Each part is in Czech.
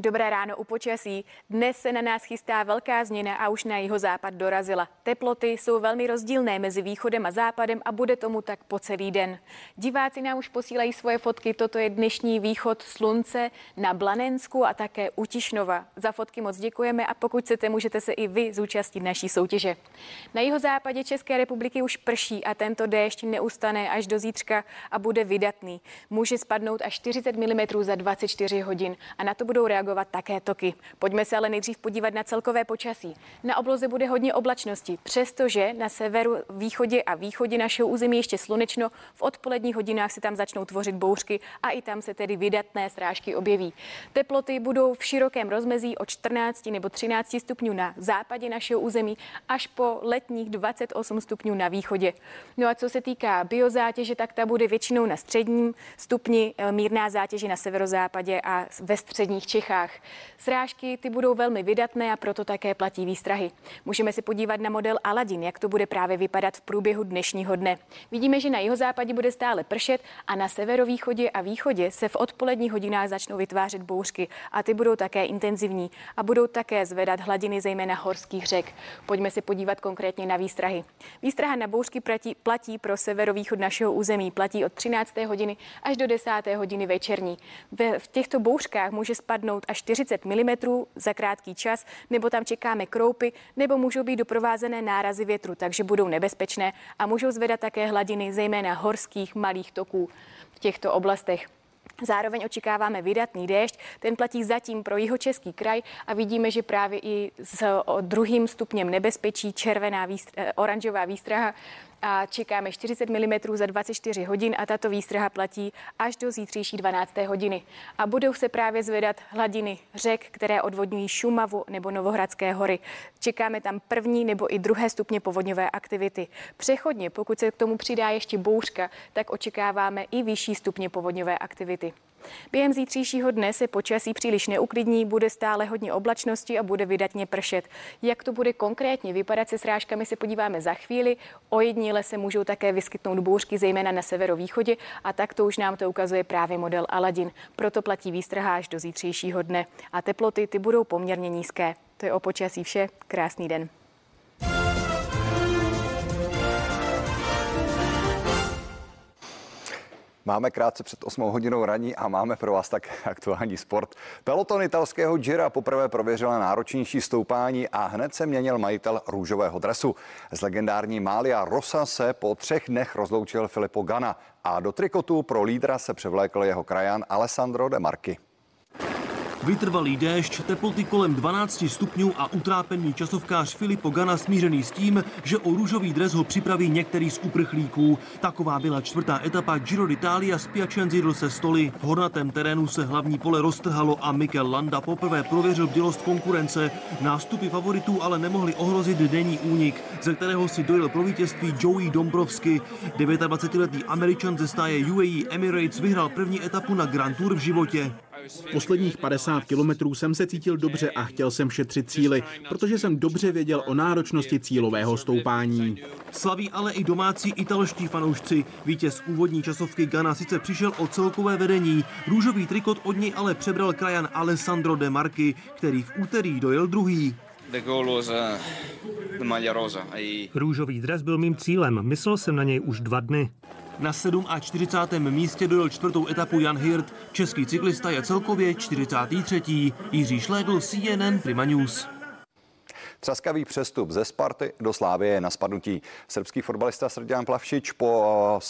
Dobré ráno u počasí. Dnes se na nás chystá velká změna a už na jeho západ dorazila. Teploty jsou velmi rozdílné mezi východem a západem a bude tomu tak po celý den. Diváci nám už posílají svoje fotky. Toto je dnešní východ slunce na Blanensku a také u Tišnova. Za fotky moc děkujeme a pokud chcete, můžete se i vy zúčastnit naší soutěže. Na jeho západě České republiky už prší a tento déšť neustane až do zítřka a bude vydatný. Může spadnout až 40 mm za 24 hodin a na to budou reagovat také toky. Pojďme se ale nejdřív podívat na celkové počasí. Na obloze bude hodně oblačnosti, přestože na severu, východě a východě našeho území ještě slunečno, v odpoledních hodinách se tam začnou tvořit bouřky a i tam se tedy vydatné srážky objeví. Teploty budou v širokém rozmezí od 14 nebo 13 stupňů na západě našeho území až po letních 28 stupňů na východě. No a co se týká biozátěže, tak ta bude většinou na středním stupni, eh, mírná zátěže na severozápadě a ve středních Čechách. Srážky ty budou velmi vydatné a proto také platí výstrahy. Můžeme si podívat na model Aladin, jak to bude právě vypadat v průběhu dnešního dne. Vidíme, že na jeho západě bude stále pršet a na severovýchodě a východě se v odpoledních hodinách začnou vytvářet bouřky a ty budou také intenzivní a budou také zvedat hladiny zejména horských řek. Pojďme se podívat konkrétně na výstrahy. Výstraha na bouřky platí, platí pro severovýchod našeho území, platí od 13. hodiny až do 10. hodiny večerní. Ve, v těchto bouřkách může spadnout až 40 mm za krátký čas, nebo tam čekáme kroupy, nebo můžou být doprovázené nárazy větru, takže budou nebezpečné a můžou zvedat také hladiny zejména horských malých toků v těchto oblastech. Zároveň očekáváme vydatný déšť, ten platí zatím pro jeho český kraj a vidíme, že právě i s druhým stupněm nebezpečí červená, výstra, eh, oranžová výstraha a čekáme 40 mm za 24 hodin a tato výstraha platí až do zítřejší 12. hodiny. A budou se právě zvedat hladiny řek, které odvodňují Šumavu nebo Novohradské hory. Čekáme tam první nebo i druhé stupně povodňové aktivity. Přechodně, pokud se k tomu přidá ještě bouřka, tak očekáváme i vyšší stupně povodňové aktivity. Během zítřejšího dne se počasí příliš neuklidní, bude stále hodně oblačnosti a bude vydatně pršet. Jak to bude konkrétně vypadat se srážkami, se podíváme za chvíli. O jedníle se můžou také vyskytnout bouřky, zejména na severovýchodě a tak to už nám to ukazuje právě model Aladin. Proto platí výstraha až do zítřejšího dne a teploty ty budou poměrně nízké. To je o počasí vše. Krásný den. Máme krátce před 8 hodinou raní a máme pro vás tak aktuální sport. Peloton italského Gira poprvé prověřila náročnější stoupání a hned se měnil majitel růžového dresu. Z legendární Mália Rosa se po třech dnech rozloučil Filippo Gana a do trikotu pro lídra se převlékl jeho krajan Alessandro De Marchi. Vytrvalý déšť, teploty kolem 12 stupňů a utrápený časovkář Filippo Gana smířený s tím, že o růžový dres ho připraví některý z uprchlíků. Taková byla čtvrtá etapa Giro d'Italia z Piacenza se stoly. V hornatém terénu se hlavní pole roztrhalo a Mikel Landa poprvé prověřil bdělost konkurence. Nástupy favoritů ale nemohli ohrozit denní únik, ze kterého si dojel pro vítězství Joey Dombrovsky. 29-letý američan ze stáje UAE Emirates vyhrál první etapu na Grand Tour v životě. Posledních 50 kilometrů jsem se cítil dobře a chtěl jsem šetřit cíly, protože jsem dobře věděl o náročnosti cílového stoupání. Slaví ale i domácí italští fanoušci. Vítěz úvodní časovky Gana sice přišel o celkové vedení. Růžový trikot od něj ale přebral krajan Alessandro De Marchi, který v úterý dojel druhý. Růžový dres byl mým cílem, myslel jsem na něj už dva dny. Na 47. místě dojel čtvrtou etapu Jan Hirt. Český cyklista je celkově 43. Jiří Šlégl, CNN Prima News. Třaskavý přestup ze Sparty do Slávie na spadnutí. Srbský fotbalista Srdian Plavšič po,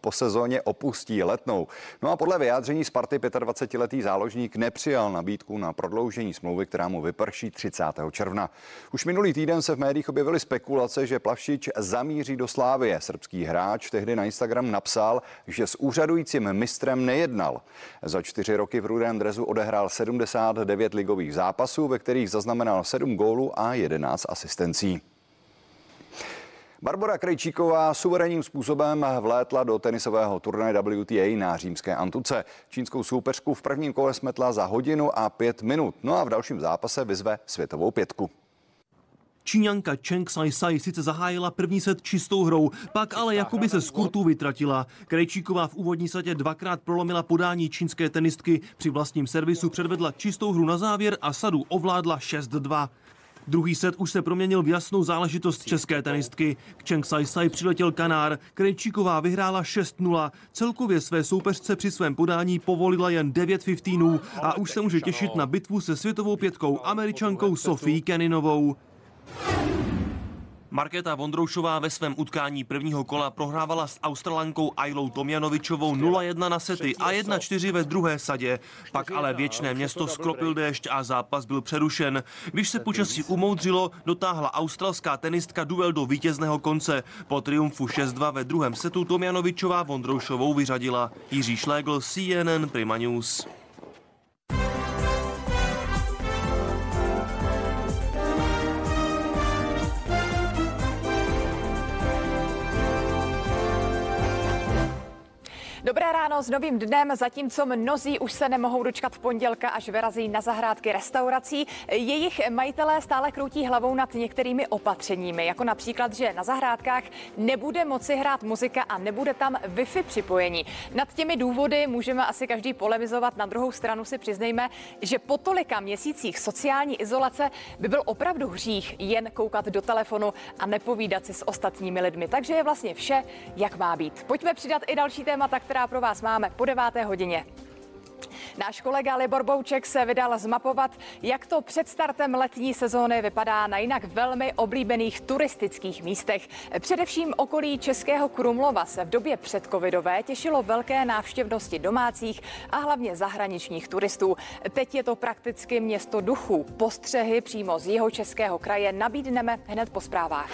po sezóně opustí letnou. No a podle vyjádření Sparty 25-letý záložník nepřijal nabídku na prodloužení smlouvy, která mu vyprší 30. června. Už minulý týden se v médiích objevily spekulace, že Plavšič zamíří do Slávie. Srbský hráč tehdy na Instagram napsal, že s úřadujícím mistrem nejednal. Za čtyři roky v rudém drezu odehrál 79 ligových zápasů, ve kterých zaznamenal 7 gólů a 1 11 asistencí. Barbara Krejčíková suverénním způsobem vlétla do tenisového turnaje WTA na římské Antuce. Čínskou soupeřku v prvním kole smetla za hodinu a pět minut. No a v dalším zápase vyzve světovou pětku. Číňanka Cheng Sai Sai sice zahájila první set čistou hrou, pak ale jakoby se z kurtu vytratila. Krejčíková v úvodní setě dvakrát prolomila podání čínské tenistky, při vlastním servisu předvedla čistou hru na závěr a sadu ovládla 6-2. Druhý set už se proměnil v jasnou záležitost české tenistky. K Cheng Sai Sai přiletěl Kanár. Krejčíková vyhrála 6-0. Celkově své soupeřce při svém podání povolila jen 9 15 a už se může těšit na bitvu se světovou pětkou američankou Sofí Keninovou. Markéta Vondroušová ve svém utkání prvního kola prohrávala s Australankou Ailou Tomjanovičovou 0-1 na sety a 1-4 ve druhé sadě. Pak ale věčné město skropil déšť a zápas byl přerušen. Když se počasí umoudřilo, dotáhla australská tenistka duel do vítězného konce. Po triumfu 6-2 ve druhém setu Tomjanovičová Vondroušovou vyřadila. Jiří Šlégl, CNN Prima News. Dobré ráno s novým dnem, zatímco mnozí už se nemohou dočkat v pondělka, až vyrazí na zahrádky restaurací. Jejich majitelé stále kroutí hlavou nad některými opatřeními, jako například, že na zahrádkách nebude moci hrát muzika a nebude tam Wi-Fi připojení. Nad těmi důvody můžeme asi každý polemizovat. Na druhou stranu si přiznejme, že po tolika měsících sociální izolace by byl opravdu hřích jen koukat do telefonu a nepovídat si s ostatními lidmi. Takže je vlastně vše, jak má být. Pojďme přidat i další témata, které která pro vás máme po deváté hodině. Náš kolega Libor Bouček se vydal zmapovat, jak to před startem letní sezóny vypadá na jinak velmi oblíbených turistických místech. Především okolí Českého Krumlova se v době předcovidové těšilo velké návštěvnosti domácích a hlavně zahraničních turistů. Teď je to prakticky město duchů. Postřehy přímo z jeho českého kraje nabídneme hned po zprávách.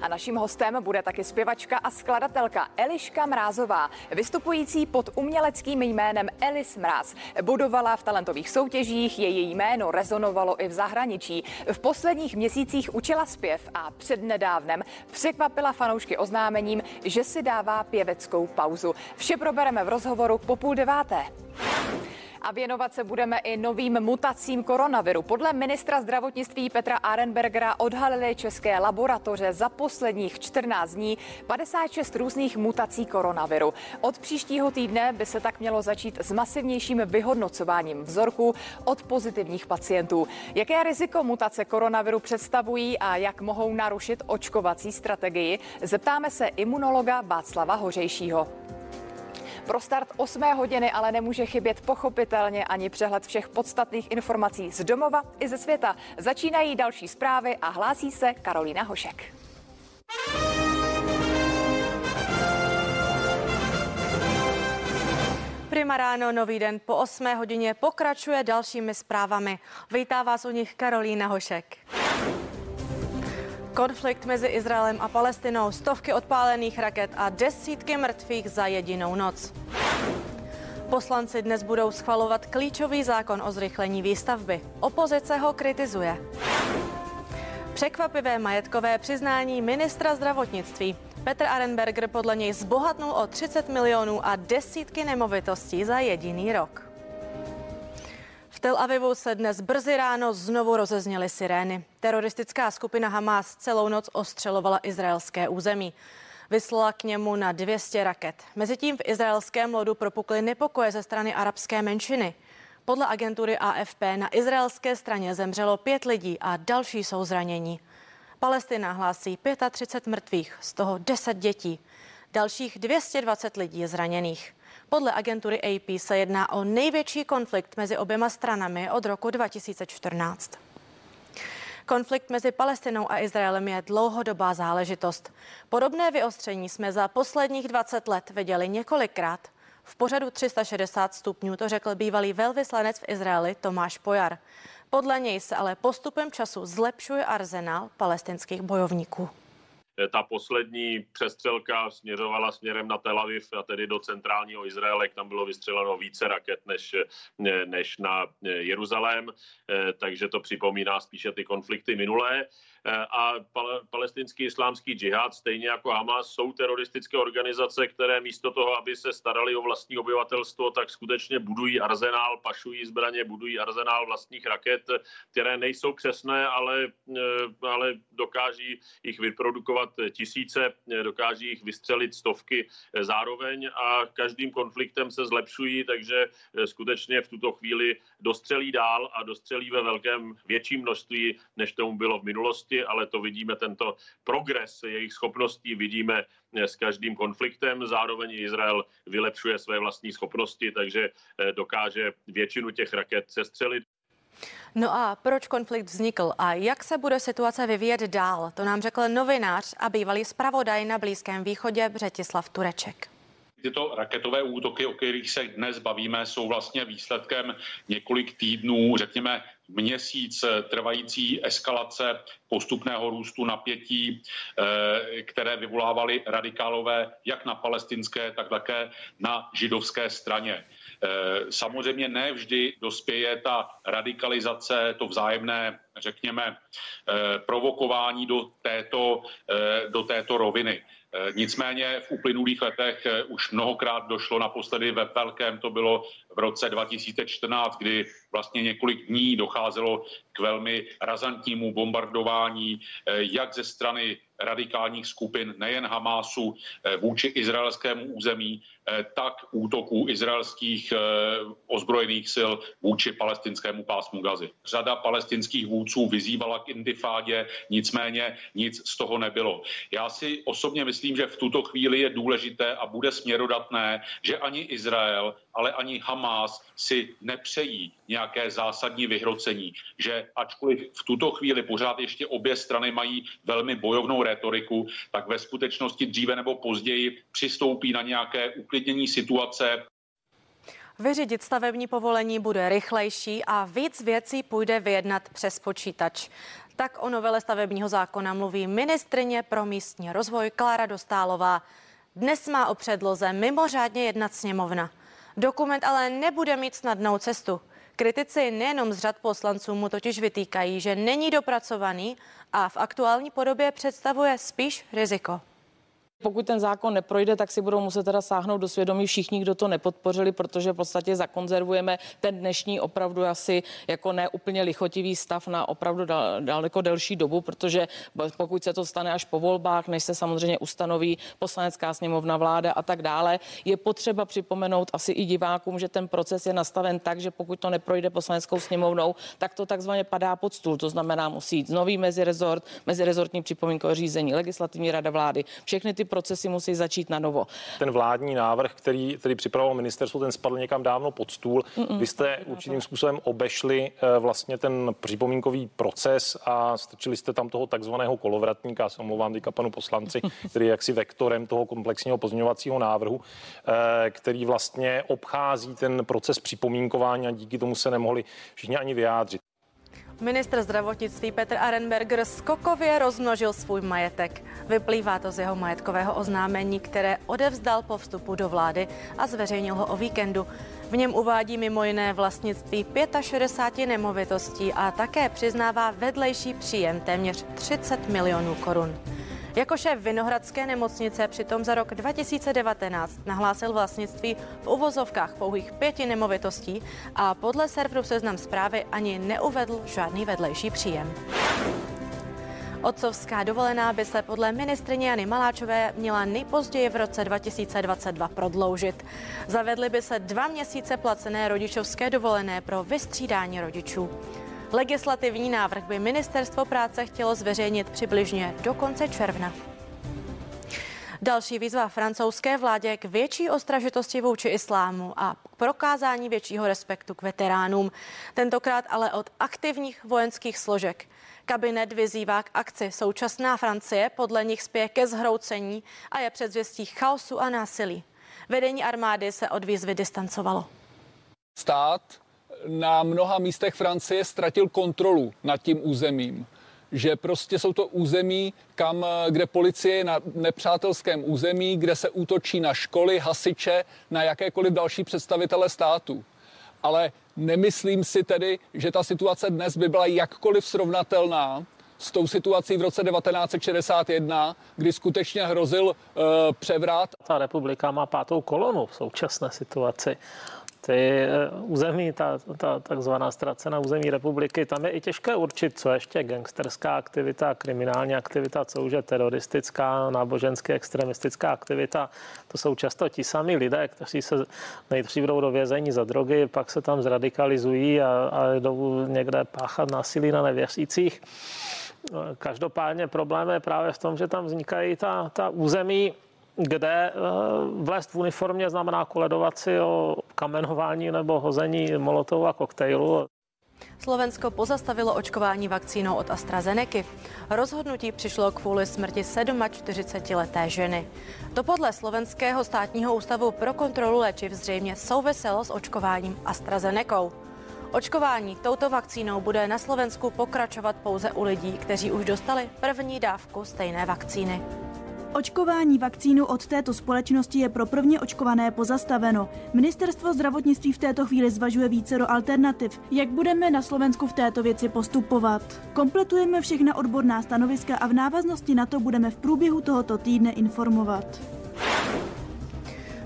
A naším hostem bude taky zpěvačka a skladatelka Eliška Mrázová, vystupující pod uměleckým jménem Elis Mráz. Budovala v talentových soutěžích, její jméno rezonovalo i v zahraničí. V posledních měsících učila zpěv a přednedávnem překvapila fanoušky oznámením, že si dává pěveckou pauzu. Vše probereme v rozhovoru po půl deváté. A věnovat se budeme i novým mutacím koronaviru. Podle ministra zdravotnictví Petra Arenbergera odhalily české laboratoře za posledních 14 dní 56 různých mutací koronaviru. Od příštího týdne by se tak mělo začít s masivnějším vyhodnocováním vzorků od pozitivních pacientů. Jaké riziko mutace koronaviru představují a jak mohou narušit očkovací strategii, zeptáme se imunologa Václava Hořejšího. Pro start 8 hodiny ale nemůže chybět pochopitelně ani přehled všech podstatných informací z domova i ze světa. Začínají další zprávy a hlásí se Karolína Hošek. Prima ráno, nový den po 8 hodině pokračuje dalšími zprávami. Vítá vás u nich Karolína Hošek. Konflikt mezi Izraelem a Palestinou, stovky odpálených raket a desítky mrtvých za jedinou noc. Poslanci dnes budou schvalovat klíčový zákon o zrychlení výstavby. Opozice ho kritizuje. Překvapivé majetkové přiznání ministra zdravotnictví. Petr Arenberger podle něj zbohatnul o 30 milionů a desítky nemovitostí za jediný rok. Tel Avivu se dnes brzy ráno znovu rozezněly sirény. Teroristická skupina Hamas celou noc ostřelovala izraelské území. Vyslala k němu na 200 raket. Mezitím v izraelském lodu propukly nepokoje ze strany arabské menšiny. Podle agentury AFP na izraelské straně zemřelo pět lidí a další jsou zranění. Palestina hlásí 35 mrtvých, z toho 10 dětí. Dalších 220 lidí je zraněných. Podle agentury AP se jedná o největší konflikt mezi oběma stranami od roku 2014. Konflikt mezi Palestinou a Izraelem je dlouhodobá záležitost. Podobné vyostření jsme za posledních 20 let viděli několikrát. V pořadu 360 stupňů to řekl bývalý velvyslanec v Izraeli Tomáš Pojar. Podle něj se ale postupem času zlepšuje arzenál palestinských bojovníků. Ta poslední přestřelka směřovala směrem na Tel Aviv a tedy do centrálního Izraele, tam bylo vystřeleno více raket než, než na Jeruzalém, takže to připomíná spíše ty konflikty minulé. Eh, a palestinský islámský džihad, stejně jako Hamas, jsou teroristické organizace, které místo toho, aby se starali o vlastní obyvatelstvo, tak skutečně budují arzenál, pašují zbraně, budují arzenál vlastních raket, které nejsou přesné, ale, eh, ale dokáží jich vyprodukovat tisíce, dokáží jich vystřelit stovky zároveň a každým konfliktem se zlepšují, takže eh, skutečně v tuto chvíli dostřelí dál a dostřelí ve velkém větším množství, než tomu bylo v minulosti schopnosti, ale to vidíme, tento progres jejich schopností vidíme eh, s každým konfliktem. Zároveň Izrael vylepšuje své vlastní schopnosti, takže eh, dokáže většinu těch raket sestřelit. No a proč konflikt vznikl a jak se bude situace vyvíjet dál? To nám řekl novinář a bývalý zpravodaj na Blízkém východě Břetislav Tureček. Tyto raketové útoky, o kterých se dnes bavíme, jsou vlastně výsledkem několik týdnů, řekněme měsíc trvající eskalace postupného růstu napětí, eh, které vyvolávaly radikálové jak na palestinské, tak také na židovské straně. Eh, samozřejmě ne vždy dospěje ta radikalizace, to vzájemné, řekněme, eh, provokování do této, do této roviny. Nicméně v uplynulých letech už mnohokrát došlo naposledy ve velkém, to bylo v roce 2014, kdy vlastně několik dní docházelo k velmi razantnímu bombardování eh, jak ze strany radikálních skupin, nejen Hamásu, eh, vůči izraelskému území, eh, tak útoků izraelských ozbrojených sil vůči palestinskému pásmu Gazy. Řada palestinských vůdců vyzývala k intifádě, nicméně nic z toho nebylo. Já si osobně myslím, že v tuto chvíli je důležité a bude směrodatné, že ani Izrael, ale ani Hamás si nepřejí nějaké zásadní vyhrocení, že ačkoliv v tuto chvíli pořád ještě obě strany mají velmi bojovnou retoriku, tak ve skutečnosti dříve nebo později přistoupí na nějaké uklidnění situace, Vyřídit stavební povolení bude rychlejší a víc věcí půjde vyjednat přes počítač. Tak o novele stavebního zákona mluví ministrině pro místní rozvoj Klára Dostálová. Dnes má o předloze mimořádně jednat sněmovna. Dokument ale nebude mít snadnou cestu. Kritici nejenom z řad poslanců mu totiž vytýkají, že není dopracovaný a v aktuální podobě představuje spíš riziko. Pokud ten zákon neprojde, tak si budou muset teda sáhnout do svědomí všichni, kdo to nepodpořili, protože v podstatě zakonzervujeme ten dnešní opravdu asi jako neúplně lichotivý stav na opravdu dal, daleko delší dobu, protože pokud se to stane až po volbách, než se samozřejmě ustanoví poslanecká sněmovna, vláda a tak dále, je potřeba připomenout asi i divákům, že ten proces je nastaven tak, že pokud to neprojde poslaneckou sněmovnou, tak to takzvaně padá pod stůl. To znamená, musí jít nový mezirezort, mezirezortní připomínkové řízení, legislativní rada vlády, všechny ty procesy musí začít na novo. Ten vládní návrh, který, který připravilo ministerstvo, ten spadl někam dávno pod stůl. Mm-mm. Vy jste určitým způsobem obešli eh, vlastně ten připomínkový proces a strčili jste tam toho takzvaného kolovratníka, se omlouvám teďka panu poslanci, který je jaksi vektorem toho komplexního pozměňovacího návrhu, eh, který vlastně obchází ten proces připomínkování a díky tomu se nemohli všichni ani vyjádřit. Ministr zdravotnictví Petr Arenberger skokově rozmnožil svůj majetek. Vyplývá to z jeho majetkového oznámení, které odevzdal po vstupu do vlády a zveřejnil ho o víkendu. V něm uvádí mimo jiné vlastnictví 65 nemovitostí a také přiznává vedlejší příjem téměř 30 milionů korun. Jako šéf Vinohradské nemocnice přitom za rok 2019 nahlásil vlastnictví v uvozovkách pouhých pěti nemovitostí a podle serveru Seznam zprávy ani neuvedl žádný vedlejší příjem. Otcovská dovolená by se podle ministrině Jany Maláčové měla nejpozději v roce 2022 prodloužit. Zavedly by se dva měsíce placené rodičovské dovolené pro vystřídání rodičů. Legislativní návrh by ministerstvo práce chtělo zveřejnit přibližně do konce června. Další výzva francouzské vládě k větší ostražitosti vůči islámu a k prokázání většího respektu k veteránům. Tentokrát ale od aktivních vojenských složek. Kabinet vyzývá k akci. Současná Francie podle nich spěje ke zhroucení a je předzvěstí chaosu a násilí. Vedení armády se od výzvy distancovalo. Stát na mnoha místech Francie ztratil kontrolu nad tím územím. že prostě jsou to území, kam, kde policie je na nepřátelském území, kde se útočí na školy, hasiče, na jakékoliv další představitele státu. Ale nemyslím si tedy, že ta situace dnes by byla jakkoliv srovnatelná s tou situací v roce 1961, kdy skutečně hrozil uh, převrat. Ta republika má pátou kolonu v současné situaci ty eh, území, ta, ta takzvaná ztracená území republiky, tam je i těžké určit, co ještě gangsterská aktivita, kriminální aktivita, co už je teroristická, nábožensky extremistická aktivita. To jsou často ti sami lidé, kteří se nejdřív jdou do vězení za drogy, pak se tam zradikalizují a, a jdou někde páchat násilí na nevěřících. Každopádně problém je právě v tom, že tam vznikají ta, ta území, kde eh, vlézt v uniformě znamená koledovat si o kamenování nebo hození molotovu a koktejlu. Slovensko pozastavilo očkování vakcínou od AstraZeneca. Rozhodnutí přišlo kvůli smrti 47-leté ženy. To podle Slovenského státního ústavu pro kontrolu léčiv zřejmě souviselo s očkováním AstraZeneca. Očkování touto vakcínou bude na Slovensku pokračovat pouze u lidí, kteří už dostali první dávku stejné vakcíny. Očkování vakcínu od této společnosti je pro prvně očkované pozastaveno. Ministerstvo zdravotnictví v této chvíli zvažuje více do alternativ, jak budeme na Slovensku v této věci postupovat. Kompletujeme všechna odborná stanoviska a v návaznosti na to budeme v průběhu tohoto týdne informovat.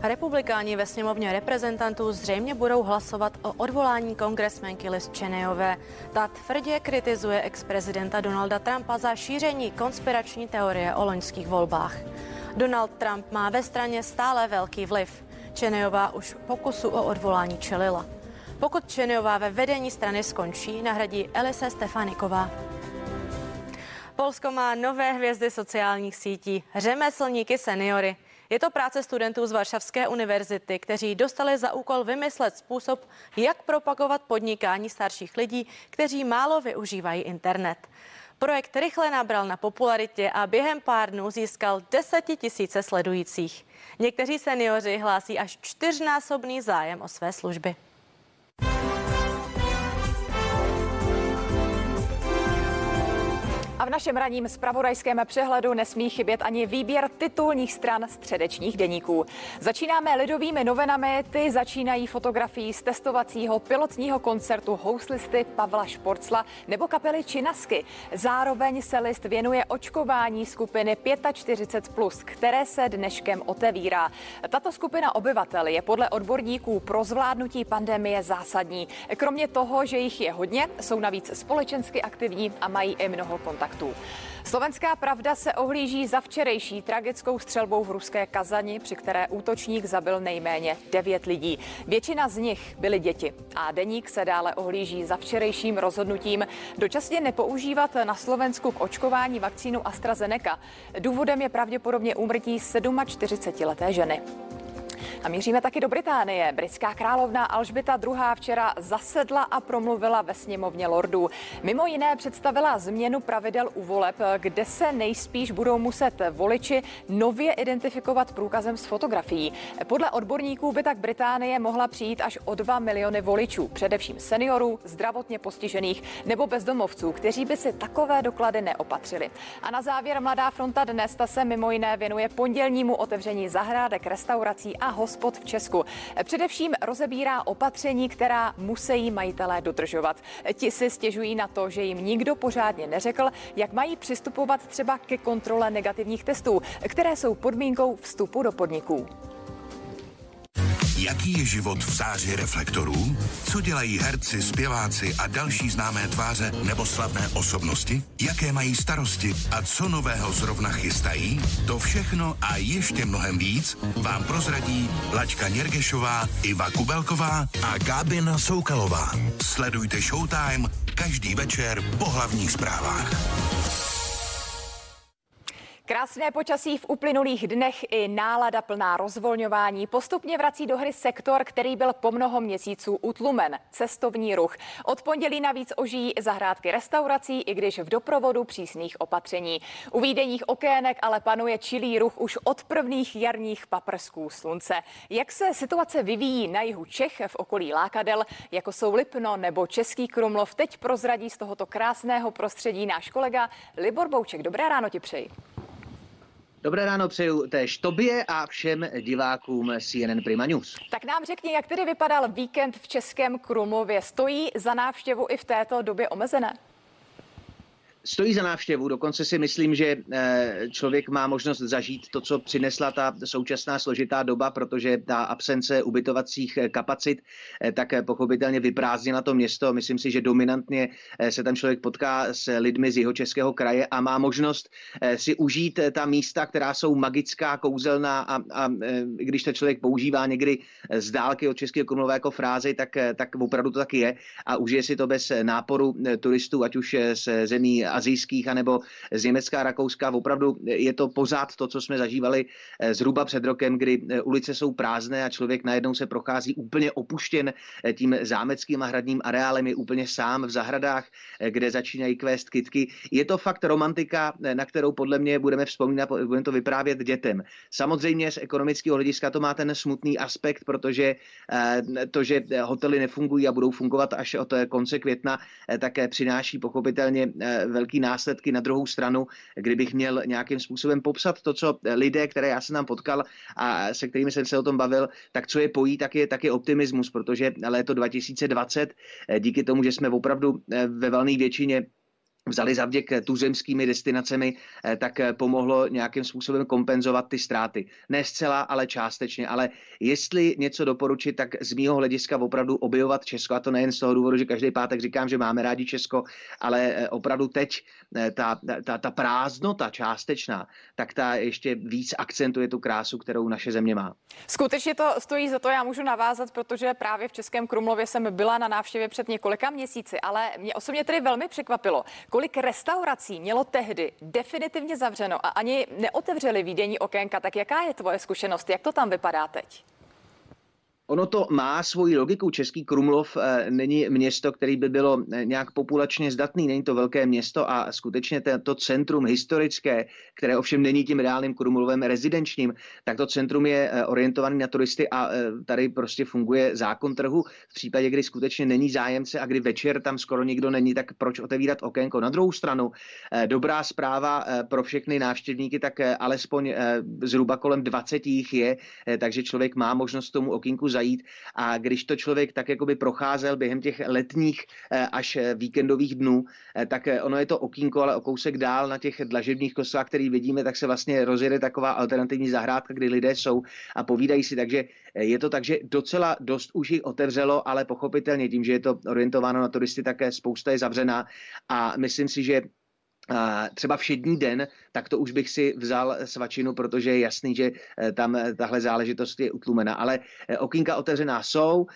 Republikáni ve sněmovně reprezentantů zřejmě budou hlasovat o odvolání kongresmenky Liz Cheneyové. Ta tvrdě kritizuje ex-prezidenta Donalda Trumpa za šíření konspirační teorie o loňských volbách. Donald Trump má ve straně stále velký vliv. Cheneyová už pokusu o odvolání čelila. Pokud Cheneyová ve vedení strany skončí, nahradí Elise Stefaniková. Polsko má nové hvězdy sociálních sítí, řemeslníky seniory. Je to práce studentů z Varšavské univerzity, kteří dostali za úkol vymyslet způsob, jak propagovat podnikání starších lidí, kteří málo využívají internet. Projekt rychle nabral na popularitě a během pár dnů získal desetitisíce sledujících. Někteří seniori hlásí až čtyřnásobný zájem o své služby. A v našem ranním spravodajském přehledu nesmí chybět ani výběr titulních stran středečních deníků. Začínáme lidovými novinami, ty začínají fotografií z testovacího pilotního koncertu houslisty Pavla Šporcla nebo kapely Činasky. Zároveň se list věnuje očkování skupiny 45+, plus, které se dneškem otevírá. Tato skupina obyvatel je podle odborníků pro zvládnutí pandemie zásadní. Kromě toho, že jich je hodně, jsou navíc společensky aktivní a mají i mnoho kontaktů kontaktů. Slovenská pravda se ohlíží za včerejší tragickou střelbou v ruské Kazani, při které útočník zabil nejméně devět lidí. Většina z nich byly děti a deník se dále ohlíží za včerejším rozhodnutím dočasně nepoužívat na Slovensku k očkování vakcínu AstraZeneca. Důvodem je pravděpodobně úmrtí 47-leté ženy. A míříme taky do Británie. Britská královna Alžběta II. včera zasedla a promluvila ve sněmovně lordů. Mimo jiné představila změnu pravidel u voleb, kde se nejspíš budou muset voliči nově identifikovat průkazem s fotografií. Podle odborníků by tak Británie mohla přijít až o 2 miliony voličů, především seniorů, zdravotně postižených nebo bezdomovců, kteří by si takové doklady neopatřili. A na závěr Mladá fronta dnes ta se mimo jiné věnuje pondělnímu otevření zahrádek, restaurací a hospod v Česku. Především rozebírá opatření, která musí majitelé dodržovat. Ti si stěžují na to, že jim nikdo pořádně neřekl, jak mají přistupovat třeba ke kontrole negativních testů, které jsou podmínkou vstupu do podniků. Jaký je život v záři reflektorů? Co dělají herci, zpěváci a další známé tváře nebo slavné osobnosti? Jaké mají starosti a co nového zrovna chystají? To všechno a ještě mnohem víc vám prozradí Lačka Něrgešová, Iva Kubelková a Gábina Soukalová. Sledujte Showtime každý večer po hlavních zprávách. Krásné počasí v uplynulých dnech i nálada plná rozvolňování postupně vrací do hry sektor, který byl po mnoho měsíců utlumen. Cestovní ruch. Od pondělí navíc ožijí zahrádky restaurací, i když v doprovodu přísných opatření. U výdejních okének ale panuje čilý ruch už od prvních jarních paprsků slunce. Jak se situace vyvíjí na jihu Čech v okolí Lákadel, jako jsou Lipno nebo Český Krumlov, teď prozradí z tohoto krásného prostředí náš kolega Libor Bouček. Dobré ráno ti přeji. Dobré ráno přeju též tobě a všem divákům CNN Prima News. Tak nám řekni, jak tedy vypadal víkend v Českém Krumlově. Stojí za návštěvu i v této době omezené? Stojí za návštěvu. Dokonce si myslím, že eh, člověk má možnost zažít to, co přinesla ta současná složitá doba, protože ta absence ubytovacích eh, kapacit eh, tak pochopitelně vyprázdnila to město. Myslím si, že dominantně se tam člověk potká s lidmi z jeho českého kraje a má možnost si užít ta místa, která jsou magická, kouzelná a, a když to člověk používá někdy z dálky od Českého Krumlova jako frázi, tak, tak opravdu to taky je a užije si to bez náporu turistů, ať už z zemí azijských anebo z Německa a Rakouska. Opravdu je to pořád to, co jsme zažívali eh, zhruba před rokem, kdy eh, ulice jsou prázdné a člověk najednou se prochází úplně opuštěn eh, tím zámeckým a hradním areálem, je úplně sám v zahradách, kde začínají kvést kytky. Je to fakt romantika, na kterou podle mě budeme vzpomínat, budeme to vyprávět dětem. Samozřejmě z ekonomického hlediska to má ten smutný aspekt, protože to, že hotely nefungují a budou fungovat až od konce května, také přináší pochopitelně velký velký následky. Na druhou stranu, kdybych měl nějakým způsobem popsat to, co lidé, které já jsem tam potkal a se kterými jsem se o tom bavil, tak co je pojí, tak je, tak je optimismus, protože léto 2020, díky tomu, že jsme opravdu eh, ve valné většině vzali zavděk tuzemskými destinacemi, eh, tak eh, pomohlo nějakým způsobem kompenzovat ty ztráty. Ne zcela, ale částečně. Ale jestli něco doporučit, tak z mýho hlediska opravdu objevovat Česko, a to nejen z toho důvodu, že každý pátek říkám, že máme rádi Česko, ale eh, opravdu teď ta, ta, ta prázdnota částečná, tak ta ještě víc akcentuje tu krásu, kterou naše země má. Skutečně to stojí za to, já můžu navázat, protože právě v Českém Krumlově jsem byla na návštěvě před několika měsíci, ale mě osobně tedy velmi překvapilo, kolik restaurací mělo tehdy definitivně zavřeno a ani neotevřeli výdění okénka, tak jaká je tvoje zkušenost? Jak to tam vypadá teď? Ono to má svoji logiku. Český Krumlov eh, není město, který by bylo eh, nějak populačně zdatný, není to velké město a skutečně to centrum historické, které ovšem není tím reálným Krumlovem rezidenčním, tak to centrum je eh, orientovaný na turisty a tady prostě funguje zákon trhu. V případě, kdy skutečně není zájemce a kdy večer tam skoro nikdo není, tak proč otevírat okénko? Na druhou stranu, dobrá zpráva pro všechny návštěvníky, tak alespoň zhruba kolem 20 jich je, takže člověk má možnost tomu okýnku zajít. A když to člověk tak jakoby procházel během těch letních eh, až eh, víkendových dnů, eh, tak ono je to okýnko, ale o kousek dál na těch dlažebních kostlách, který vidíme, tak se vlastně rozjede taková alternativní zahrádka, kdy lidé jsou a povídají si, takže je to tak, že docela dost už jich otevřelo, ale pochopitelně tím, že je to orientováno na turisty, také spousta je zavřená. A myslím si, že třeba všední den, tak to už bych si vzal svačinu, protože je jasný, že eh, tam eh, tahle záležitost je utlumena. Ale eh, okýnka otevřená jsou,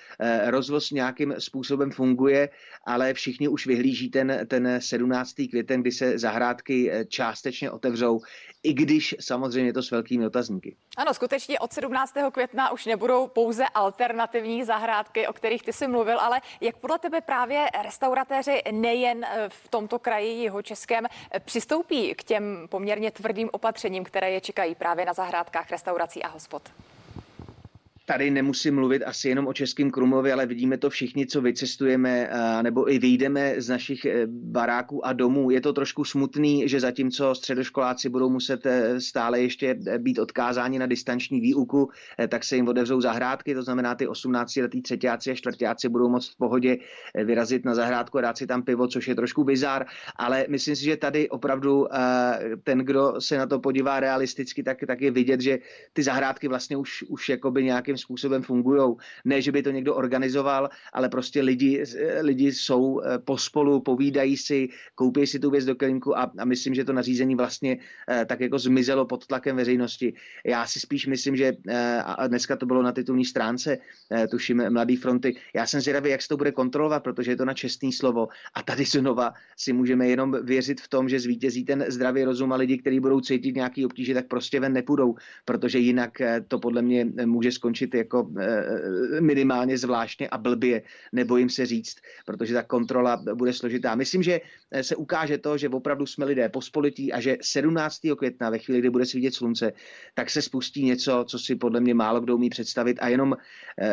rozvoz nějakým způsobem funguje, ale všichni už vyhlíží ten, ten 17. květen, kdy se zahrádky částečně otevřou, i když samozřejmě to s velkými otazníky. Ano, skutečně od 17. května už nebudou pouze alternativní zahrádky, o kterých ty jsi mluvil, ale jak podle tebe právě restauratéři nejen v tomto kraji jeho českém přistoupí k těm poměrně tvrdým opatřením, které je čekají právě na zahrádkách restaurací a hospod? Tady nemusím mluvit asi jenom o Českém Krumlově, ale vidíme to všichni, co vycestujeme eh, nebo i vyjdeme z našich eh, baráků a domů. Je to trošku smutný, že zatímco středoškoláci budou muset eh, stále ještě být odkázáni na distanční výuku, tak se jim otevřou zahrádky, to znamená ty 18-letí třetíáci a čtvrtáci budou moct v pohodě vyrazit na zahrádku a dát si tam pivo, což je trošku bizár, ale myslím si, že tady opravdu ten, kdo se na to podívá realisticky, tak, tak je vidět, že ty zahrádky vlastně už, už jakoby nějakým způsobem fungují. Ne, že by to někdo organizoval, ale prostě lidi, lidi jsou eh, pospolu, povídají si, koupí si tu věc do kelímku a, a myslím, že to nařízení vlastně eh, tak jako zmizelo pod tlakem veřejnosti. Já si spíš myslím, že a dneska to bylo na titulní stránce, tuším, Mladý fronty. Já jsem zvědavý, jak se to bude kontrolovat, protože je to na čestný slovo. A tady znova si můžeme jenom věřit v tom, že zvítězí ten zdravý rozum a lidi, kteří budou cítit nějaký obtíže, tak prostě ven nepůjdou, protože jinak eh, to podle mě eh, může skončit jako eh, minimálně zvláštně a blbě, nebojím se říct, protože ta kontrola bude složitá. Myslím, že se ukáže to, že opravdu jsme lidé pospolití a že 17. května, ve chvíli, kdy bude svítit slunce, tak se spustí něco, co si podle mě málo kdo umí představit a jenom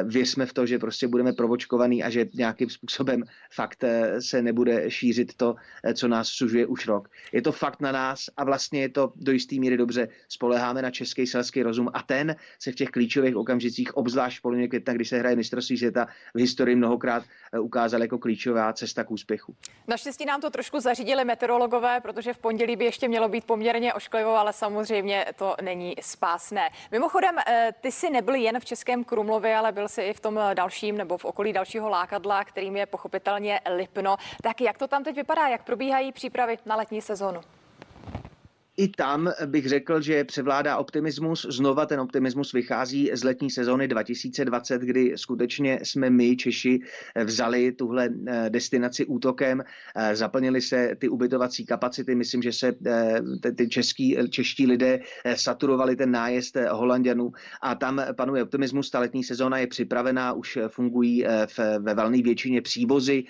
věřme v to, že prostě budeme provočkovaný a že nějakým způsobem fakt se nebude šířit to, co nás sužuje už rok. Je to fakt na nás a vlastně je to do jisté míry dobře. Spoleháme na český selský rozum a ten se v těch klíčových okamžicích, obzvlášť v polovině května, kdy se hraje mistrovství světa, v historii mnohokrát eh, ukázal jako klíčová cesta k úspěchu. Naštěstí nám to trošku zařídili meteorologové, protože v pondělí by ještě mělo být poměrně ošklivo, ale samozřejmě to není spásné. Mimochodem, eh, ty jsi nebyl jen v Českém Krumlově, ale byl jsi i v tom dalším nebo v okolí dalšího lákadla, kterým je pochopitelně Lipno. Tak jak to tam teď vypadá? Jak probíhají přípravy na letní sezonu? I tam bych řekl, že převládá optimismus. Znova ten optimismus vychází z letní sezony 2020, kdy skutečně jsme my, Češi, vzali tuhle eh, destinaci útokem, eh, zaplnili se ty ubytovací kapacity. Myslím, že se eh, ty český, čeští lidé saturovali ten nájezd Holandianů a tam panuje optimismus. Ta letní sezóna je připravená, už fungují ve valné většině přívozy.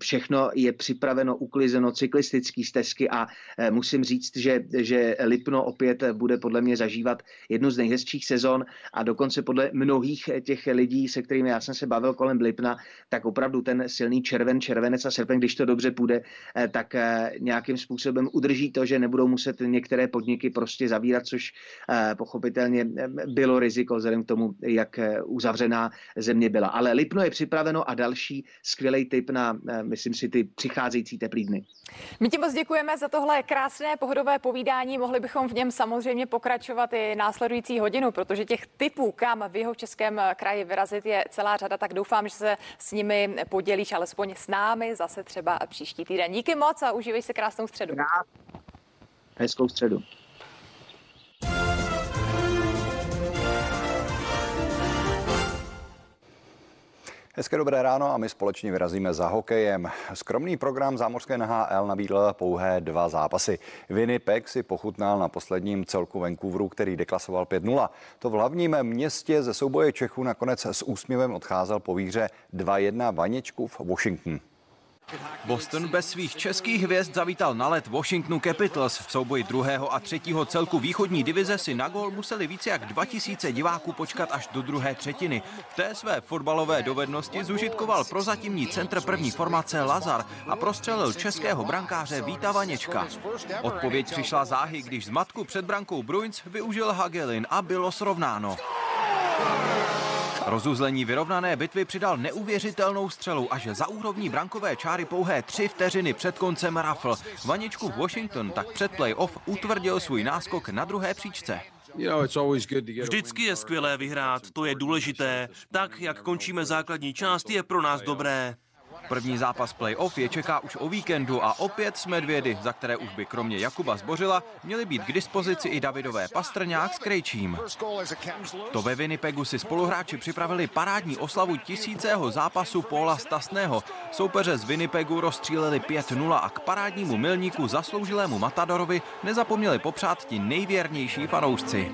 Všechno je připraveno, uklizeno, cyklistické stezky a musím říct, říct, že, že Lipno opět bude podle mě zažívat jednu z nejhezčích sezon a dokonce podle mnohých těch lidí, se kterými já jsem se bavil kolem Lipna, tak opravdu ten silný červen, červenec a srpen, když to dobře půjde, eh, tak eh, nějakým způsobem udrží to, že nebudou muset některé podniky prostě zavírat, což eh, pochopitelně bylo riziko vzhledem k tomu, jak uzavřená země byla. Ale Lipno je připraveno a další skvělý tip na, myslím si, ty přicházející teplý dny. My ti moc děkujeme za tohle krásné pohodové povídání. Mohli bychom v něm samozřejmě pokračovat i následující hodinu, protože těch typů, kam v jeho českém kraji vyrazit, je celá řada. Tak doufám, že se s nimi podělíš alespoň s námi zase třeba příští týden. Díky moc a užívej se krásnou středu. Hezkou středu. Hezké dobré ráno a my společně vyrazíme za hokejem. Skromný program zámořské NHL nabídl pouhé dva zápasy. Winnipeg si pochutnal na posledním celku Vancouveru, který deklasoval 5-0. To v hlavním městě ze souboje Čechů nakonec s úsměvem odcházel po výhře 2-1 Vaněčkův Washington. Boston bez svých českých hvězd zavítal na let Washingtonu Capitals. V souboji druhého a třetího celku východní divize si na gol museli více jak 2000 diváků počkat až do druhé třetiny. V té své fotbalové dovednosti zužitkoval prozatímní centr první formace Lazar a prostřelil českého brankáře Víta Vaněčka. Odpověď přišla záhy, když z matku před brankou Bruins využil Hagelin a bylo srovnáno. Rozuzlení vyrovnané bitvy přidal neuvěřitelnou střelu, až za úrovní brankové čáry pouhé tři vteřiny před koncem rafl. Vaničku Washington tak před playoff utvrdil svůj náskok na druhé příčce. Vždycky je skvělé vyhrát, to je důležité. Tak, jak končíme základní část, je pro nás dobré. První zápas playoff je čeká už o víkendu a opět jsme Medvědy, za které už by kromě Jakuba Zbořila měli být k dispozici i Davidové Pastrňák s Krejčím. To ve Winnipegu si spoluhráči připravili parádní oslavu tisícého zápasu Paula Stasného. Soupeře z Winnipegu rozstříleli 5-0 a k parádnímu milníku zasloužilému Matadorovi nezapomněli popřát ti nejvěrnější fanoušci.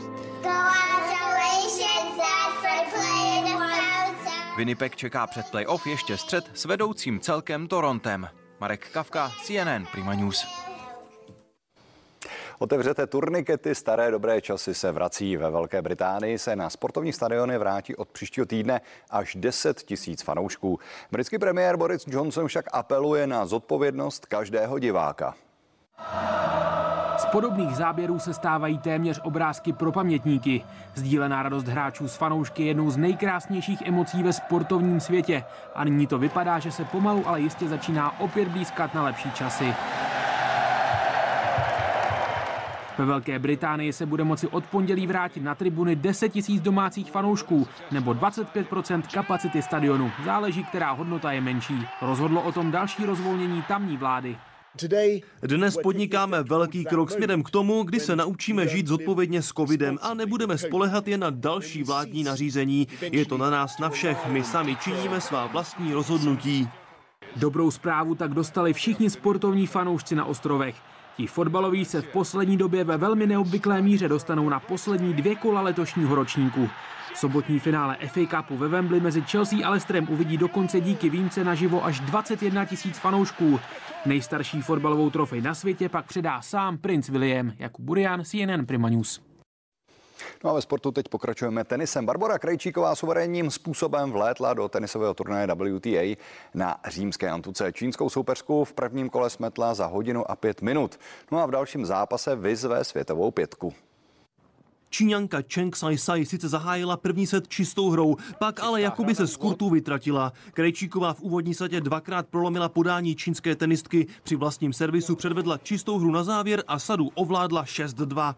Winnipeg čeká před playoff ještě střed s vedoucím celkem Torontem. Marek Kavka, CNN Prima News. Otevřete turnikety, staré dobré časy se vrací. Ve Velké Británii se na sportovní stadiony vrátí od příštího týdne až 10 tisíc fanoušků. Britský premiér Boris Johnson však apeluje na zodpovědnost každého diváka. Podobných záběrů se stávají téměř obrázky pro pamětníky. Sdílená radost hráčů s fanoušky je jednou z nejkrásnějších emocí ve sportovním světě. A nyní to vypadá, že se pomalu, ale jistě začíná opět blízkat na lepší časy. Ve Velké Británii se bude moci od pondělí vrátit na tribuny 10 000 domácích fanoušků nebo 25% kapacity stadionu. Záleží, která hodnota je menší. Rozhodlo o tom další rozvolnění tamní vlády. Dnes podnikáme velký krok směrem k tomu, kdy se naučíme žít zodpovědně s covidem a nebudeme spolehat jen na další vládní nařízení. Je to na nás na všech, my sami činíme svá vlastní rozhodnutí. Dobrou zprávu tak dostali všichni sportovní fanoušci na ostrovech. Ti fotbaloví se v poslední době ve velmi neobvyklé míře dostanou na poslední dvě kola letošního ročníku. Sobotní finále FA Cupu ve Wembley mezi Chelsea a Leicesterem uvidí dokonce díky výjimce naživo až 21 tisíc fanoušků. Nejstarší fotbalovou trofej na světě pak předá sám princ William. Jakub Burian, CNN Prima News. No a ve sportu teď pokračujeme tenisem. Barbara Krejčíková suverénním způsobem vlétla do tenisového turnaje WTA na římské antuce. Čínskou soupeřku v prvním kole smetla za hodinu a pět minut. No a v dalším zápase vyzve světovou pětku. Číňanka Cheng Sai Sai sice zahájila první set čistou hrou, pak ale jakoby se z kurtu vytratila. Krejčíková v úvodní setě dvakrát prolomila podání čínské tenistky, při vlastním servisu předvedla čistou hru na závěr a sadu ovládla 6-2.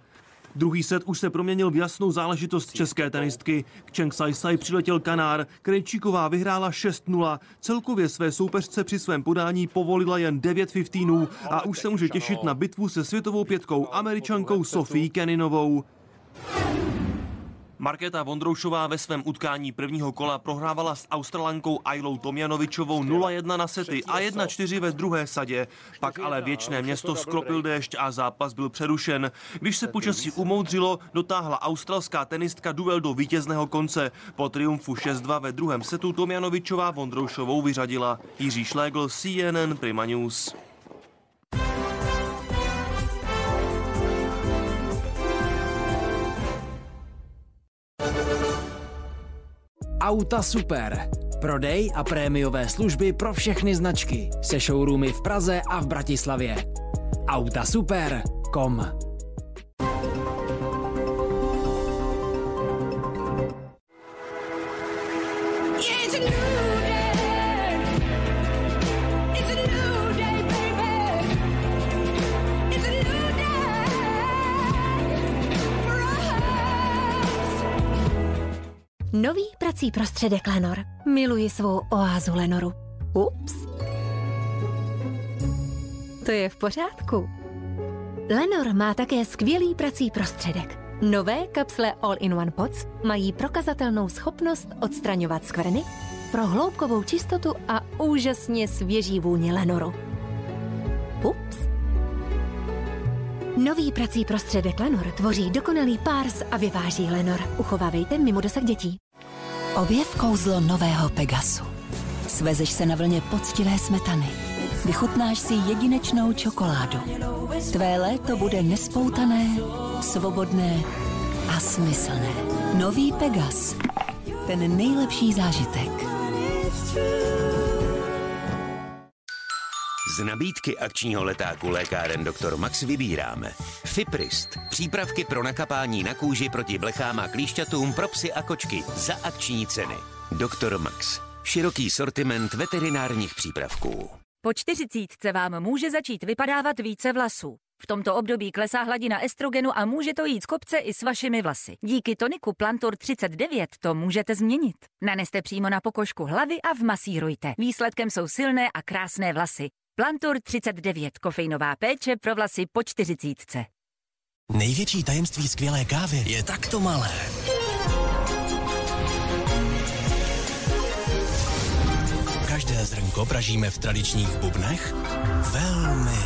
Druhý set už se proměnil v jasnou záležitost české tenistky. K Cheng Sai Sai přiletěl Kanár. Krejčíková vyhrála 6-0. Celkově své soupeřce při svém podání povolila jen 9 15 a už se může těšit na bitvu se světovou pětkou američankou Sofii Keninovou. Markéta Vondroušová ve svém utkání prvního kola prohrávala s Australankou Ailou Tomjanovičovou 0-1 na sety a 1-4 ve druhé sadě. Pak ale věčné město skropil déšť a zápas byl přerušen. Když se počasí umoudřilo, dotáhla australská tenistka duel do vítězného konce. Po triumfu 6-2 ve druhém setu Tomjanovičová Vondroušovou vyřadila. Jiří Šlégl, CNN Prima News. Auta Super. Prodej a prémiové služby pro všechny značky se showroomy v Praze a v Bratislavě. Autasuper.com Nový prací prostředek Lenor. Miluji svou oázu Lenoru. Ups. To je v pořádku. Lenor má také skvělý prací prostředek. Nové kapsle All-in-One Pots mají prokazatelnou schopnost odstraňovat skvrny pro hloubkovou čistotu a úžasně svěží vůni Lenoru. Ups. Nový prací prostředek Lenor tvoří dokonalý párs a vyváží Lenor. Uchovávejte mimo dosah dětí. Objev kouzlo nového Pegasu. Svezeš se na vlně poctivé smetany. Vychutnáš si jedinečnou čokoládu. Tvé léto bude nespoutané, svobodné a smyslné. Nový Pegas. Ten nejlepší zážitek. Z nabídky akčního letáku lékáren Dr. Max vybíráme Fiprist, přípravky pro nakapání na kůži proti blechám a klíšťatům pro psy a kočky za akční ceny. Dr. Max, široký sortiment veterinárních přípravků. Po čtyřicítce vám může začít vypadávat více vlasů. V tomto období klesá hladina estrogenu a může to jít z kopce i s vašimi vlasy. Díky toniku Plantur 39 to můžete změnit. Naneste přímo na pokožku hlavy a vmasírujte. Výsledkem jsou silné a krásné vlasy. Plantur 39, kofeinová péče pro vlasy po čtyřicítce. Největší tajemství skvělé kávy je takto malé. Každé zrnko pražíme v tradičních bubnech velmi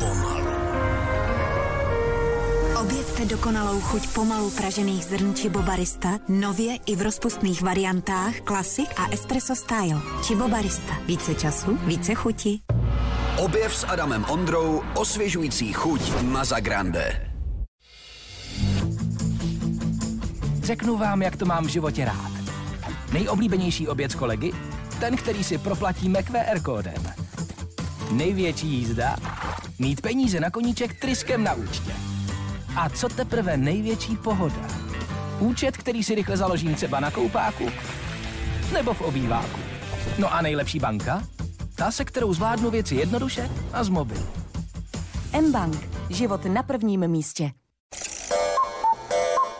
pomalu. Objevte dokonalou chuť pomalu pražených zrn Chibobarista nově i v rozpustných variantách Classic a Espresso Style. Chibobarista. Více času, více chuti. Objev s Adamem Ondrou osvěžující chuť Maza Grande. Řeknu vám, jak to mám v životě rád. Nejoblíbenější oběd s kolegy? Ten, který si proplatíme QR kódem. Největší jízda? Mít peníze na koníček tryskem na účtě. A co teprve největší pohoda? Účet, který si rychle založím třeba na koupáku nebo v obýváku. No a nejlepší banka? Ta, se kterou zvládnu věci jednoduše a z mobilu. M-Bank. Život na prvním místě.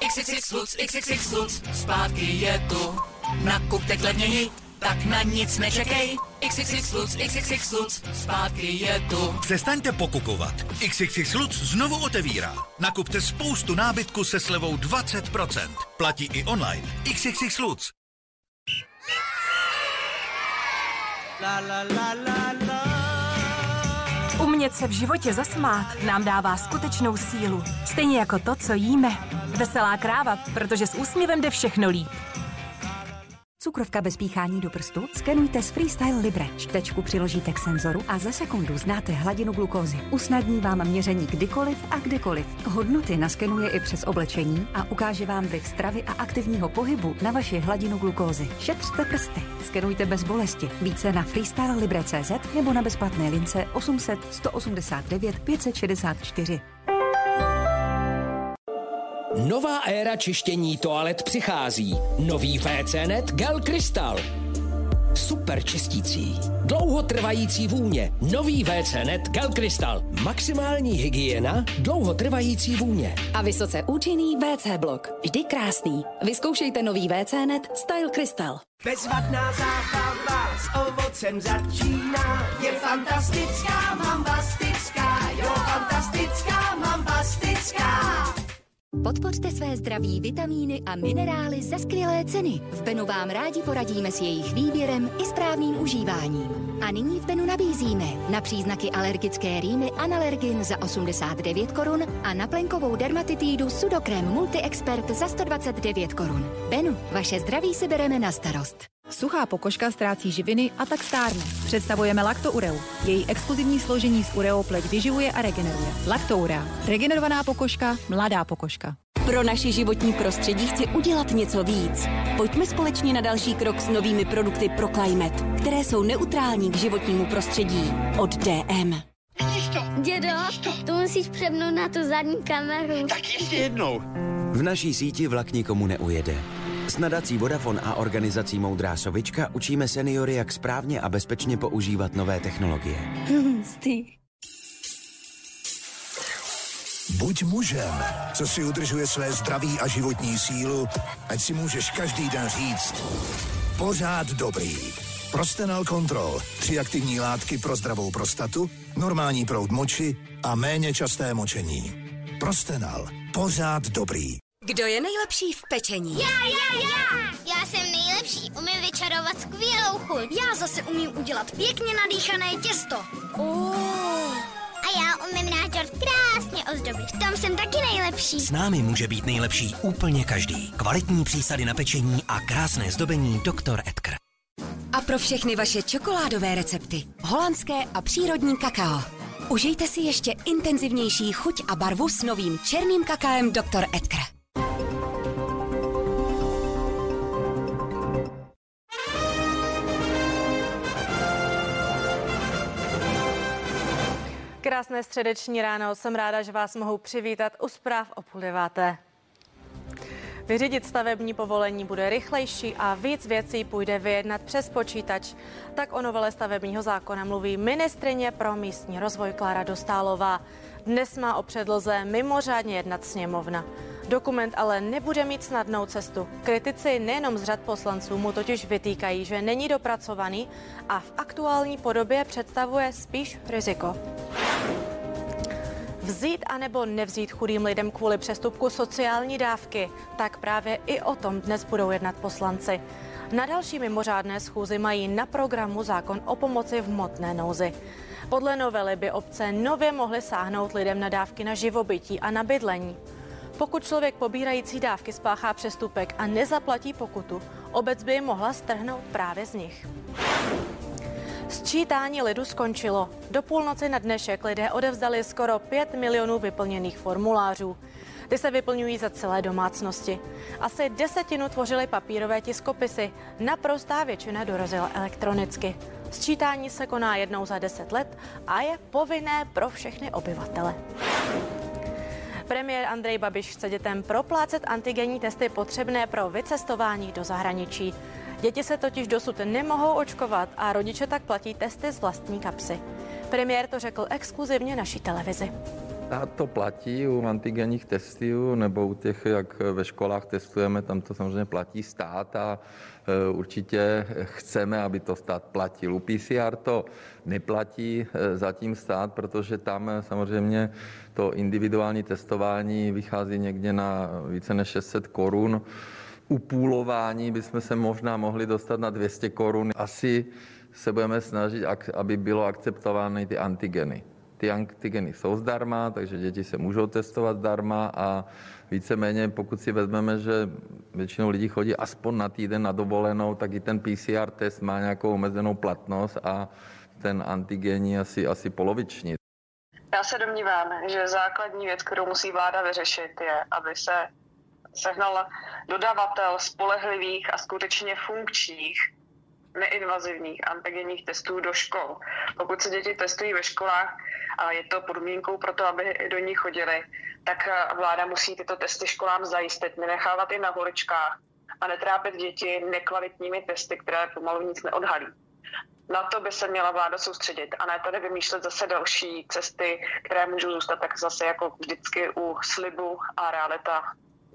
XXX Lutz, XXX Lutz, zpátky je tu. Nakupte levněji, tak na nic nečekej. XXX Lutz, XXX Lutz, zpátky je tu. Přestaňte pokukovat. XXX Lutz znovu otevírá. Nakupte spoustu nábytku se slevou 20%. Platí i online. XXX Lutz. La, la, la, la, la. Umět se v životě zasmát nám dává skutečnou sílu. Stejně jako to, co jíme. Veselá kráva, protože s úsměvem jde všechno líp. Cukrovka bez píchání do prstu? Skenujte s Freestyle Libre. Čtečku přiložíte k senzoru a za sekundu znáte hladinu glukózy. Usnadní vám měření kdykoliv a kdekoliv. Hodnoty naskenuje i přes oblečení a ukáže vám vliv stravy a aktivního pohybu na vaši hladinu glukózy. Šetřte prsty. Skenujte bez bolesti. Více na freestylelibre.cz nebo na bezplatné lince 800 189 564. Nová éra čištění toalet přichází. Nový WC-net Gel Crystal. Super čistící, dlouhotrvající vůně. Nový WC-net Gel Crystal. Maximální hygiena, dlouhotrvající vůně. A vysoce účinný WC blok. Vždy krásný. Vyzkoušejte nový WC-net Style Crystal. Bezvadná zábava s ovocem začíná. Je fantastická, mambastická, jo, fantastická, mambastická. Podpořte své zdraví vitamíny a minerály za skvělé ceny. V Benu vám rádi poradíme s jejich výběrem i správným užíváním. A nyní v Benu nabízíme na příznaky alergické rýmy Analergin za 89 korun a na plenkovou dermatitídu Sudokrem Multi-Expert za 129 korun. Benu, vaše zdraví si bereme na starost. Suchá pokožka ztrácí živiny a tak stárne. Představujeme Lactoureu. Její exkluzivní složení z ureou pleť vyživuje a regeneruje. Lactourea. Regenerovaná pokožka, mladá pokožka. Pro naše životní prostředí chci udělat něco víc. Pojďme společně na další krok s novými produkty pro Climate, které jsou neutrální k životnímu prostředí. Od DM. Dědo, to musíš přepnout na tu zadní kameru. Tak ještě jednou. V naší síti vlak nikomu neujede. S nadací Vodafone a organizací Moudrá sovička učíme seniory, jak správně a bezpečně používat nové technologie. Buď mužem, co si udržuje své zdraví a životní sílu, ať si můžeš každý den říct pořád dobrý. Prostenal Control. Tři aktivní látky pro zdravou prostatu, normální proud moči a méně časté močení. Prostenal. Pořád dobrý. Kdo je nejlepší v pečení? Já, já, já! Já jsem nejlepší, umím vyčarovat skvělou chuť. Já zase umím udělat pěkně nadýchané těsto. Oh. A já umím náš dort krásně ozdobit. V tom jsem taky nejlepší. S námi může být nejlepší úplně každý. Kvalitní přísady na pečení a krásné zdobení Dr. Edgar. A pro všechny vaše čokoládové recepty. Holandské a přírodní kakao. Užijte si ještě intenzivnější chuť a barvu s novým černým kakaem Dr. Edgar. Krásné středeční ráno, jsem ráda, že vás mohu přivítat u zpráv o půl deváté. Vyřídit stavební povolení bude rychlejší a víc věcí půjde vyjednat přes počítač. Tak o novele stavebního zákona mluví ministrině pro místní rozvoj Klára Dostálová. Dnes má o předloze mimořádně jednat sněmovna. Dokument ale nebude mít snadnou cestu. Kritici nejenom z řad poslanců mu totiž vytýkají, že není dopracovaný a v aktuální podobě představuje spíš riziko. Vzít anebo nevzít chudým lidem kvůli přestupku sociální dávky, tak právě i o tom dnes budou jednat poslanci. Na další mimořádné schůzi mají na programu zákon o pomoci v hmotné nouzi. Podle novely by obce nově mohly sáhnout lidem na dávky na živobytí a na bydlení. Pokud člověk pobírající dávky spáchá přestupek a nezaplatí pokutu, obec by ji mohla strhnout právě z nich. Sčítání lidu skončilo. Do půlnoci na dnešek lidé odevzdali skoro 5 milionů vyplněných formulářů. Ty se vyplňují za celé domácnosti. Asi desetinu tvořily papírové tiskopisy, naprostá většina dorazila elektronicky. Sčítání se koná jednou za 10 let a je povinné pro všechny obyvatele. Premiér Andrej Babiš chce dětem proplácet antigenní testy potřebné pro vycestování do zahraničí. Děti se totiž dosud nemohou očkovat a rodiče tak platí testy z vlastní kapsy. Premiér to řekl exkluzivně naší televizi. Stát to platí u antigenních testů nebo u těch, jak ve školách testujeme, tam to samozřejmě platí stát a e, určitě chceme, aby to stát platil. U PCR to neplatí e, zatím stát, protože tam samozřejmě to individuální testování vychází někde na více než 600 korun. U půlování bychom se možná mohli dostat na 200 korun. Asi se budeme snažit, aby bylo akceptovány ty antigeny. Ty antigeny jsou zdarma, takže děti se můžou testovat zdarma a víceméně, pokud si vezmeme, že většinou lidí chodí aspoň na týden na dovolenou, tak i ten PCR test má nějakou omezenou platnost a ten antigenní asi, asi poloviční. Já se domnívám, že základní věc, kterou musí vláda vyřešit, je, aby se sehnal dodavatel spolehlivých a skutečně funkčních neinvazivních antigenních testů do škol. Pokud se děti testují ve školách a je to podmínkou pro to, aby do nich chodili, tak vláda musí tyto testy školám zajistit, nenechávat je na holičkách a netrápit děti nekvalitními testy, které pomalu nic neodhalí. Na to by se měla vláda soustředit a ne tady vymýšlet zase další cesty, které můžou zůstat tak zase jako vždycky u slibu a realita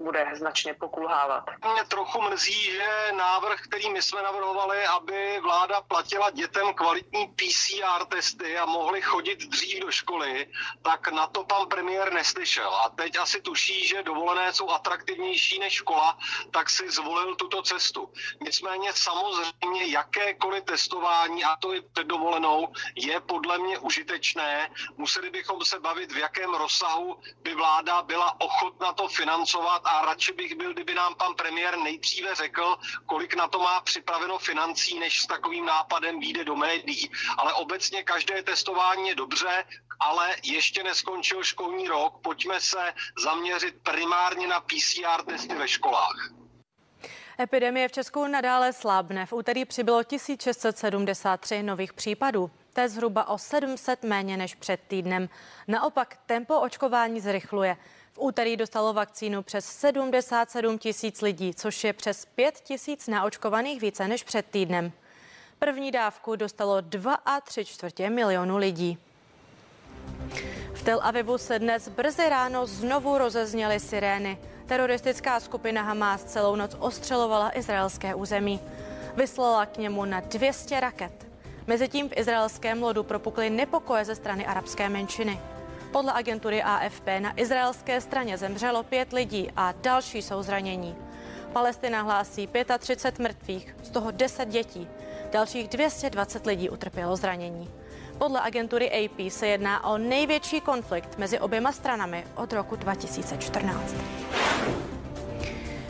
bude značně pokulhávat. Mě trochu mrzí, že návrh, který my jsme navrhovali, aby vláda platila dětem kvalitní PCR testy a mohli chodit dřív do školy, tak na to pan premiér neslyšel. A teď asi tuší, že dovolené jsou atraktivnější než škola, tak si zvolil tuto cestu. Nicméně samozřejmě jakékoliv testování, a to i před dovolenou, je podle mě užitečné. Museli bychom se bavit, v jakém rozsahu by vláda byla ochotna to financovat a radši bych byl, kdyby nám pan premiér nejdříve řekl, kolik na to má připraveno financí, než s takovým nápadem vyjde do médií. Ale obecně každé testování je dobře, ale ještě neskončil školní rok. Pojďme se zaměřit primárně na PCR testy ve školách. Epidemie v Česku nadále slábne. V úterý přibylo 1673 nových případů. To je zhruba o 700 méně než před týdnem. Naopak tempo očkování zrychluje. V úterý dostalo vakcínu přes 77 tisíc lidí, což je přes 5 tisíc naočkovaných více než před týdnem. První dávku dostalo 2,3 čtvrtě milionu lidí. V Tel Avivu se dnes brzy ráno znovu rozezněly sirény. Teroristická skupina Hamas celou noc ostřelovala izraelské území. Vyslala k němu na 200 raket. Mezitím v izraelském lodu propukly nepokoje ze strany arabské menšiny. Podle agentury AFP na izraelské straně zemřelo pět lidí a další jsou zranění. Palestina hlásí 35 mrtvých, z toho 10 dětí. Dalších 220 lidí utrpělo zranění. Podle agentury AP se jedná o největší konflikt mezi oběma stranami od roku 2014.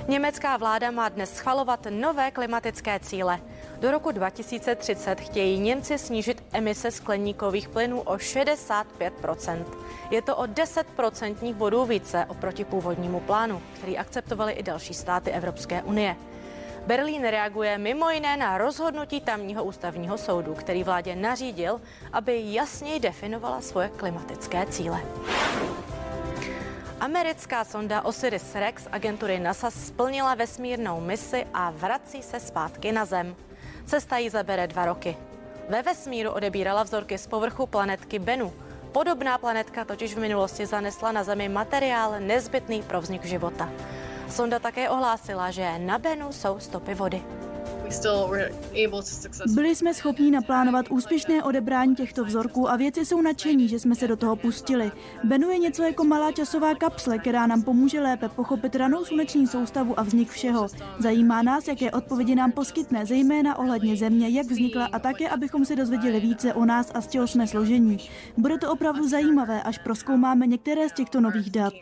Německá vláda má dnes schvalovat nové klimatické cíle. Do roku 2030 chtějí Němci snížit emise skleníkových plynů o 65% Je to o 10% bodů více oproti původnímu plánu, který akceptovali i další státy Evropské unie. Berlín reaguje mimo jiné na rozhodnutí tamního ústavního soudu, který vládě nařídil, aby jasněji definovala svoje klimatické cíle. Americká sonda Osiris-Rex agentury NASA splnila vesmírnou misi a vrací se zpátky na Zem. Cesta jí zabere dva roky. Ve vesmíru odebírala vzorky z povrchu planetky Bennu. Podobná planetka totiž v minulosti zanesla na Zemi materiál nezbytný pro vznik života. Sonda také ohlásila, že na Bennu jsou stopy vody. Byli jsme schopni naplánovat úspěšné odebrání těchto vzorků a věci jsou nadšení, že jsme se do toho pustili. Benu je něco jako malá časová kapsle, která nám pomůže lépe pochopit ranou sluneční soustavu a vznik všeho. Zajímá nás, jaké odpovědi nám poskytne, zejména ohledně země, jak vznikla a také, abychom se dozvěděli více o nás a z čeho jsme složení. Bude to opravdu zajímavé, až proskoumáme některé z těchto nových dat.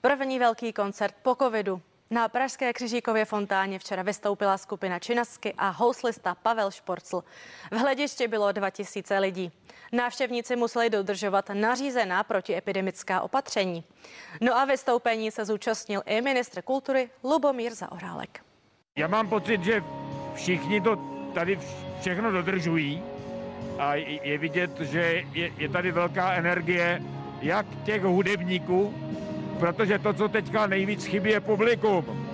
První velký koncert po covidu. Na Pražské křižíkově fontáně včera vystoupila skupina Činasky a houslista Pavel Šporcl. V hledišti bylo 2000 lidí. Návštěvníci museli dodržovat nařízená protiepidemická opatření. No a vystoupení se zúčastnil i ministr kultury Lubomír Zaorálek. Já mám pocit, že všichni to tady všechno dodržují a je vidět, že je, je tady velká energie jak těch hudebníků, protože to, co teďka nejvíc chybí, je publikum.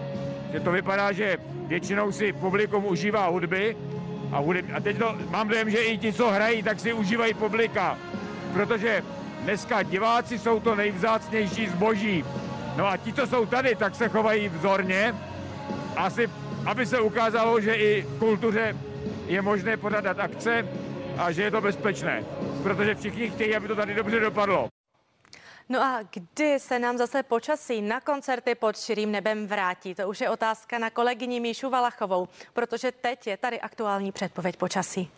Že to vypadá, že většinou si publikum užívá hudby a, hudeb... a teď to, mám dojem, že i ti, co hrají, tak si užívají publika. Protože Dneska diváci jsou to nejvzácnější zboží. No a ti, co jsou tady, tak se chovají vzorně, asi, aby se ukázalo, že i v kultuře je možné pořádat akce a že je to bezpečné, protože všichni chtějí, aby to tady dobře dopadlo. No a kdy se nám zase počasí na koncerty pod širým nebem vrátí? To už je otázka na kolegyni Míšu Valachovou, protože teď je tady aktuální předpověď počasí.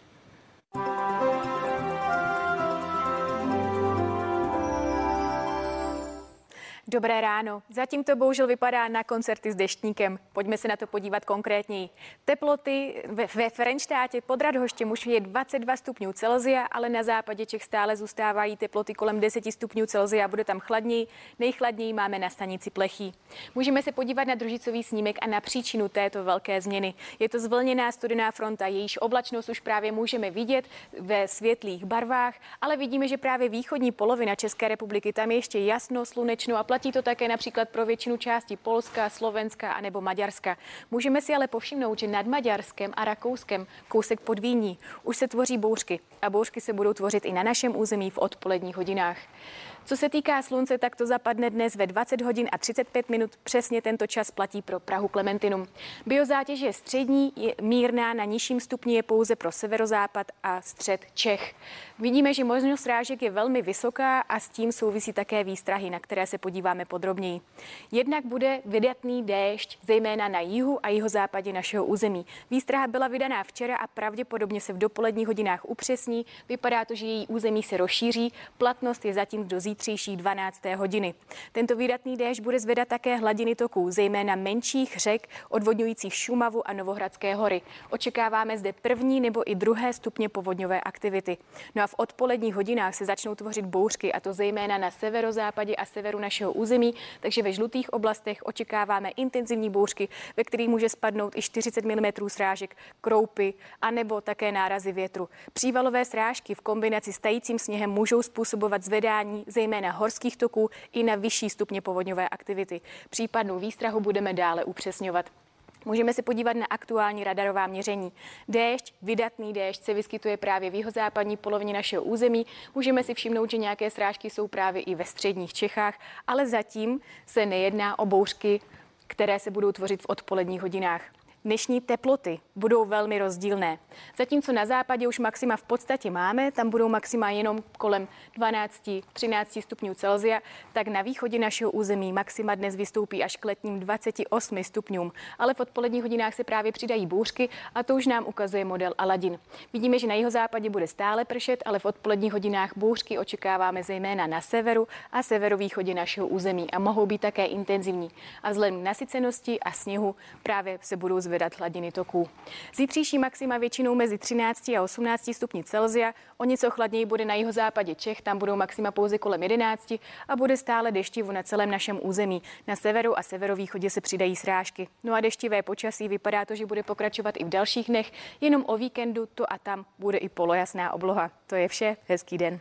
Dobré ráno. Zatím to bohužel vypadá na koncerty s deštníkem. Pojďme se na to podívat konkrétněji. Teploty ve, ve Frenštátě pod Radhoštěm už je 22 stupňů Celzia, ale na západě Čech stále zůstávají teploty kolem 10 stupňů Celzia. Bude tam chladněji. Nejchladněji máme na stanici Plechý. Můžeme se podívat na družicový snímek a na příčinu této velké změny. Je to zvlněná studená fronta, jejíž oblačnost už právě můžeme vidět ve světlých barvách, ale vidíme, že právě východní polovina České republiky tam je ještě jasno, slunečno a Platí to také například pro většinu části Polska, Slovenska a nebo Maďarska. Můžeme si ale povšimnout, že nad Maďarskem a Rakouskem kousek podvíní už se tvoří bouřky a bouřky se budou tvořit i na našem území v odpoledních hodinách. Co se týká slunce, tak to zapadne dnes ve 20 hodin a 35 minut. Přesně tento čas platí pro Prahu Klementinum. Biozátěž je střední, je mírná, na nižším stupni je pouze pro severozápad a střed Čech. Vidíme, že možnost srážek je velmi vysoká a s tím souvisí také výstrahy, na které se podíváme podrobněji. Jednak bude vydatný déšť, zejména na jihu a jihozápadě našeho území. Výstraha byla vydaná včera a pravděpodobně se v dopoledních hodinách upřesní. Vypadá to, že její území se rozšíří. Platnost je zatím do zítřejší 12. hodiny. Tento výdatný déšť bude zvedat také hladiny toků, zejména menších řek odvodňujících Šumavu a Novohradské hory. Očekáváme zde první nebo i druhé stupně povodňové aktivity. No a v odpoledních hodinách se začnou tvořit bouřky, a to zejména na severozápadě a severu našeho území, takže ve žlutých oblastech očekáváme intenzivní bouřky, ve kterých může spadnout i 40 mm srážek, kroupy a nebo také nárazy větru. Přívalové srážky v kombinaci s tajícím sněhem můžou způsobovat zvedání zejména horských toků i na vyšší stupně povodňové aktivity. Případnou výstrahu budeme dále upřesňovat. Můžeme se podívat na aktuální radarová měření. Déšť, vydatný déšť se vyskytuje právě v jihozápadní polovině našeho území. Můžeme si všimnout, že nějaké srážky jsou právě i ve středních Čechách, ale zatím se nejedná o bouřky, které se budou tvořit v odpoledních hodinách. Dnešní teploty budou velmi rozdílné. Zatímco na západě už maxima v podstatě máme, tam budou maxima jenom kolem 12-13 stupňů Celzia, tak na východě našeho území maxima dnes vystoupí až k letním 28 stupňům. Ale v odpoledních hodinách se právě přidají bouřky a to už nám ukazuje model Aladin. Vidíme, že na jeho západě bude stále pršet, ale v odpoledních hodinách bouřky očekáváme zejména na severu a severovýchodě našeho území a mohou být také intenzivní. A vzhledem k nasycenosti a sněhu právě se budou zvedat zvedat hladiny toků. Zítřejší maxima většinou mezi 13 a 18 stupni Celzia, o něco chladněji bude na jihozápadě Čech, tam budou maxima pouze kolem 11 a bude stále deštivo na celém našem území. Na severu a severovýchodě se přidají srážky. No a deštivé počasí vypadá to, že bude pokračovat i v dalších dnech, jenom o víkendu to a tam bude i polojasná obloha. To je vše, hezký den.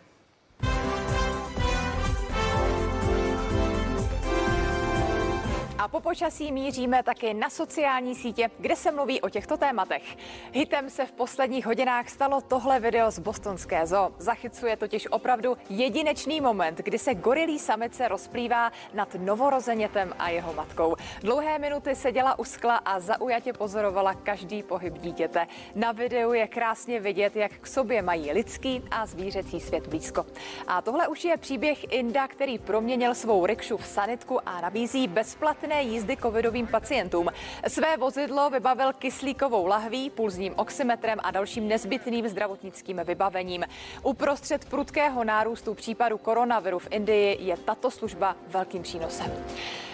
A po počasí míříme také na sociální sítě, kde se mluví o těchto tématech. Hitem se v posledních hodinách stalo tohle video z bostonské zoo. Zachycuje totiž opravdu jedinečný moment, kdy se gorilí samice rozplývá nad novorozenětem a jeho matkou. Dlouhé minuty seděla u skla a zaujatě pozorovala každý pohyb dítěte. Na videu je krásně vidět, jak k sobě mají lidský a zvířecí svět blízko. A tohle už je příběh Inda, který proměnil svou rikšu v sanitku a nabízí bezplatné bezpečné jízdy covidovým pacientům. Své vozidlo vybavil kyslíkovou lahví, pulzním oximetrem a dalším nezbytným zdravotnickým vybavením. Uprostřed prudkého nárůstu případu koronaviru v Indii je tato služba velkým přínosem.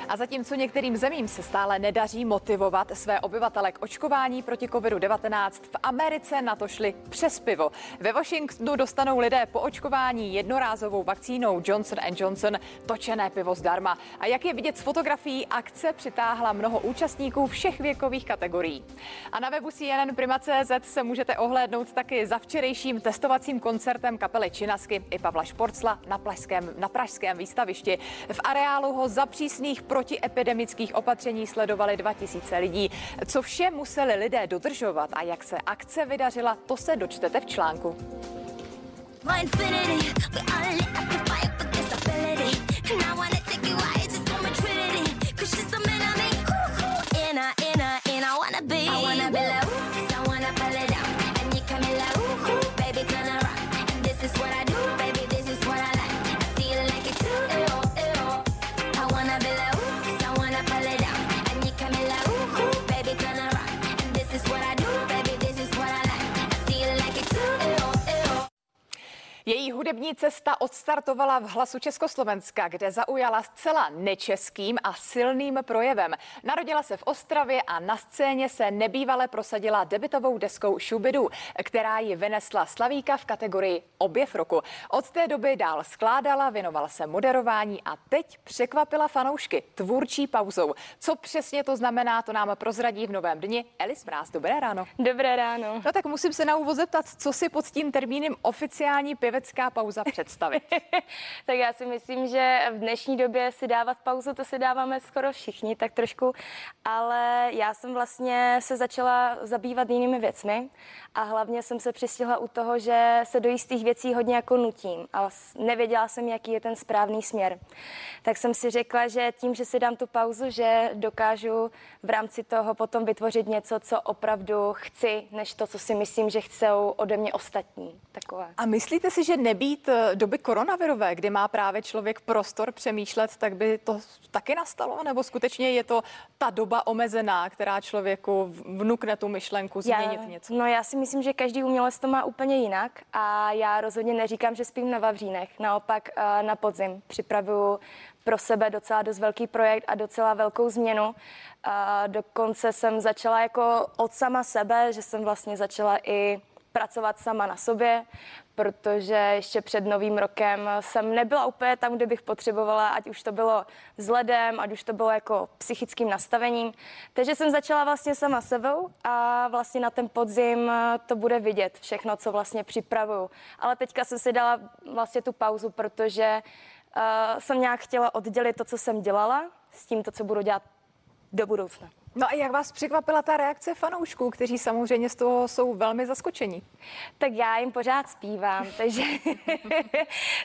A zatímco některým zemím se stále nedaří motivovat své obyvatele k očkování proti COVID-19, v Americe na to šli přes pivo. Ve Washingtonu dostanou lidé po očkování jednorázovou vakcínou Johnson Johnson točené pivo zdarma. A jak je vidět z fotografií, akce přitáhla mnoho účastníků všech věkových kategorií. A na webu CNN Prima.cz se můžete ohlédnout taky za včerejším testovacím koncertem kapely Činasky i Pavla Šporcla na pražském, na pražském výstavišti. V areálu ho za přísných pro protiepidemických opatření sledovali 2000 lidí. Co vše museli lidé dodržovat a jak se akce vydařila, to se dočtete v článku. Její hudební cesta odstartovala v hlasu Československa, kde zaujala zcela nečeským a silným projevem. Narodila se v Ostravě a na scéně se nebývale prosadila debitovou deskou Šubidu, která ji vynesla Slavíka v kategorii objev roku. Od té doby dál skládala, věnovala se moderování a teď překvapila fanoušky tvůrčí pauzou. Co přesně to znamená, to nám prozradí v novém dni Elis Mráz. Dobré ráno. Dobré ráno. No tak musím se na úvod zeptat, co si pod tím termínem oficiální pěvecká pauza představit. tak já si myslím, že v dnešní době si dávat pauzu, to si dáváme skoro všichni, tak trošku, ale já jsem vlastně se začala zabývat jinými věcmi a hlavně jsem se přistihla u toho, že se do jistých věcí hodně jako nutím a nevěděla jsem, jaký je ten správný směr. Tak jsem si řekla, že tím, že si dám tu pauzu, že dokážu v rámci toho potom vytvořit něco, co opravdu chci, než to, co si myslím, že chcou ode mě ostatní. Takové. A myslíte si, že nebýt eh, doby koronavirové, kdy má právě člověk prostor přemýšlet, tak by to taky nastalo? Nebo skutečně je to ta doba omezená, která člověku vnukne tu myšlenku změnit já, něco? No já si myslím, že každý umělec to má úplně jinak a já rozhodně neříkám, že spím na Vavřínech. Naopak eh, na podzim připravuju pro sebe docela dost velký projekt a docela velkou změnu. A dokonce jsem začala jako od sama sebe, že jsem vlastně začala i pracovat sama na sobě, protože ještě před novým rokem jsem nebyla úplně tam, kde bych potřebovala, ať už to bylo vzhledem, ať už to bylo jako psychickým nastavením. Takže jsem začala vlastně sama sebou a vlastně na ten podzim to bude vidět všechno, co vlastně připravuju. Ale teďka jsem si dala vlastně tu pauzu, protože uh, jsem nějak chtěla oddělit to, co jsem dělala, s tím, to, co budu dělat do budoucna. No a jak vás překvapila ta reakce fanoušků, kteří samozřejmě z toho jsou velmi zaskočení? Tak já jim pořád zpívám, takže,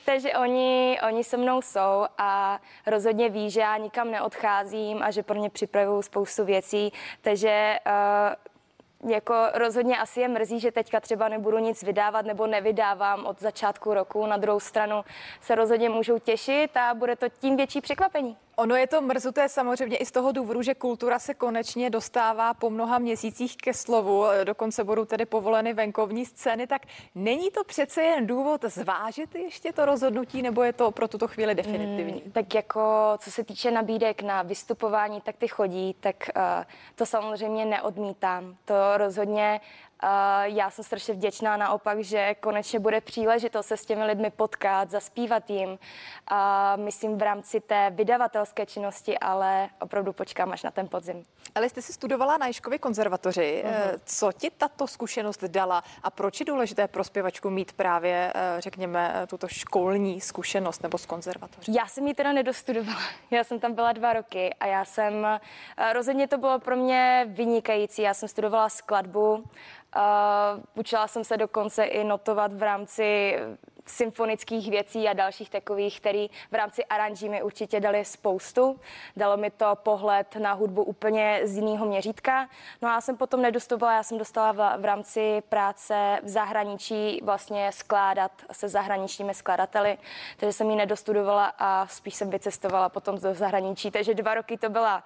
takže oni, oni se mnou jsou a rozhodně ví, že já nikam neodcházím a že pro ně připravuju spoustu věcí, takže uh, jako rozhodně asi je mrzí, že teďka třeba nebudu nic vydávat nebo nevydávám od začátku roku. Na druhou stranu se rozhodně můžou těšit a bude to tím větší překvapení. Ono je to mrzuté samozřejmě i z toho důvodu, že kultura se konečně dostává po mnoha měsících ke slovu, dokonce budou tedy povoleny venkovní scény, tak není to přece jen důvod zvážit ještě to rozhodnutí, nebo je to pro tuto chvíli definitivní? Hmm, tak jako co se týče nabídek na vystupování, tak ty chodí, tak uh, to samozřejmě neodmítám. To rozhodně já jsem strašně vděčná naopak, že konečně bude příležitost se s těmi lidmi potkat, zaspívat jim. A myslím v rámci té vydavatelské činnosti, ale opravdu počkám až na ten podzim. Ale jste si studovala na Ješkově konzervatoři. Uh-huh. Co ti tato zkušenost dala a proč je důležité pro zpěvačku mít právě, eh, řekněme, eh, tuto školní zkušenost nebo z konzervatoře? Já jsem ji teda nedostudovala. Já jsem tam byla dva roky a já jsem, rozhodně to bylo pro mě vynikající. Já jsem studovala skladbu, Uh, učila jsem se dokonce i notovat v rámci symfonických věcí a dalších takových, který v rámci aranží mi určitě dali spoustu. Dalo mi to pohled na hudbu úplně z jiného měřítka. No a já jsem potom nedostupovala, já jsem dostala v, v rámci práce v zahraničí vlastně skládat se zahraničními skladateli, takže jsem ji nedostudovala a spíš jsem vycestovala potom do zahraničí. Takže dva roky to, byla,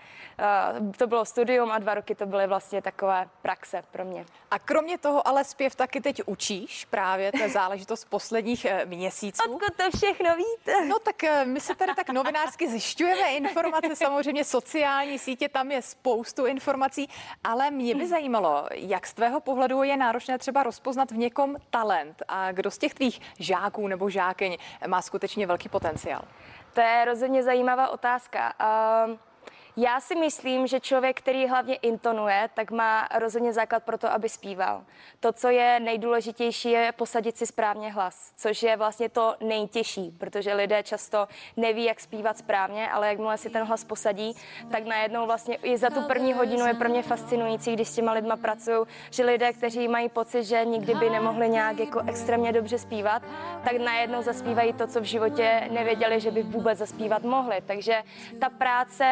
uh, to bylo studium a dva roky to byly vlastně takové praxe pro mě. A kromě toho ale zpěv taky teď učíš právě, to je záležitost posledních Eh, měsíců. Odkud to všechno víte? No tak eh, my se tady tak novinářsky zjišťujeme informace, samozřejmě sociální sítě, tam je spoustu informací, ale mě by zajímalo, jak z tvého pohledu je náročné třeba rozpoznat v někom talent a kdo z těch tvých žáků nebo žákyň má skutečně velký potenciál? To je rozhodně zajímavá otázka. Uh... Já si myslím, že člověk, který hlavně intonuje, tak má rozhodně základ pro to, aby zpíval. To, co je nejdůležitější, je posadit si správně hlas, což je vlastně to nejtěžší, protože lidé často neví, jak zpívat správně, ale jakmile si ten hlas posadí, tak najednou vlastně i za tu první hodinu je pro mě fascinující, když s těma lidma pracuju, že lidé, kteří mají pocit, že nikdy by nemohli nějak jako extrémně dobře zpívat, tak najednou zaspívají to, co v životě nevěděli, že by vůbec zaspívat mohli. Takže ta práce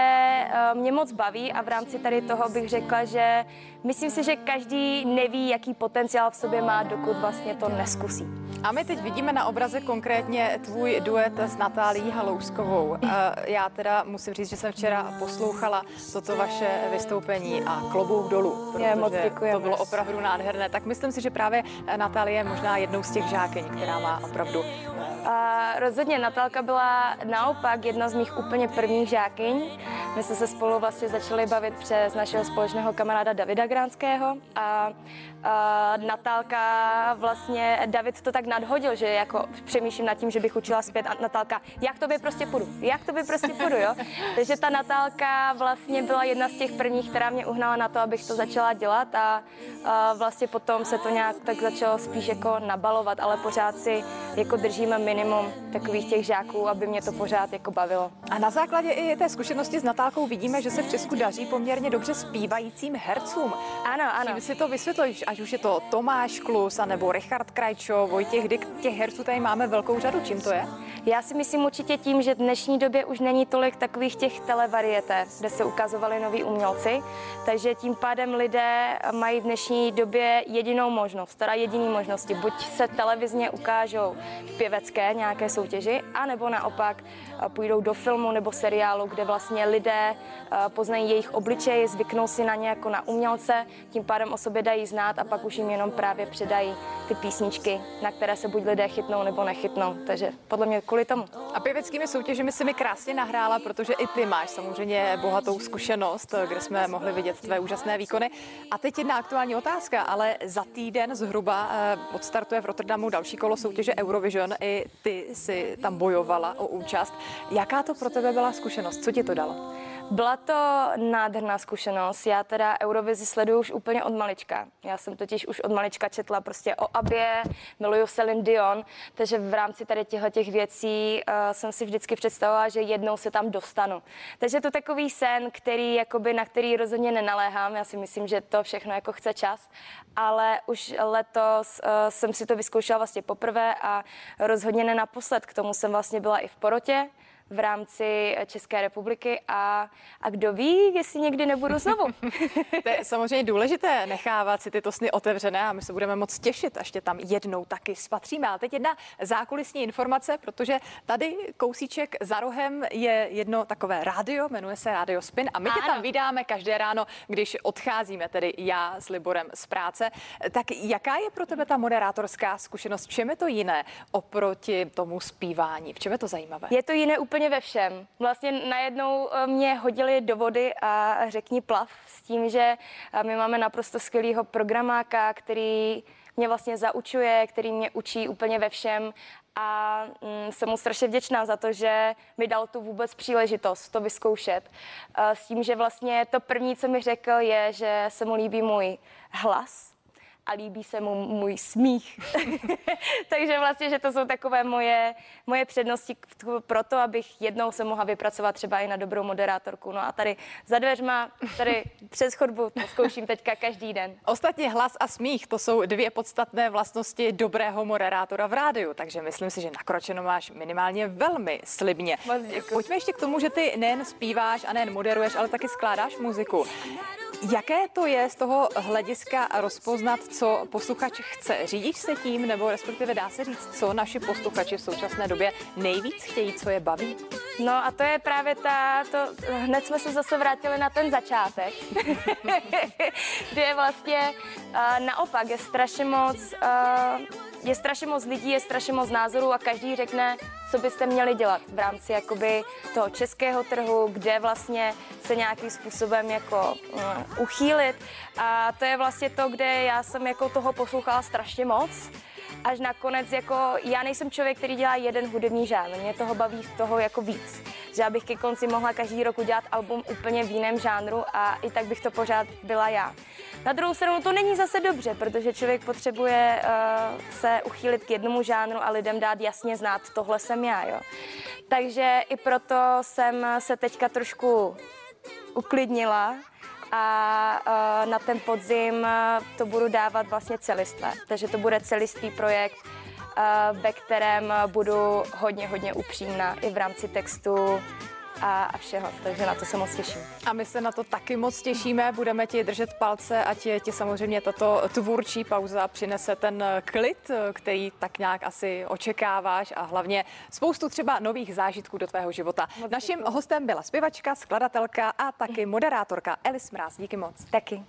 mě moc baví a v rámci tady toho bych řekla, že myslím si, že každý neví, jaký potenciál v sobě má, dokud vlastně to neskusí. A my teď vidíme na obraze konkrétně tvůj duet s Natálí Halouskovou. Já teda musím říct, že jsem včera poslouchala toto vaše vystoupení a klobouk dolů, protože Je, moc to bylo opravdu nádherné. Tak myslím si, že právě Natálie je možná jednou z těch žákyň, která má opravdu A rozhodně Natálka byla naopak jedna z mých úplně prvních žákyň. My jsme se spolu vlastně začali bavit přes našeho společného kamaráda Davida Gránského a, a Natálka vlastně, David to tak nadhodil, že jako přemýšlím nad tím, že bych učila zpět a Natálka, jak to by prostě půjdu, jak to by prostě půjdu, jo. Takže ta Natálka vlastně byla jedna z těch prvních, která mě uhnala na to, abych to začala dělat a, a vlastně potom se to nějak tak začalo spíš jako nabalovat, ale pořád si jako držíme minimum takových těch žáků, aby mě to pořád jako bavilo. A na základě i té zkušenosti s Natálkou vidíme, že se v Česku daří poměrně dobře zpívajícím hercům. Ano, ano. Čím si to vysvětluješ, ať už je to Tomáš Klus, anebo Richard Krajčo, Vojtěch Dyk, těch herců tady máme velkou řadu. Čím to je? Já si myslím určitě tím, že v dnešní době už není tolik takových těch televarieté, kde se ukazovali noví umělci, takže tím pádem lidé mají v dnešní době jedinou možnost, teda jediný možnosti. Buď se televizně ukážou v pěvecké nějaké soutěži, anebo naopak eh, půjdou do filmu nebo seriálu, kde vlastně lidé eh, poznají jejich obličej, zvyknou si na ně jako na umělce, tím pádem o sobě dají znát a pak už jim jenom právě předají ty písničky, na které se buď lidé chytnou nebo nechytnou. Takže podle mě kvůli tomu. A pěveckými soutěžemi si mi krásně nahrála, protože i ty máš samozřejmě bohatou zkušenost, kde jsme mohli vidět tvé úžasné výkony. A teď jedna aktuální otázka, ale za týden zhruba eh, odstartuje v Rotterdamu další kolo soutěže Eurovision. I ty si tam bojovala o účast. Jaká to pro tebe byla zkušenost? Co ti to dalo? Byla to nádherná zkušenost. Já teda Eurovizi sleduju už úplně od malička. Já jsem totiž už od malička četla prostě o Abě, miluju Celine Dion, takže v rámci tady těchto těch věcí uh, jsem si vždycky představovala, že jednou se tam dostanu. Takže to takový sen, který, jakoby, na který rozhodně nenaléhám. Já si myslím, že to všechno jako chce čas, ale už letos uh, jsem si to vyzkoušela vlastně poprvé a rozhodně ne naposled. K tomu jsem vlastně byla i v porotě v rámci České republiky a, a kdo ví, jestli někdy nebudu znovu. To je samozřejmě důležité nechávat si tyto sny otevřené a my se budeme moc těšit, až tě tam jednou taky spatříme. Ale teď jedna zákulisní informace, protože tady kousíček za rohem je jedno takové rádio, jmenuje se Radio Spin a my tě tam vydáme každé ráno, když odcházíme, tedy já s Liborem z práce. Tak jaká je pro tebe ta moderátorská zkušenost? V čem je to jiné oproti tomu zpívání? V čem je to zajímavé? Je to jiné úplně ve všem. Vlastně najednou eh, mě hodili do vody a řekni plav s tím, že eh, my máme naprosto skvělého programáka, který mě vlastně zaučuje, který mě učí úplně ve všem a mm, jsem mu strašně vděčná za to, že mi dal tu vůbec příležitost to vyzkoušet. Eh, S tím, že vlastně to první, co mi řekl, je, že se mu líbí můj hlas, a líbí se mu můj smích. Takže vlastně, že to jsou takové moje, moje přednosti pro to, abych jednou se mohla vypracovat třeba i na dobrou moderátorku. No a tady za dveřma, tady přes chodbu, to zkouším teďka každý den. Ostatně hlas a smích, to jsou dvě podstatné vlastnosti dobrého moderátora v rádiu, takže myslím si, že nakročeno máš minimálně velmi slibně. Pojďme ještě k tomu, že ty nejen zpíváš a nejen moderuješ, ale taky skládáš muziku. Jaké to je z toho hlediska rozpoznat, co posluchač chce? Řídíš se tím, nebo respektive dá se říct, co naši posluchači v současné době nejvíc chtějí, co je baví? No a to je právě ta, to, hned jsme se zase vrátili na ten začátek, kde je vlastně uh, naopak, je strašně moc, uh, je strašně moc lidí, je strašně moc názorů a každý řekne, co byste měli dělat v rámci jakoby toho českého trhu, kde vlastně se nějakým způsobem jako uh, uchýlit. A to je vlastně to, kde já jsem jako toho poslouchala strašně moc až nakonec jako já nejsem člověk, který dělá jeden hudební žánr, mě toho baví z toho jako víc. Že já bych ke konci mohla každý rok udělat album úplně v jiném žánru a i tak bych to pořád byla já. Na druhou stranu to není zase dobře, protože člověk potřebuje uh, se uchýlit k jednomu žánru a lidem dát jasně znát, tohle jsem já, jo. Takže i proto jsem se teďka trošku uklidnila a uh, na ten podzim uh, to budu dávat vlastně celistvé. Takže to bude celistvý projekt, uh, ve kterém budu hodně, hodně upřímná i v rámci textu a, a všeho, takže na to se moc těším. A my se na to taky moc těšíme, budeme ti držet palce, ať ti samozřejmě tato tvůrčí pauza přinese ten klid, který tak nějak asi očekáváš a hlavně spoustu třeba nových zážitků do tvého života. Moc Naším děkuji. hostem byla zpěvačka, skladatelka a taky moderátorka Elis Mráz. Díky moc. Taky.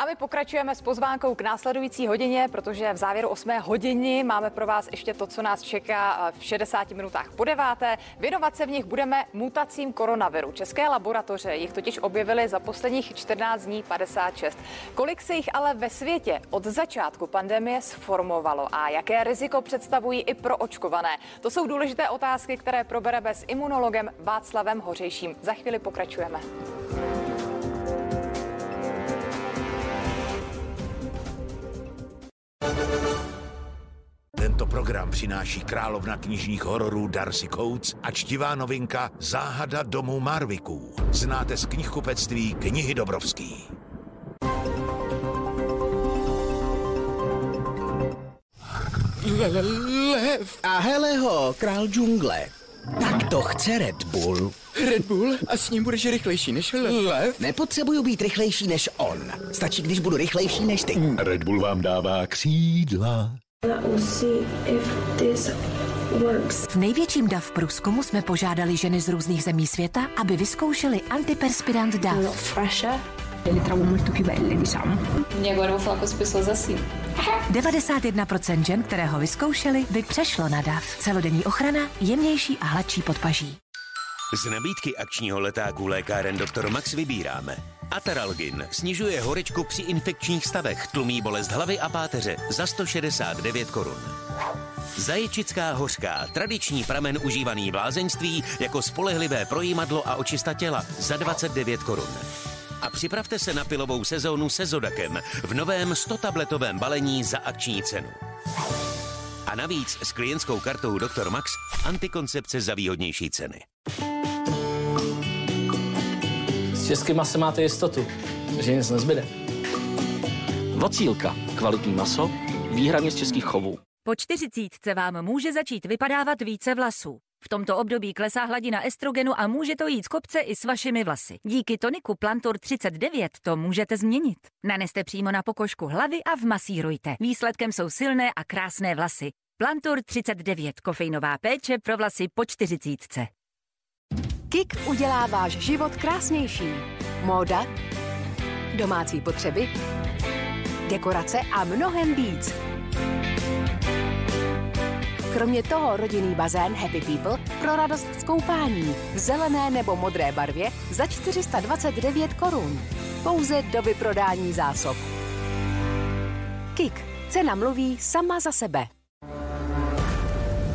A my pokračujeme s pozvánkou k následující hodině, protože v závěru 8 hodiny máme pro vás ještě to, co nás čeká v 60 minutách po deváté. Věnovat se v nich budeme mutacím koronaviru. České laboratoře jich totiž objevily za posledních 14 dní 56. Kolik se jich ale ve světě od začátku pandemie sformovalo a jaké riziko představují i pro očkované? To jsou důležité otázky, které probereme s imunologem Václavem Hořejším. Za chvíli pokračujeme. Přináší královna knižních hororů Darcy Coates a čtivá novinka Záhada domu Marviků. Znáte z knihkupectví knihy Dobrovský. Lev. A hele ho, král džungle. Tak to chce Red Bull. Red Bull? A s ním budeš rychlejší než lev? Nepotřebuju být rychlejší než on. Stačí, když budu rychlejší než ty. Red Bull vám dává křídla. V největším DAF průzkumu jsme požádali ženy z různých zemí světa, aby vyzkoušeli antiperspirant. Le trovo molto più belle, diciamo. E agora vou falar com as pessoas assim. 91% žen, které ho vyzkoušeli, by přešlo na DAF. Celodenní ochrana, jemnější a hladší podpaží. Z nabídky akčního letáku lékáren Dr. Max vybíráme. Ataralgin snižuje horečku při infekčních stavech, tlumí bolest hlavy a páteře za 169 korun. Zaječická hořká, tradiční pramen užívaný v lázeňství jako spolehlivé projímadlo a očista těla za 29 korun. A připravte se na pilovou sezónu se Zodakem v novém 100-tabletovém balení za akční cenu. A navíc s klientskou kartou Dr. Max antikoncepce za výhodnější ceny. S českým masem máte jistotu, že nic nezbyde. Vocílka. Kvalitní maso, výhradně z českých chovů. Po čtyřicítce vám může začít vypadávat více vlasů. V tomto období klesá hladina estrogenu a může to jít z kopce i s vašimi vlasy. Díky toniku Plantor 39 to můžete změnit. Naneste přímo na pokožku hlavy a vmasírujte. Výsledkem jsou silné a krásné vlasy. Plantor 39, kofeinová péče pro vlasy po čtyřicítce. Kik udělá váš život krásnější. Móda, domácí potřeby, dekorace a mnohem víc. Kromě toho rodinný bazén Happy People pro radost z koupání v zelené nebo modré barvě za 429 korun. Pouze do vyprodání zásob. Kik. Cena mluví sama za sebe.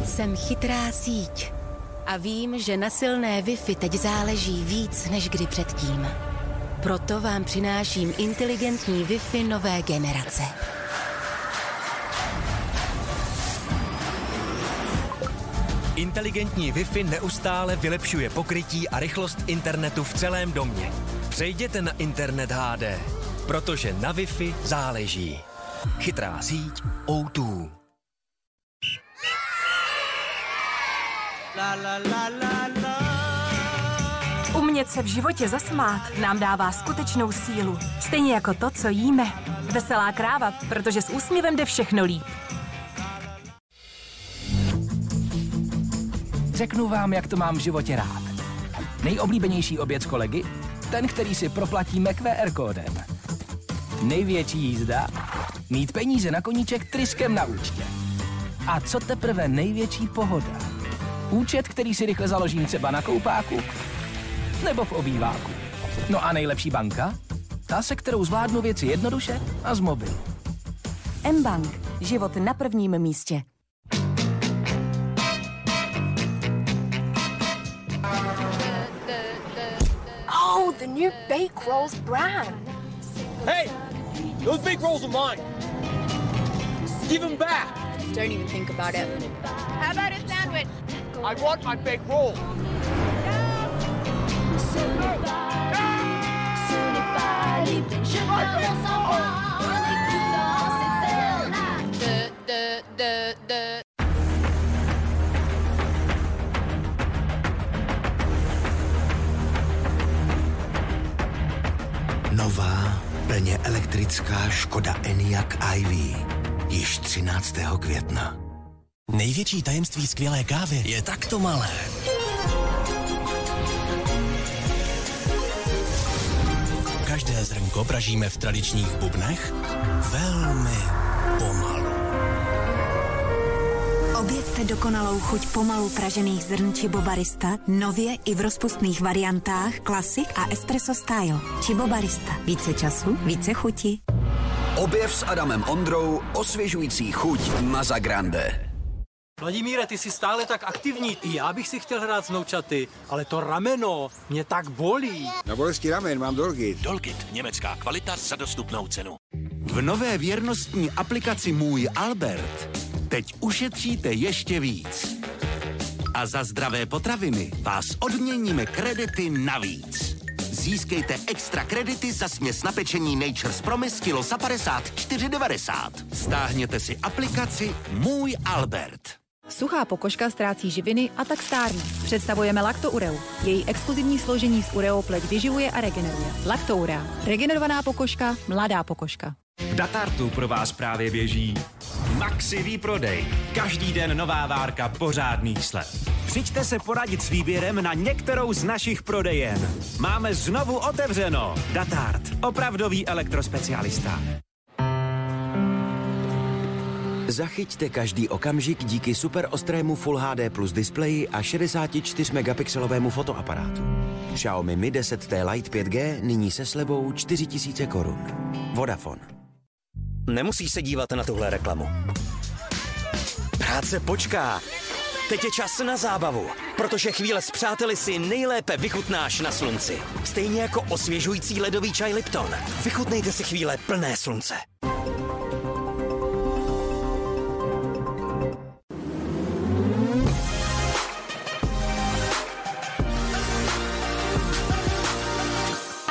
Jsem chytrá síť a vím, že na silné Wi-Fi teď záleží víc než kdy předtím. Proto vám přináším inteligentní Wi-Fi nové generace. Inteligentní Wi-Fi neustále vylepšuje pokrytí a rychlost internetu v celém domě. Přejděte na internet HD, protože na Wi-Fi záleží. Chytrá síť O2. La la la la la. Umět se v životě zasmát nám dává skutečnou sílu. Stejně jako to, co jíme. Veselá kráva, protože s úsměvem jde všechno líp. Řeknu vám, jak to mám v životě rád. Nejoblíbenější oběd s kolegy? Ten, který si proplatíme QR kódem. Největší jízda? Mít peníze na koníček tryskem na účtě. A co teprve největší pohoda? Účet, který si rychle založím třeba na koupáku nebo v obýváku. No a nejlepší banka? Ta, se kterou zvládnu věci jednoduše a z mobilu. M-Bank. Život na prvním místě. Oh, the new Bake Rolls brand. Hey, those big rolls are mine. Give them back. Don't even think about it. How about a sandwich? I want my big roll. Nová, plně elektrická Škoda Enyaq iV již 13. května. Největší tajemství skvělé kávy je takto malé. Každé zrnko pražíme v tradičních bubnech velmi pomalu. Objevte dokonalou chuť pomalu pražených zrn či bobarista, nově i v rozpustných variantách Classic a Espresso Style. Či bobarista. Více času, více chuti. Objev s Adamem Ondrou osvěžující chuť Maza Grande. Vladimíre, ty jsi stále tak aktivní. I já bych si chtěl hrát s noučaty, ale to rameno mě tak bolí. Na bolesti ramen mám Dolgit. Dolgit, německá kvalita za dostupnou cenu. V nové věrnostní aplikaci Můj Albert teď ušetříte ještě víc. A za zdravé potraviny vás odměníme kredity navíc. Získejte extra kredity za směs na pečení Nature's Promise kilo za 54,90. Stáhněte si aplikaci Můj Albert. Suchá pokožka ztrácí živiny a tak stárne. Představujeme Lactoureu. Její exkluzivní složení z ureou pleť vyživuje a regeneruje. Lactourea. Regenerovaná pokožka, mladá pokožka. V Datartu pro vás právě běží Maxi výprodej. Každý den nová várka pořádných slev. Přijďte se poradit s výběrem na některou z našich prodejen. Máme znovu otevřeno. Datart. Opravdový elektrospecialista. Zachyťte každý okamžik díky super ostrému Full HD plus displeji a 64 megapixelovému fotoaparátu. Xiaomi Mi 10T Lite 5G nyní se slevou 4000 korun. Vodafone. Nemusíš se dívat na tuhle reklamu. Práce počká. Teď je čas na zábavu, protože chvíle s přáteli si nejlépe vychutnáš na slunci. Stejně jako osvěžující ledový čaj Lipton. Vychutnejte si chvíle plné slunce.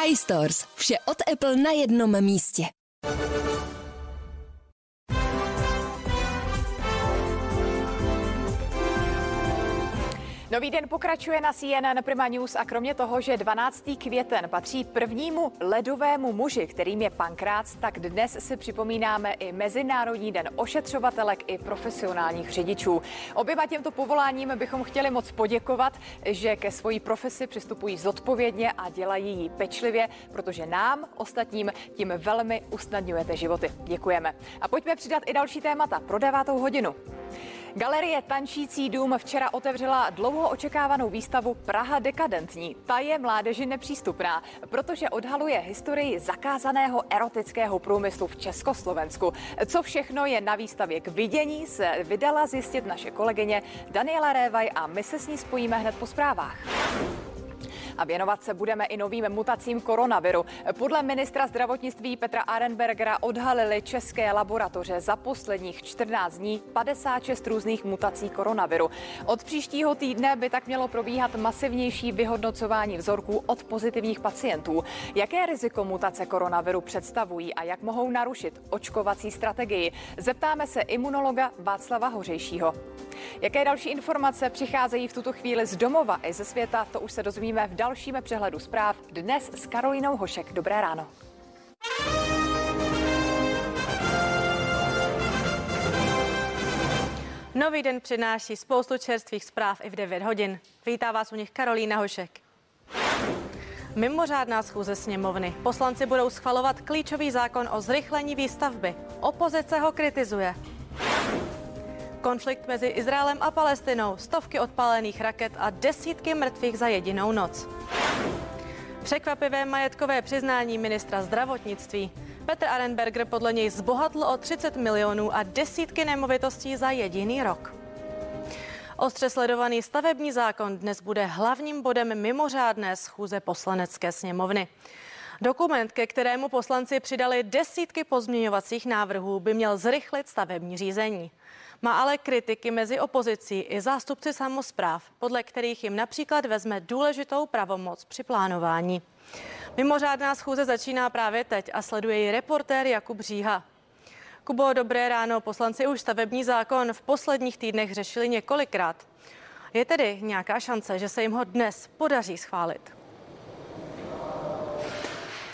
iStores. Vše od Apple na jednom místě. Nový den pokračuje na CNN Prima News a kromě toho, že 12. květen patří prvnímu ledovému muži, kterým je Pankrác, tak dnes si připomínáme i Mezinárodní den ošetřovatelek i profesionálních řidičů. Oběma těmto povoláním bychom chtěli moc poděkovat, že ke svojí profesi přistupují zodpovědně a dělají ji pečlivě, protože nám, ostatním, tím velmi usnadňujete životy. Děkujeme. A pojďme přidat i další témata pro devátou hodinu. Galerie Tančící dům včera otevřela dlouho očekávanou výstavu Praha dekadentní. Ta je mládeži nepřístupná, protože odhaluje historii zakázaného erotického průmyslu v Československu. Co všechno je na výstavě k vidění, se vydala zjistit naše kolegyně Daniela Révaj a my se s ní spojíme hned po zprávách. A věnovat se budeme i novým mutacím koronaviru. Podle ministra zdravotnictví Petra Arenbergera odhalili české laboratoře za posledních 14 dní 56 různých mutací koronaviru. Od příštího týdne by tak mělo probíhat masivnější vyhodnocování vzorků od pozitivních pacientů. Jaké riziko mutace koronaviru představují a jak mohou narušit očkovací strategii? Zeptáme se imunologa Václava Hořejšího. Jaké další informace přicházejí v tuto chvíli z domova i ze světa, to už se dozvíme v dalším přehledu zpráv dnes s Karolínou Hošek. Dobré ráno. Nový den přináší spoustu čerstvých zpráv i v 9 hodin. Vítá vás u nich Karolína Hošek. Mimořádná schůze sněmovny. Poslanci budou schvalovat klíčový zákon o zrychlení výstavby. Opozice ho kritizuje. Konflikt mezi Izraelem a Palestinou, stovky odpálených raket a desítky mrtvých za jedinou noc. Překvapivé majetkové přiznání ministra zdravotnictví. Petr Arenberger podle něj zbohatl o 30 milionů a desítky nemovitostí za jediný rok. Ostře sledovaný stavební zákon dnes bude hlavním bodem mimořádné schůze poslanecké sněmovny. Dokument, ke kterému poslanci přidali desítky pozměňovacích návrhů, by měl zrychlit stavební řízení. Má ale kritiky mezi opozicí i zástupci samozpráv, podle kterých jim například vezme důležitou pravomoc při plánování. Mimořádná schůze začíná právě teď a sleduje ji reportér Jakub Říha. Kubo, dobré ráno. Poslanci už stavební zákon v posledních týdnech řešili několikrát. Je tedy nějaká šance, že se jim ho dnes podaří schválit?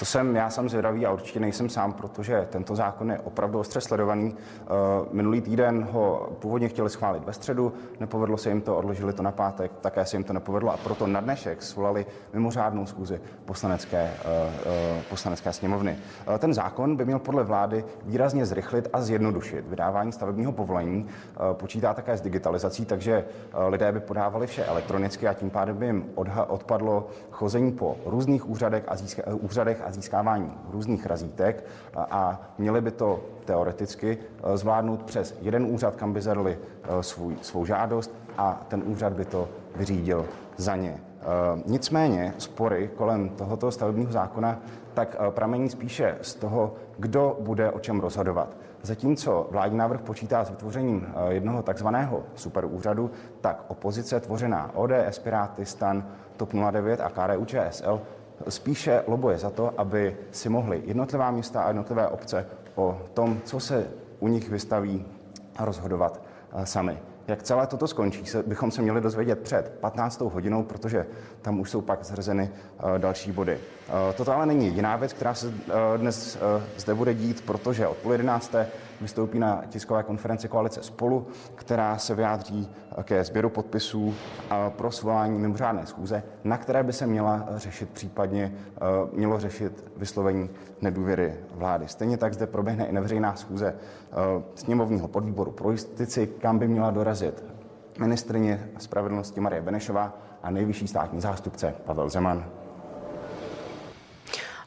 To jsem já jsem zvědavý a určitě nejsem sám, protože tento zákon je opravdu ostře sledovaný. Eh, minulý týden ho původně chtěli schválit ve středu, nepovedlo se jim to, odložili to na pátek, také se jim to nepovedlo a proto na dnešek svolali mimořádnou schůzi poslanecké, eh, eh, poslanecké sněmovny. Ten zákon by měl podle vlády výrazně zrychlit a zjednodušit vydávání stavebního povolení. Počítá také s digitalizací, takže lidé by podávali vše elektronicky a tím pádem by jim odpadlo chození po různých úřadech a, získa, úřadech a získávání různých razítek a, měli by to teoreticky eh, zvládnout přes jeden úřad, kam by zadali eh, svůj, svou žádost a ten úřad by to vyřídil za ně. Eh, nicméně spory kolem tohoto stavebního zákona tak pramení spíše z toho, kdo bude o čem rozhodovat. Zatímco vládní návrh počítá s vytvořením jednoho takzvaného superúřadu, tak opozice tvořená ODS, Piráty, Stan, TOP 09 a KDU ČSL spíše lobuje za to, aby si mohli jednotlivá města a jednotlivé obce o tom, co se u nich vystaví, rozhodovat eh, sami. Jak celé toto skončí, bychom se měli dozvědět před 15. hodinou, protože tam už jsou pak zřazeny uh, další body. Uh, toto ale není jediná věc, která se dnes zde bude dít, protože od půl 11 vystoupí na tiskové konferenci koalice Spolu, která se vyjádří ke sběru podpisů pro svolání mimořádné schůze, na které by se měla řešit případně, eh, mělo řešit vyslovení nedůvěry vlády. Stejně tak zde proběhne i neveřejná schůze eh, sněmovního podvýboru pro justici, kam by měla dorazit ministrině spravedlnosti Marie Benešová a nejvyšší státní zástupce Pavel Zeman.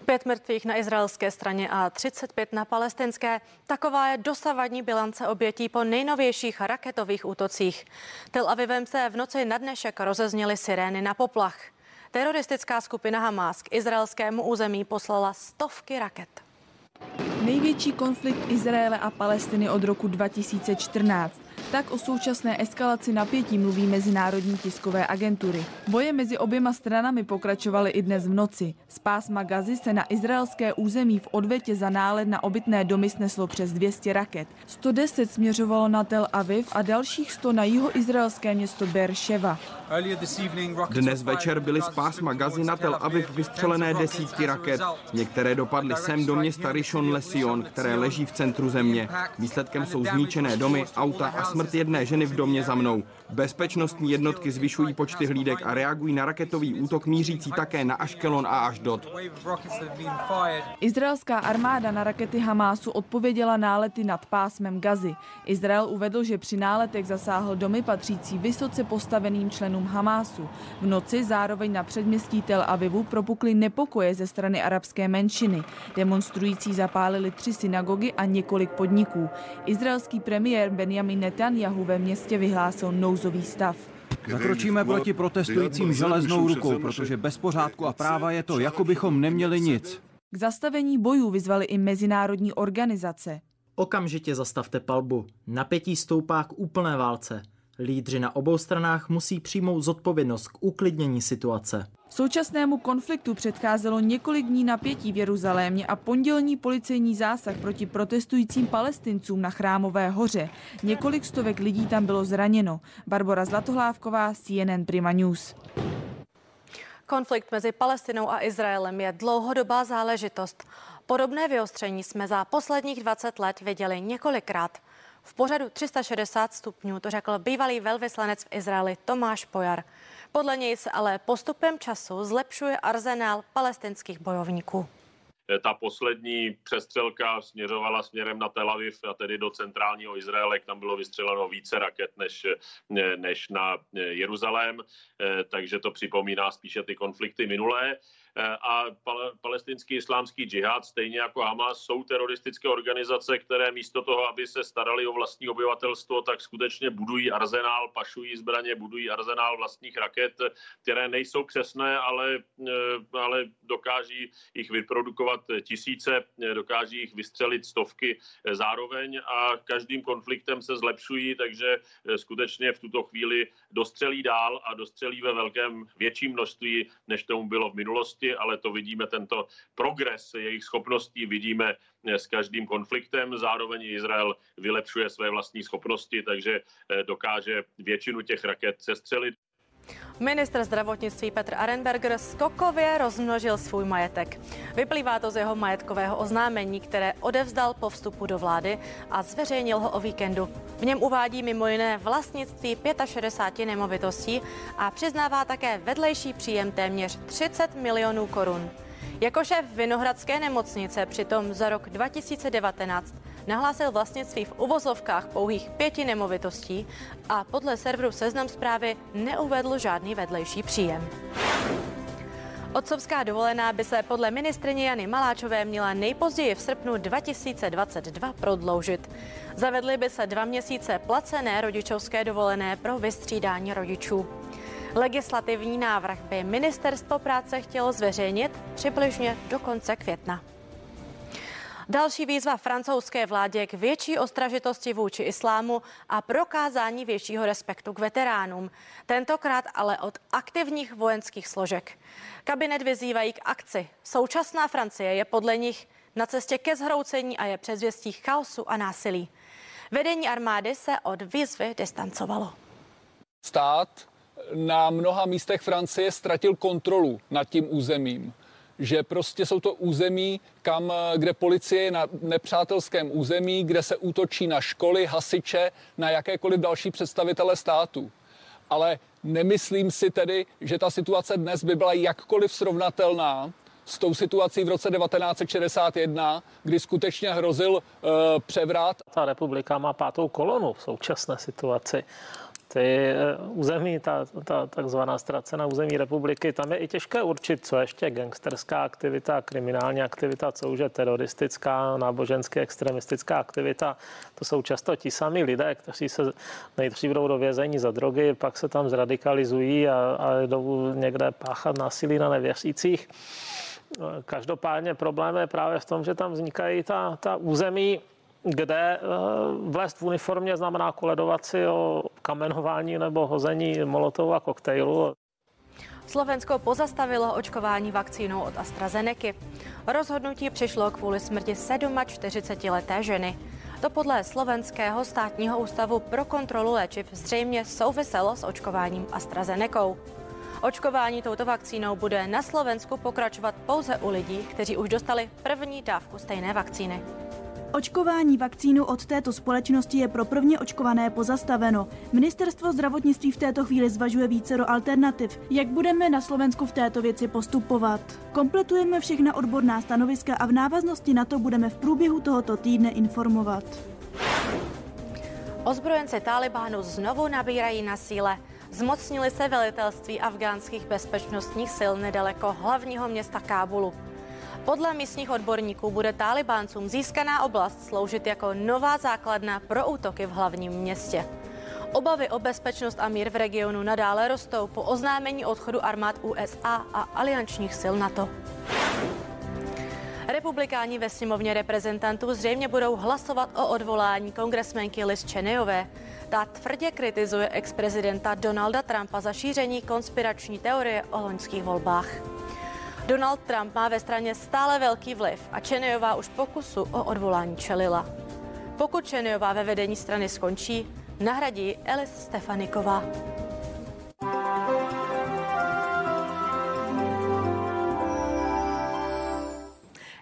Pět mrtvých na izraelské straně a 35 na palestinské. Taková je dosavadní bilance obětí po nejnovějších raketových útocích. Tel Avivem se v noci na dnešek rozezněly sirény na poplach. Teroristická skupina Hamas k izraelskému území poslala stovky raket. Největší konflikt Izraele a Palestiny od roku 2014. Tak o současné eskalaci napětí mluví mezinárodní tiskové agentury. Boje mezi oběma stranami pokračovaly i dnes v noci. Z pásma Gazy se na izraelské území v odvetě za nálet na obytné domy sneslo přes 200 raket. 110 směřovalo na Tel Aviv a dalších 100 na jihoizraelské město Beersheva. Dnes večer byly z pásma Gazy na Tel Aviv vystřelené desítky raket. Některé dopadly sem do města Rishon Lesion, které leží v centru země. Výsledkem jsou zničené domy, auta a smrt jedné ženy v domě za mnou. Bezpečnostní jednotky zvyšují počty hlídek a reagují na raketový útok mířící také na Ashkelon a Ashdod. Izraelská armáda na rakety Hamásu odpověděla nálety nad pásmem Gazy. Izrael uvedl, že při náletech zasáhl domy patřící vysoce postaveným členům Hamásu. V noci zároveň na předměstí Tel Avivu propukly nepokoje ze strany arabské menšiny. Demonstrující zapálili tři synagogy a několik podniků. Izraelský premiér Benjamin Netanyahu ve městě vyhlásil nouzový stav. Zakročíme proti protestujícím železnou rukou, protože bez pořádku a práva je to, jako bychom neměli nic. K zastavení bojů vyzvali i mezinárodní organizace. Okamžitě zastavte palbu. Napětí stoupá k úplné válce. Lídři na obou stranách musí přijmout zodpovědnost k uklidnění situace. Současnému konfliktu předcházelo několik dní napětí v Jeruzalémě a pondělní policejní zásah proti protestujícím palestincům na Chrámové hoře. Několik stovek lidí tam bylo zraněno. Barbara Zlatohlávková, CNN Prima News. Konflikt mezi Palestinou a Izraelem je dlouhodobá záležitost. Podobné vyostření jsme za posledních 20 let viděli několikrát. V pořadu 360 stupňů to řekl bývalý velvyslanec v Izraeli Tomáš Pojar. Podle něj se ale postupem času zlepšuje arzenál palestinských bojovníků. Ta poslední přestřelka směřovala směrem na Tel Aviv a tedy do centrálního Izraele, tam bylo vystřeleno více raket než, než na Jeruzalém, takže to připomíná spíše ty konflikty minulé. Eh, a palestinský islámský džihad, stejně jako Hamas, jsou teroristické organizace, které místo toho, aby se starali o vlastní obyvatelstvo, tak skutečně budují arzenál, pašují zbraně, budují arzenál vlastních raket, které nejsou přesné, ale, eh, ale dokáží jich vyprodukovat tisíce, dokáží jich vystřelit stovky zároveň a každým konfliktem se zlepšují, takže eh, skutečně v tuto chvíli dostřelí dál a dostřelí ve velkém větším množství, než tomu bylo v minulosti schopnosti, ale to vidíme, tento progres jejich schopností vidíme eh, s každým konfliktem. Zároveň Izrael vylepšuje své vlastní schopnosti, takže eh, dokáže většinu těch raket sestřelit. Ministr zdravotnictví Petr Arenberger skokově rozmnožil svůj majetek. Vyplývá to z jeho majetkového oznámení, které odevzdal po vstupu do vlády a zveřejnil ho o víkendu. V něm uvádí mimo jiné vlastnictví 65 nemovitostí a přiznává také vedlejší příjem téměř 30 milionů korun. Jako šéf Vinohradské nemocnice přitom za rok 2019 nahlásil vlastnictví v uvozovkách pouhých pěti nemovitostí a podle serveru Seznam zprávy neuvedl žádný vedlejší příjem. Otcovská dovolená by se podle ministrině Jany Maláčové měla nejpozději v srpnu 2022 prodloužit. Zavedly by se dva měsíce placené rodičovské dovolené pro vystřídání rodičů. Legislativní návrh by ministerstvo práce chtělo zveřejnit přibližně do konce května. Další výzva francouzské vládě k větší ostražitosti vůči islámu a prokázání většího respektu k veteránům. Tentokrát ale od aktivních vojenských složek. Kabinet vyzývají k akci. Současná Francie je podle nich na cestě ke zhroucení a je předzvěstí chaosu a násilí. Vedení armády se od výzvy distancovalo. Stát na mnoha místech Francie ztratil kontrolu nad tím územím že prostě jsou to území, kam, kde policie je na nepřátelském území, kde se útočí na školy, hasiče, na jakékoliv další představitele státu. Ale nemyslím si tedy, že ta situace dnes by byla jakkoliv srovnatelná s tou situací v roce 1961, kdy skutečně hrozil uh, převrat. Ta republika má pátou kolonu v současné situaci ty eh, území, ta, ta takzvaná ztracená území republiky, tam je i těžké určit, co ještě gangsterská aktivita, kriminální aktivita, co už je teroristická, nábožensky extremistická aktivita. To jsou často ti sami lidé, kteří se nejdřív jdou do vězení za drogy, pak se tam zradikalizují a, a jdou někde páchat násilí na nevěřících. Každopádně problém je právě v tom, že tam vznikají ta, ta území, kde eh, vlézt v uniformě znamená koledovat si o kamenování nebo hození molotovu a koktejlu. Slovensko pozastavilo očkování vakcínou od AstraZeneca. Rozhodnutí přišlo kvůli smrti 47-leté ženy. To podle Slovenského státního ústavu pro kontrolu léčiv zřejmě souviselo s očkováním AstraZeneca. Očkování touto vakcínou bude na Slovensku pokračovat pouze u lidí, kteří už dostali první dávku stejné vakcíny. Očkování vakcínu od této společnosti je pro prvně očkované pozastaveno. Ministerstvo zdravotnictví v této chvíli zvažuje více do alternativ. Jak budeme na Slovensku v této věci postupovat? Kompletujeme všechna odborná stanoviska a v návaznosti na to budeme v průběhu tohoto týdne informovat. Ozbrojenci Talibánu znovu nabírají na síle. Zmocnili se velitelství afgánských bezpečnostních sil nedaleko hlavního města Kábulu. Podle místních odborníků bude Talibáncům získaná oblast sloužit jako nová základna pro útoky v hlavním městě. Obavy o bezpečnost a mír v regionu nadále rostou po oznámení odchodu armád USA a aliančních sil NATO. Republikáni ve sněmovně reprezentantů zřejmě budou hlasovat o odvolání kongresmenky Liz Cheneyové. Ta tvrdě kritizuje ex-prezidenta Donalda Trumpa za šíření konspirační teorie o loňských volbách. Donald Trump má ve straně stále velký vliv a Čenejová už pokusu o odvolání čelila. Pokud Čenejová ve vedení strany skončí, nahradí Elis Stefaniková.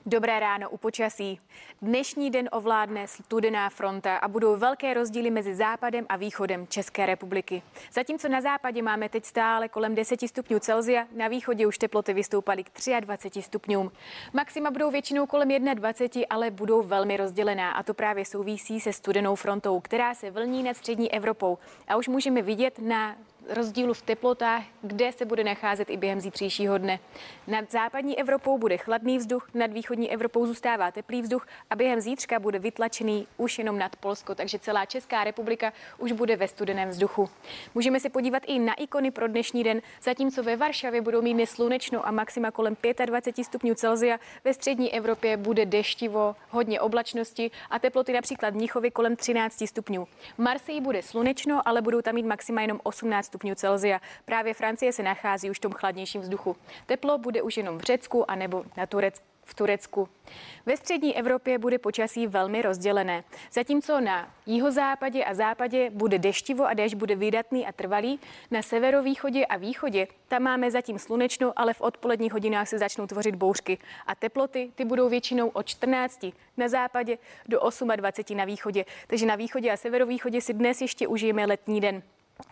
Dobré ráno u počasí. Dnešní den ovládne studená fronta a budou velké rozdíly mezi západem a východem České republiky. Zatímco na západě máme teď stále kolem 10 stupňů Celzia, na východě už teploty vystoupaly k 23 stupňům. Maxima budou většinou kolem 21, ale budou velmi rozdělená a to právě souvisí se studenou frontou, která se vlní nad střední Evropou. A už můžeme vidět na rozdílu v teplotách, kde se bude nacházet i během zítřejšího dne. Nad západní Evropou bude chladný vzduch, nad východní Evropou zůstává teplý vzduch a během zítřka bude vytlačený už jenom nad Polsko, takže celá Česká republika už bude ve studeném vzduchu. Můžeme se podívat i na ikony pro dnešní den, zatímco ve Varšavě budou mít slunečno a maxima kolem 25 stupňů Celzia, ve střední Evropě bude deštivo, hodně oblačnosti a teploty například v Mnichově kolem 13 stupňů. Marseille bude slunečno, ale budou tam mít maxima jenom 18 stupňů Celzia. Právě Francie se nachází už v tom chladnějším vzduchu. Teplo bude už jenom v Řecku a nebo na Turecku v Turecku. Ve střední Evropě bude počasí velmi rozdělené. Zatímco na jihozápadě a západě bude deštivo a déšť bude vydatný a trvalý, na severovýchodě a východě tam máme zatím slunečno, ale v odpoledních hodinách se začnou tvořit bouřky a teploty ty budou většinou od 14 na západě do 28 na východě. Takže na východě a severovýchodě si dnes ještě užijeme letní den.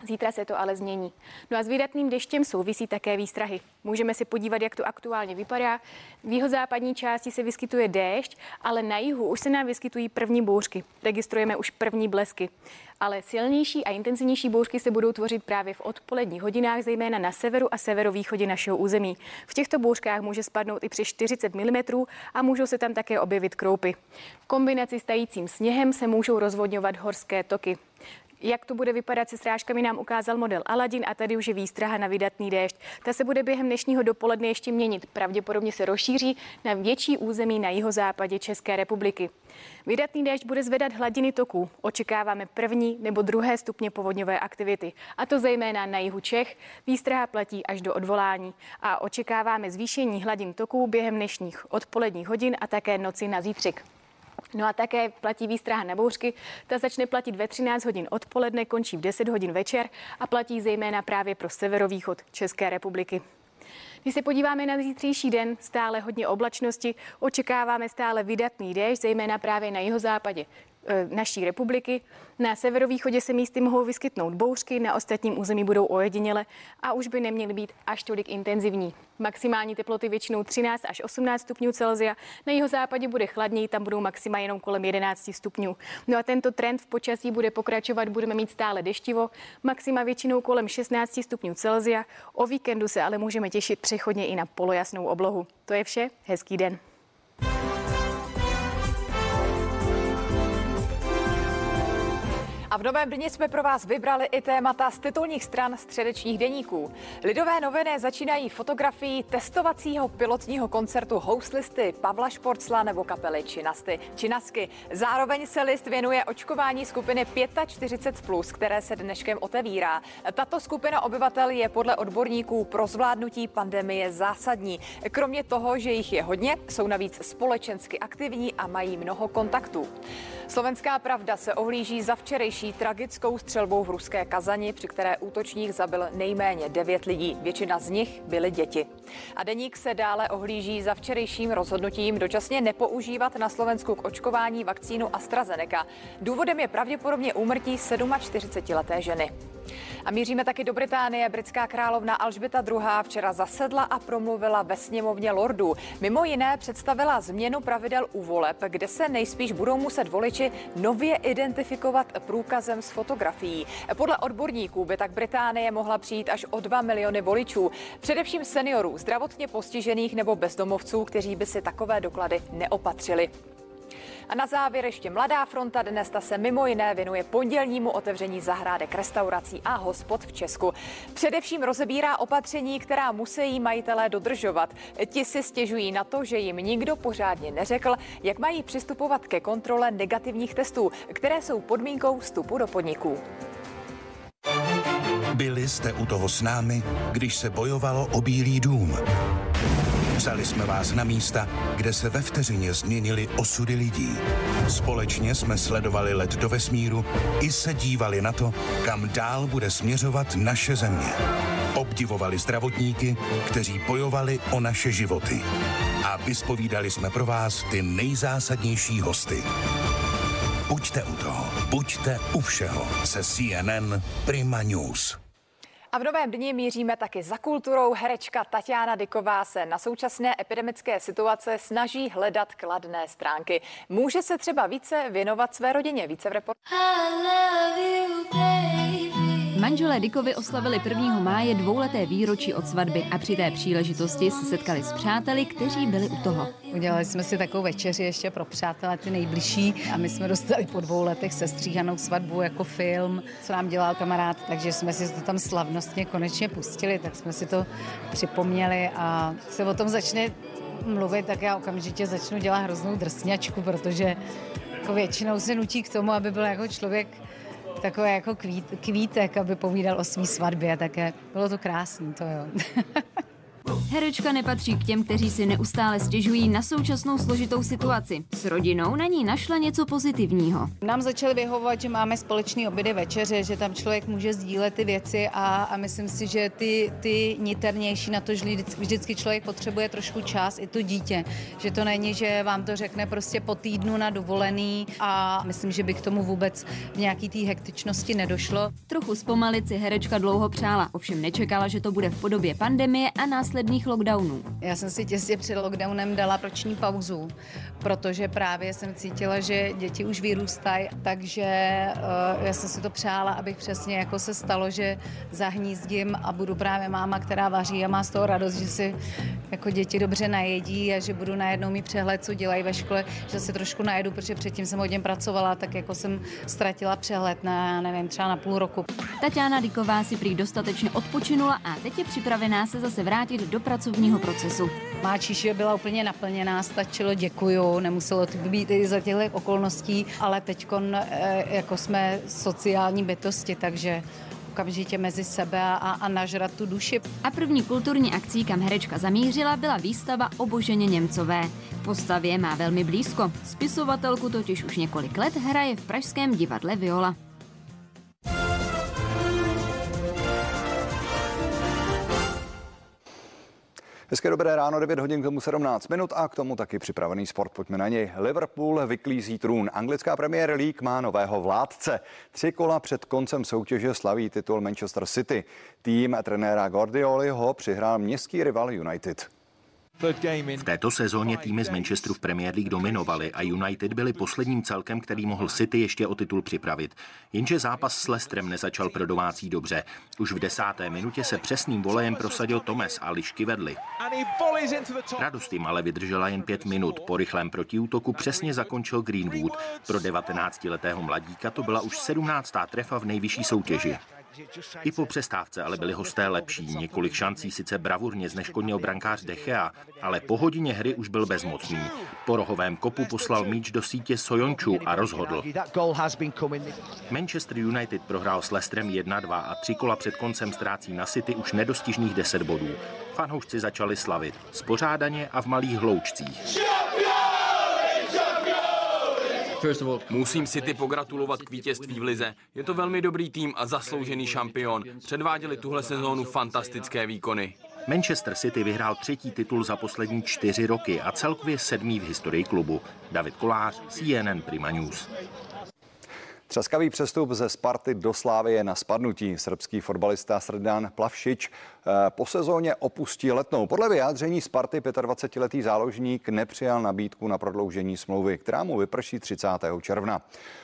Zítra se to ale změní. No a s výdatným deštěm souvisí také výstrahy. Můžeme se podívat, jak to aktuálně vypadá. V jeho západní části se vyskytuje déšť, ale na jihu už se nám vyskytují první bouřky. Registrujeme už první blesky. Ale silnější a intenzivnější bouřky se budou tvořit právě v odpoledních hodinách, zejména na severu a severovýchodě našeho území. V těchto bouřkách může spadnout i přes 40 mm a můžou se tam také objevit kroupy. V kombinaci s tajícím sněhem se můžou rozvodňovat horské toky. Jak to bude vypadat se srážkami, nám ukázal model Aladin a tady už je výstraha na vydatný déšť. Ta se bude během dnešního dopoledne ještě měnit. Pravděpodobně se rozšíří na větší území na jihozápadě České republiky. Vydatný déšť bude zvedat hladiny toků. Očekáváme první nebo druhé stupně povodňové aktivity. A to zejména na jihu Čech. Výstraha platí až do odvolání. A očekáváme zvýšení hladin toků během dnešních odpoledních hodin a také noci na zítřek. No a také platí výstraha na bouřky. Ta začne platit ve 13 hodin odpoledne, končí v 10 hodin večer a platí zejména právě pro severovýchod České republiky. Když se podíváme na zítřejší den, stále hodně oblačnosti, očekáváme stále vydatný déšť, zejména právě na jeho západě. E, naší republiky. Na severovýchodě se místy mohou vyskytnout bouřky, na ostatním území budou ojediněle a už by neměly být až tolik intenzivní. Maximální teploty většinou 13 až 18 stupňů Celsia. Na jeho západě bude chladněji, tam budou maxima jenom kolem 11 stupňů. No a tento trend v počasí bude pokračovat, budeme mít stále deštivo, maxima většinou kolem 16 stupňů Celsia. O víkendu se ale můžeme těšit přechodně i na polojasnou oblohu. To je vše, hezký den. A v Novém dni jsme pro vás vybrali i témata z titulních stran středečních deníků. Lidové noviny začínají fotografií testovacího pilotního koncertu houslisty Pavla Šporcla nebo kapely Činasty, Činasky. Zároveň se list věnuje očkování skupiny 45+, plus, které se dneškem otevírá. Tato skupina obyvatel je podle odborníků pro zvládnutí pandemie zásadní. Kromě toho, že jich je hodně, jsou navíc společensky aktivní a mají mnoho kontaktů. Slovenská pravda se ohlíží za včerejší tragickou střelbou v ruské Kazani, při které útočník zabil nejméně devět lidí. Většina z nich byly děti. A deník se dále ohlíží za včerejším rozhodnutím dočasně nepoužívat na Slovensku k očkování vakcínu AstraZeneca. Důvodem je pravděpodobně úmrtí 47-leté ženy. A míříme taky do Británie. Britská královna Alžběta II. včera zasedla a promluvila ve sněmovně lordů. Mimo jiné představila změnu pravidel u voleb, kde se nejspíš budou muset voliči nově identifikovat průkazem s fotografií. Podle odborníků by tak Británie mohla přijít až o 2 miliony voličů, především seniorů, zdravotně postižených nebo bezdomovců, kteří by si takové doklady neopatřili. A na závěr ještě Mladá fronta dnes ta se mimo jiné věnuje pondělnímu otevření zahrádek restaurací a hospod v Česku. Především rozebírá opatření, která musí majitelé dodržovat. Ti si stěžují na to, že jim nikdo pořádně neřekl, jak mají přistupovat ke kontrole negativních testů, které jsou podmínkou vstupu do podniků. Byli jste u toho s námi, když se bojovalo o Bílý dům. Vzali jsme vás na místa, kde se ve vteřině změnily osudy lidí. Společně jsme sledovali let do vesmíru i se dívali na to, kam dál bude směřovat naše země. Obdivovali zdravotníky, kteří bojovali o naše životy. A vyspovídali jsme pro vás ty nejzásadnější hosty. Buďte u toho, buďte u všeho se CNN Prima News. A v novém dni míříme taky za kulturou. Herečka Tatiana Dyková se na současné epidemické situace snaží hledat kladné stránky. Může se třeba více věnovat své rodině. Více v reportu. Manželé Dikovi oslavili 1. máje dvouleté výročí od svatby a při té příležitosti se setkali s přáteli, kteří byli u toho. Udělali jsme si takovou večeři ještě pro přátelé, ty nejbližší a my jsme dostali po dvou letech sestříhanou svatbu jako film, co nám dělal kamarád, takže jsme si to tam slavnostně konečně pustili, tak jsme si to připomněli a se o tom začne mluvit, tak já okamžitě začnu dělat hroznou drsňačku, protože jako většinou se nutí k tomu, aby byl jako člověk takové jako kvít, kvítek, aby povídal o svý svatbě, také bylo to krásné, to jo. Herečka nepatří k těm, kteří si neustále stěžují na současnou složitou situaci. S rodinou na ní našla něco pozitivního. Nám začaly vyhovovat, že máme společný obědy večeře, že tam člověk může sdílet ty věci a, a myslím si, že ty, ty niternější na to, že vždycky, vždycky člověk potřebuje trošku čas, i to dítě. Že to není, že vám to řekne prostě po týdnu na dovolený a myslím, že by k tomu vůbec v nějaký té hektičnosti nedošlo. Trochu zpomalit si herečka dlouho přála, ovšem nečekala, že to bude v podobě pandemie a následných lockdownů. Já jsem si těsně před lockdownem dala roční pauzu, protože právě jsem cítila, že děti už vyrůstají, takže uh, já jsem si to přála, abych přesně jako se stalo, že zahnízdím a budu právě máma, která vaří a má z toho radost, že si jako děti dobře najedí a že budu najednou mít přehled, co dělají ve škole, že se trošku najedu, protože předtím jsem hodně pracovala, tak jako jsem ztratila přehled na, nevím, třeba na půl roku. Tatiana Diková si prý dostatečně odpočinula a teď je připravená se zase vrátit do pracovního procesu. Má číše byla úplně naplněná, stačilo děkuju, nemuselo to být i za těchto okolností, ale teď jako jsme sociální bytosti, takže okamžitě mezi sebe a, a nažrat tu duši. A první kulturní akcí, kam herečka zamířila, byla výstava o Boženě Němcové. Postavě má velmi blízko. Spisovatelku totiž už několik let hraje v pražském divadle Viola. Hezké dobré ráno, 9 hodin k tomu 17 minut a k tomu taky připravený sport. Pojďme na něj. Liverpool vyklízí trůn. Anglická Premier League má nového vládce. Tři kola před koncem soutěže slaví titul Manchester City. Tým trenéra Guardioli ho přihrál městský rival United. V této sezóně týmy z Manchesteru v Premier League dominovaly a United byli posledním celkem, který mohl City ještě o titul připravit. Jenže zápas s Lestrem nezačal pro domácí dobře. Už v desáté minutě se přesným volejem prosadil Tomes a lišky vedli. Radost jim ale vydržela jen pět minut. Po rychlém protiútoku přesně zakončil Greenwood. Pro 19-letého mladíka to byla už 17. trefa v nejvyšší soutěži. I po přestávce ale byli hosté lepší. Několik šancí sice bravurně zneškodnil brankář Dechea, ale po hodině hry už byl bezmocný. Po rohovém kopu poslal míč do sítě Sojonču a rozhodl. Manchester United prohrál s Leicesterem 1-2 a tři kola před koncem ztrácí na City už nedostižných 10 bodů. Fanoušci začali slavit. Spořádaně a v malých hloučcích. Musím City pogratulovat k vítězství v Lize. Je to velmi dobrý tým a zasloužený šampion. Předváděli tuhle sezónu fantastické výkony. Manchester City vyhrál třetí titul za poslední čtyři roky a celkově sedmý v historii klubu. David Kolář, CNN Prima News. Třaskavý přestup ze Sparty do Slávie na spadnutí. Srbský fotbalista Srdan Plavšič po sezóně opustí letnou. Podle vyjádření Sparty 25-letý záložník nepřijal nabídku na prodloužení smlouvy, která mu vyprší 30. června.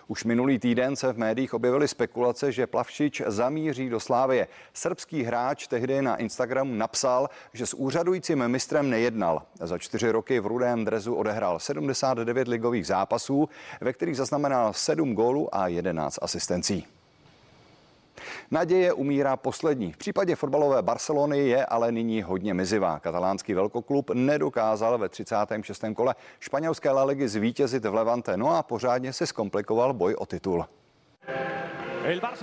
Už minulý týden se v médiích objevily spekulace, že Plavšič zamíří do Slávie. Srbský hráč tehdy na Instagramu napsal, že s úřadujícím mistrem nejednal. Za čtyři roky v rudém drezu odehrál 79 ligových zápasů, ve kterých zaznamenal 7 gólů a 11 asistencí. Naděje umírá poslední. V případě fotbalové Barcelony je ale nyní hodně mizivá. Katalánský velkoklub nedokázal ve 36. kole španělské La Ligy zvítězit v Levante, no a pořádně se zkomplikoval boj o titul.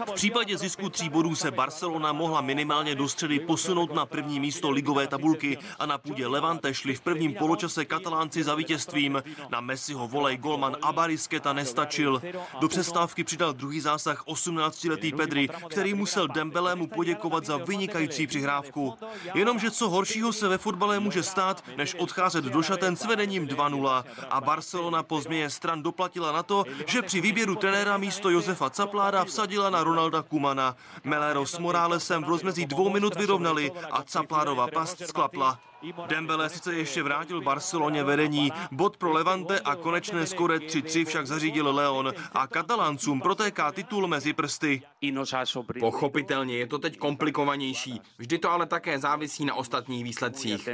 V případě zisku tří bodů se Barcelona mohla minimálně do středy posunout na první místo ligové tabulky a na půdě Levante šli v prvním poločase katalánci za vítězstvím. Na Messiho volej golman Abarisketa nestačil. Do přestávky přidal druhý zásah 18-letý Pedri, který musel Dembelému poděkovat za vynikající přihrávku. Jenomže co horšího se ve fotbale může stát, než odcházet do šaten s vedením 2-0. A Barcelona po změně stran doplatila na to, že při výběru trenéra místo Josefa Capláda vsadil vsadila na Ronalda Kumana. Melero s Morálesem v rozmezí dvou minut vyrovnali a Caplárova past sklapla. Dembele sice ještě vrátil Barceloně vedení, bod pro Levante a konečné skore 3-3 však zařídil Leon a kataláncům protéká titul mezi prsty. Pochopitelně je to teď komplikovanější. Vždy to ale také závisí na ostatních výsledcích.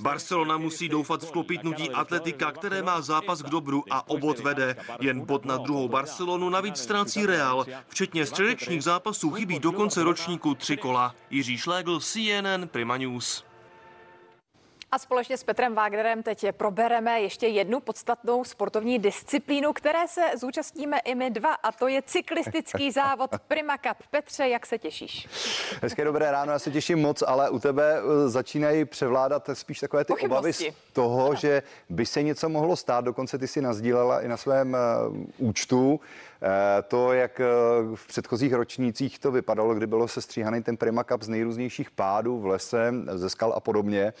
Barcelona musí doufat v klopítnutí atletika, které má zápas k dobru a obod vede. Jen bod na druhou Barcelonu navíc ztrácí Real. Včetně středečních zápasů chybí do konce ročníku tři kola. Jiří Šlégl, CNN, Prima News. A společně s Petrem Wagnerem teď probereme ještě jednu podstatnou sportovní disciplínu, které se zúčastníme i my dva, a to je cyklistický závod Prima Cup. Petře, jak se těšíš? Hezké dobré ráno, já se těším moc, ale u tebe eh, začínají převládat spíš takové ty obavy z toho, ano. že by se něco mohlo stát. Dokonce ty si nazdílela i na svém uh, účtu to, jak uh, v předchozích ročnících to vypadalo, kdy bylo sestříhaný ten Prima Cup z nejrůznějších pádů v lese, ze skal a podobně.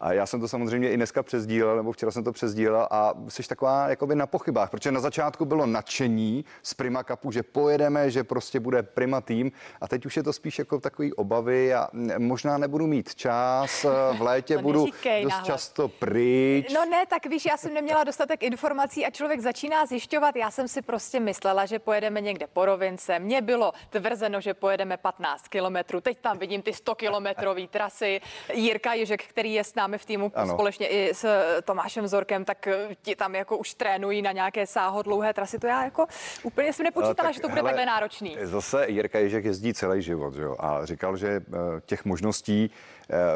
A já jsem to samozřejmě i dneska přezdílel, nebo včera jsem to přezdílel a jsi taková jakoby na pochybách, protože na začátku bylo nadšení z Prima Cupu, že pojedeme, že prostě bude Prima tým a teď už je to spíš jako takový obavy a možná nebudu mít čas, v létě budu dost nahled. často pryč. No ne, tak víš, já jsem neměla dostatek informací a člověk začíná zjišťovat. Já jsem si prostě myslela, že pojedeme někde po rovince. Mně bylo tvrzeno, že pojedeme 15 kilometrů. Teď tam vidím ty 100 kilometrové trasy. Jirka Ježek, který je s námi v týmu ano. společně i s eh, Tomášem Zorkem, tak eh, ti tam jako už trénují na nějaké sáhodlouhé trasy. To já jako úplně jsem nepočítala, tak, že to bude hele, takhle náročný. Zase Jirka Ježek jezdí celý život, jo? A říkal, že eh, těch možností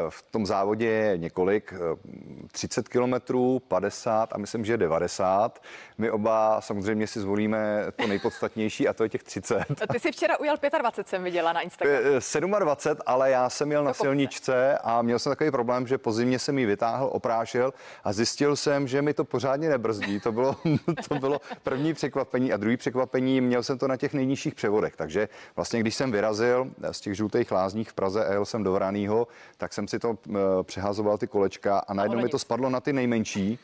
v tom závodě je několik, 30 eh, kilometrů, 50 a myslím, že 90. My oba samozřejmě si zvolíme to nejpodstatnější a to je těch 30. Ty jsi včera ujel 25, jsem viděla na Instagramu. 27, eh, ale já jsem jel na silničce a měl jsem takový problém, že po zimě jsem ji vytáhl, oprášil a zjistil jsem, že mi to pořádně nebrzdí. To bylo, to bylo první překvapení a druhý překvapení, měl jsem to na těch nejnižších převodech. Takže vlastně, když jsem vyrazil z těch žlutých lázních v Praze a jel jsem do Vraného, tak jsem si to uh, přehazoval ty kolečka a najednou mi to spadlo na ty nejmenší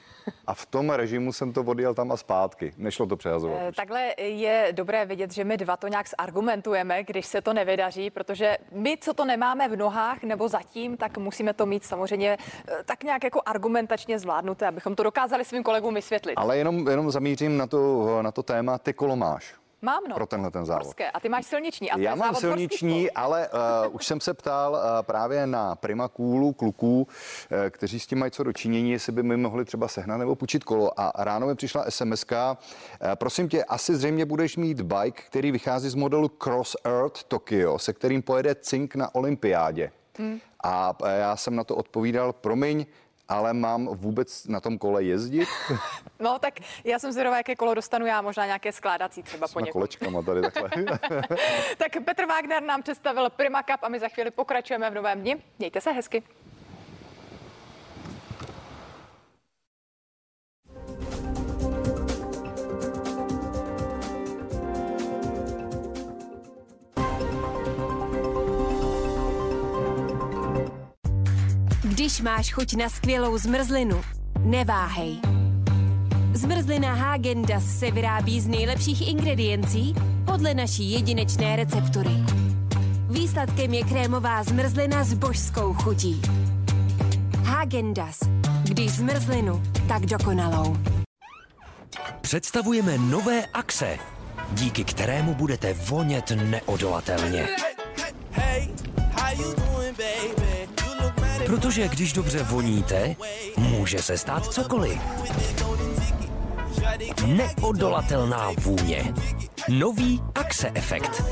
a v tom režimu jsem to odjel tam a zpátky. Nešlo to přehazovat. E, takhle je dobré vidět, že my dva to nějak zargumentujeme, když se to nevydaří, protože my, co to nemáme v nohách nebo zatím, tak musíme to mít samozřejmě eh, tak nějak jako argumentačně zvládnuté, abychom to dokázali svým kolegům vysvětlit. Ale jenom, jenom zamířím na to, na to téma, ty kolo máš. Mám, no. Pro tenhle ten závod. Horské. A ty máš silniční. A Já mám silniční, ale uh, už jsem se ptal uh, právě na Prima Kůlu kluků, uh, kteří s tím mají co dočinění, jestli by mi mohli třeba sehnat nebo půjčit kolo. A ráno mi přišla SMS. Uh, prosím tě, asi zřejmě budeš mít bike, který vychází z modelu Cross Earth Tokyo, se kterým pojede Cink na olympiádě. Hmm. A já jsem na to odpovídal, promiň, ale mám vůbec na tom kole jezdit? No tak já jsem zvědavá, jaké kolo dostanu já, možná nějaké skládací třeba po někom. kolečkama tady takhle. tak Petr Wagner nám představil Prima Cup a my za chvíli pokračujeme v novém dni. Mějte se hezky. Když máš chuť na skvělou zmrzlinu, neváhej. Zmrzlina Hagendas se vyrábí z nejlepších ingrediencí podle naší jedinečné receptury. Výsledkem je krémová zmrzlina s božskou chutí. Hagendas. Když zmrzlinu, tak dokonalou. Představujeme nové akce, díky kterému budete vonět neodolatelně. Hey, hey, Protože když dobře voníte, může se stát cokoliv. Neodolatelná vůně. Nový Axe efekt.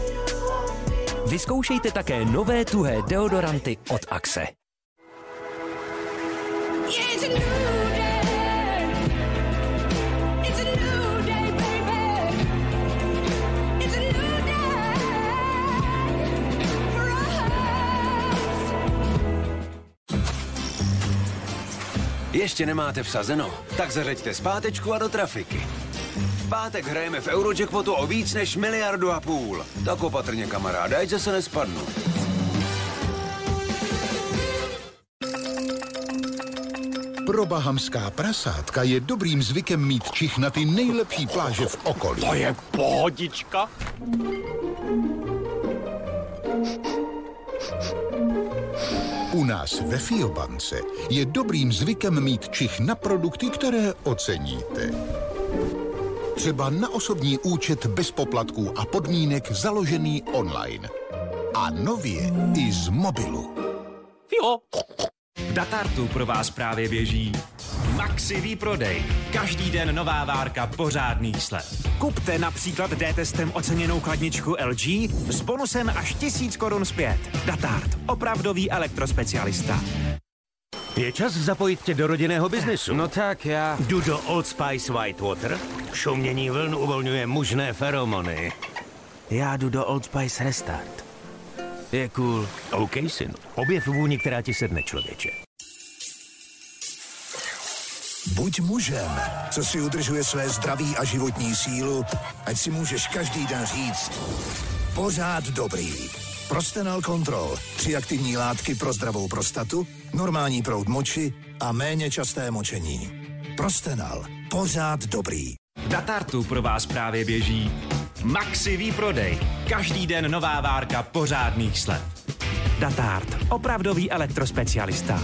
Vyzkoušejte také nové tuhé deodoranty od Axe. Yeah, Ještě nemáte vsazeno? Tak zařeďte zpátečku a do trafiky. V pátek hrajeme v Eurojackpotu o víc než miliardu a půl. Tak opatrně, kamaráde, ať se nespadnu. Pro bahamská prasátka je dobrým zvykem mít čich na ty nejlepší pláže v okolí. To je pohodička. U nás ve Fiobance je dobrým zvykem mít čich na produkty, které oceníte. Třeba na osobní účet bez poplatků a podmínek založený online. A nově i z mobilu. Fio. V Datartu pro vás právě běží Maxi výprodej. Každý den nová várka pořádných slev. Kupte například D-testem oceněnou chladničku LG s bonusem až 1000 korun zpět. Datart. Opravdový elektrospecialista. Je čas zapojit tě do rodinného biznesu. No tak já... Jdu do Old Spice Whitewater. Šumění vln uvolňuje mužné feromony. Já jdu do Old Spice Restart. Je cool. OK, syn. Objev vůni, která ti sedne, člověče. Buď mužem, co si udržuje své zdraví a životní sílu, ať si můžeš každý den říct pořád dobrý. Prostenal Control. Tři aktivní látky pro zdravou prostatu, normální proud moči a méně časté močení. Prostenal. Pořád dobrý. V Datartu pro vás právě běží Maxi výprodej. Každý den nová várka pořádných slev. Datart. Opravdový elektrospecialista.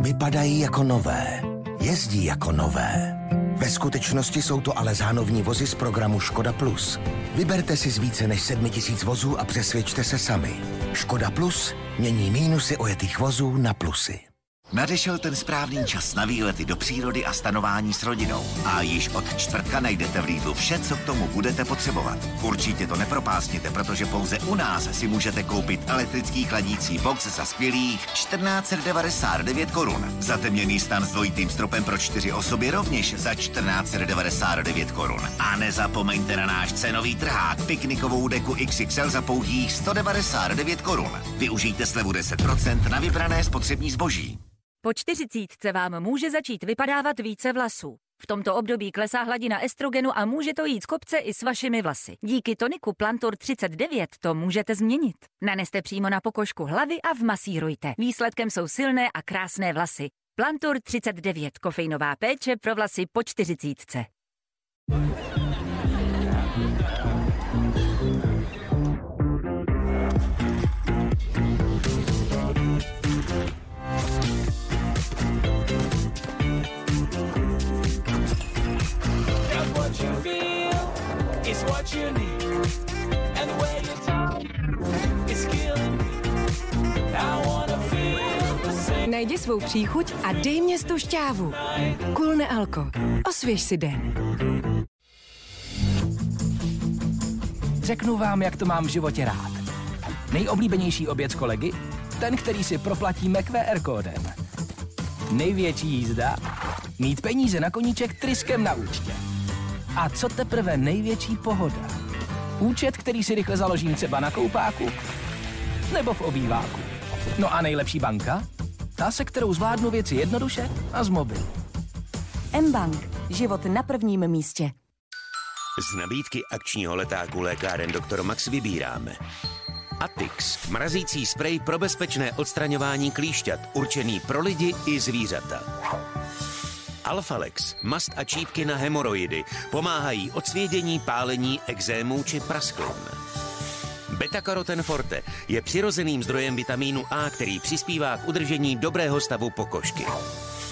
Vypadají jako nové. Jezdí jako nové. Ve skutečnosti jsou to ale zánovní vozy z programu Škoda Plus. Vyberte si z více než 7000 vozů a přesvědčte se sami. Škoda Plus mění mínusy ojetých vozů na plusy. Nadešel ten správný čas na výlety do přírody a stanování s rodinou. A již od čtvrtka najdete v Lidlu vše, co k tomu budete potřebovat. Určitě to nepropásněte, protože pouze u nás si můžete koupit elektrický chladící box za skvělých 1499 korun. Zatemněný stan s dvojitým stropem pro čtyři osoby rovněž za 1499 korun. A nezapomeňte na náš cenový trhák piknikovou deku XXL za pouhých 199 korun. Využijte slevu 10% na vybrané spotřební zboží. Po čtyřicítce vám může začít vypadávat více vlasů. V tomto období klesá hladina estrogenu a může to jít z kopce i s vašimi vlasy. Díky toniku Plantur 39 to můžete změnit. Naneste přímo na pokožku hlavy a vmasírujte. Výsledkem jsou silné a krásné vlasy. Plantur 39, kofeinová péče pro vlasy po čtyřicítce. What you need. And the way you talk is killing me. I wanna feel the same. Najdi svou příchuť a dej mě tu šťávu. Kulne Alko. Osvěž si den. Řeknu vám, jak to mám v životě rád. Nejoblíbenější oběd s kolegy? Ten, který si proplatíme QR kódem. Největší jízda? Mít peníze na koníček tryskem na účtě. A co teprve největší pohoda? Účet, který si rychle založím třeba na koupáku nebo v obýváku. No a nejlepší banka? Ta, se kterou zvládnu věci jednoduše a z mobilu. M-Bank. Život na prvním místě. Z nabídky akčního letáku lékáren Dr. Max vybíráme. Atix, mrazící sprej pro bezpečné odstraňování klíšťat, určený pro lidi i zvířata. Alfalex, mast a čípky na hemoroidy, pomáhají odsvědění, pálení, exémů či prasklin. Beta-karoten forte je přirozeným zdrojem vitamínu A, který přispívá k udržení dobrého stavu pokožky.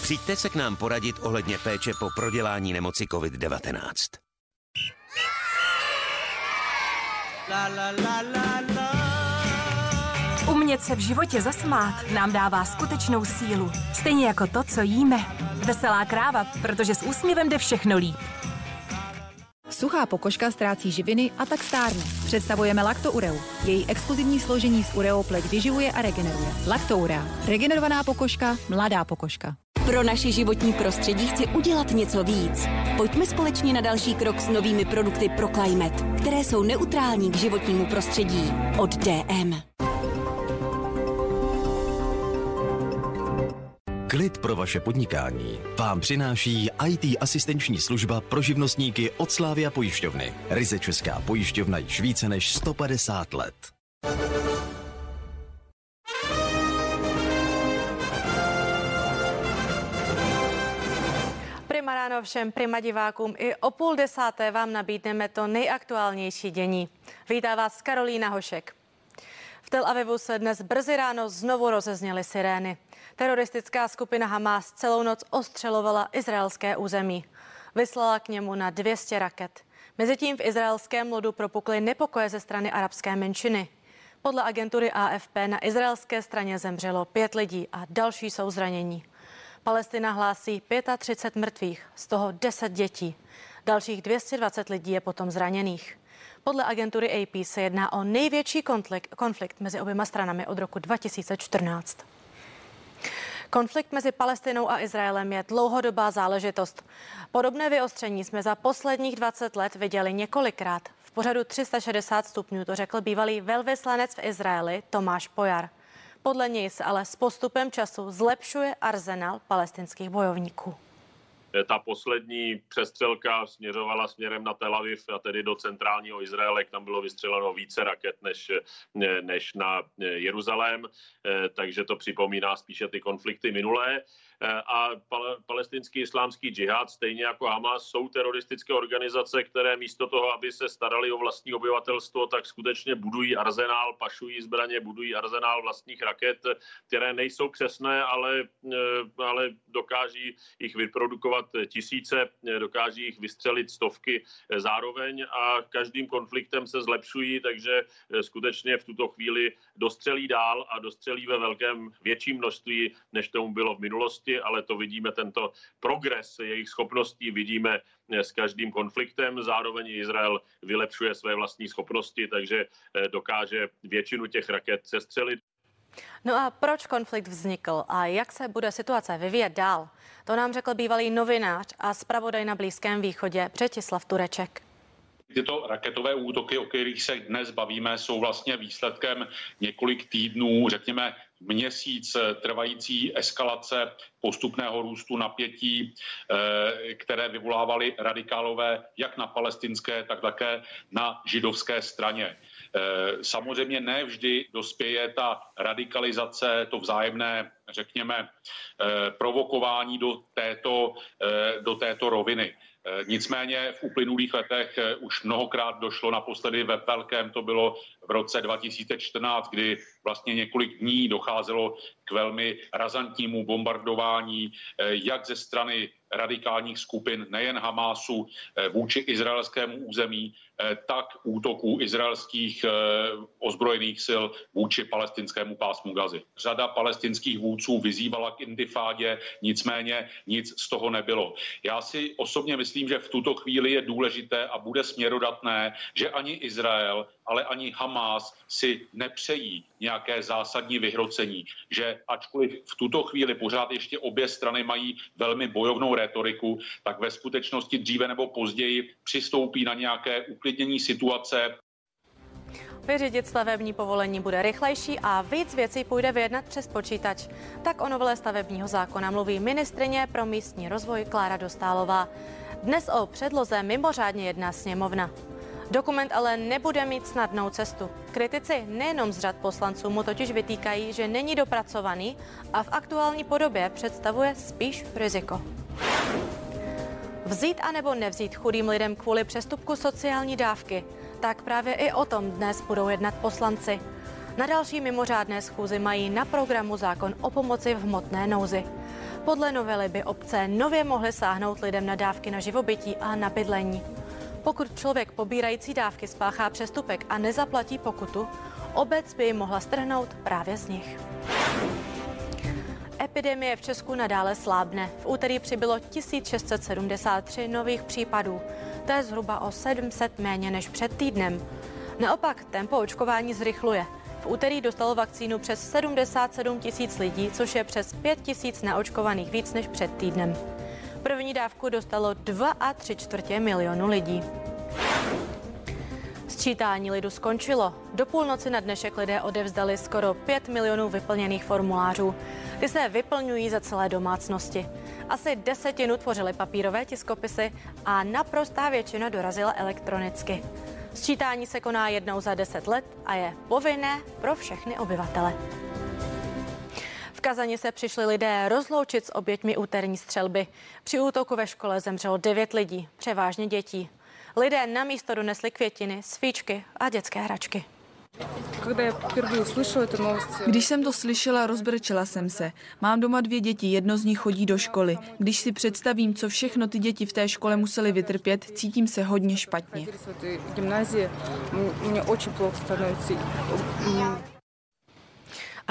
Přijďte se k nám poradit ohledně péče po prodělání nemoci COVID-19. La, la, la, la, la. Umět se v životě zasmát nám dává skutečnou sílu. Stejně jako to, co jíme. Veselá kráva, protože s úsměvem jde všechno líp. Suchá pokožka ztrácí živiny a tak stárne. Představujeme Lactoureu. Její exkluzivní složení z ureo pleť vyživuje a regeneruje. Lactourea. Regenerovaná pokožka, mladá pokožka. Pro naše životní prostředí chci udělat něco víc. Pojďme společně na další krok s novými produkty pro Climate, které jsou neutrální k životnímu prostředí. Od DM. Klid pro vaše podnikání vám přináší IT asistenční služba pro živnostníky od Slávia pojišťovny. Ryze Česká pojišťovna již více než 150 let. Prima ráno všem Prima divákům i o půl desáté vám nabídneme to nejaktuálnější dění. Vítá vás Karolína Hošek. V Tel Avivu se dnes brzy ráno znovu rozezněly sirény. Teroristická skupina Hamas celou noc ostřelovala izraelské území. Vyslala k němu na 200 raket. Mezitím v izraelském lodu propukly nepokoje ze strany arabské menšiny. Podle agentury AFP na izraelské straně zemřelo pět lidí a další jsou zranění. Palestina hlásí 35 mrtvých, z toho 10 dětí. Dalších 220 lidí je potom zraněných. Podle agentury AP se jedná o největší konflikt, konflikt mezi oběma stranami od roku 2014. Konflikt mezi Palestinou a Izraelem je dlouhodobá záležitost. Podobné vyostření jsme za posledních 20 let viděli několikrát. V pořadu 360 stupňů to řekl bývalý velvyslanec v Izraeli Tomáš Pojar. Podle něj se ale s postupem času zlepšuje arzenál palestinských bojovníků. Ta poslední přestřelka směřovala směrem na Tel Aviv a tedy do centrálního Izraele. Tam bylo vystřeleno více raket než, než na Jeruzalém, takže to připomíná spíše ty konflikty minulé. Eh, a palestinský islámský džihad, stejně jako Hamas, jsou teroristické organizace, které místo toho, aby se starali o vlastní obyvatelstvo, tak skutečně budují arzenál, pašují zbraně, budují arzenál vlastních raket, které nejsou přesné, ale, eh, ale dokáží jich vyprodukovat tisíce, dokáží jich vystřelit stovky zároveň a každým konfliktem se zlepšují, takže eh, skutečně v tuto chvíli dostřelí dál a dostřelí ve velkém větším množství, než tomu bylo v minulosti schopnosti, ale to vidíme, tento progres jejich schopností vidíme eh, s každým konfliktem. Zároveň Izrael vylepšuje své vlastní schopnosti, takže eh, dokáže většinu těch raket sestřelit. No a proč konflikt vznikl a jak se bude situace vyvíjet dál? To nám řekl bývalý novinář a zpravodaj na Blízkém východě Břetislav Tureček. Tyto raketové útoky, o kterých se dnes bavíme, jsou vlastně výsledkem několik týdnů, řekněme měsíc trvající eskalace postupného růstu napětí, eh, které vyvolávaly radikálové jak na palestinské, tak také na židovské straně. Eh, samozřejmě ne vždy dospěje ta radikalizace, to vzájemné, řekněme, eh, provokování do této, do této roviny. Nicméně v uplynulých letech už mnohokrát došlo, naposledy ve velkém to bylo v roce 2014, kdy vlastně několik dní docházelo k velmi razantnímu bombardování eh, jak ze strany radikálních skupin, nejen Hamásu, vůči izraelskému území, tak útoků izraelských ozbrojených sil vůči palestinskému pásmu Gazy. Řada palestinských vůdců vyzývala k intifádě, nicméně nic z toho nebylo. Já si osobně myslím, že v tuto chvíli je důležité a bude směrodatné, že ani Izrael, ale ani Hamas si nepřejí nějaké zásadní vyhrocení, že ačkoliv v tuto chvíli pořád ještě obě strany mají velmi bojovnou retoriku, tak ve skutečnosti dříve nebo později přistoupí na nějaké uklidnění situace, Vyřídit stavební povolení bude rychlejší a víc věcí půjde vyjednat přes počítač. Tak o novele stavebního zákona mluví ministrině pro místní rozvoj Klára Dostálová. Dnes o předloze mimořádně jedná sněmovna. Dokument ale nebude mít snadnou cestu. Kritici nejenom z řad poslanců mu totiž vytýkají, že není dopracovaný a v aktuální podobě představuje spíš riziko. Vzít a nebo nevzít chudým lidem kvůli přestupku sociální dávky. Tak právě i o tom dnes budou jednat poslanci. Na další mimořádné schůzi mají na programu zákon o pomoci v hmotné nouzi. Podle novely by obce nově mohly sáhnout lidem na dávky na živobytí a na bydlení. Pokud člověk pobírající dávky spáchá přestupek a nezaplatí pokutu, obec by ji mohla strhnout právě z nich. Epidemie v Česku nadále slábne. V úterý přibylo 1673 nových případů. To je zhruba o 700 méně než před týdnem. Naopak tempo očkování zrychluje. V úterý dostalo vakcínu přes 77 tisíc lidí, což je přes 5 tisíc neočkovaných víc než před týdnem. První dávku dostalo 2 a 3 čtvrtě milionu lidí. Sčítání lidu skončilo. Do půlnoci na dnešek lidé odevzdali skoro 5 milionů vyplněných formulářů. Ty se vyplňují za celé domácnosti. Asi desetinu tvořily papírové tiskopisy a naprostá většina dorazila elektronicky. Sčítání se koná jednou za deset let a je povinné pro všechny obyvatele. V Kazani se přišli lidé rozloučit s oběťmi úterní střelby. Při útoku ve škole zemřelo devět lidí, převážně dětí. Lidé na místo donesli květiny, svíčky a dětské hračky. Když jsem to slyšela, rozbrčela jsem se. Mám doma dvě děti, jedno z nich chodí do školy. Když si představím, co všechno ty děti v té škole museli vytrpět, cítím se hodně špatně.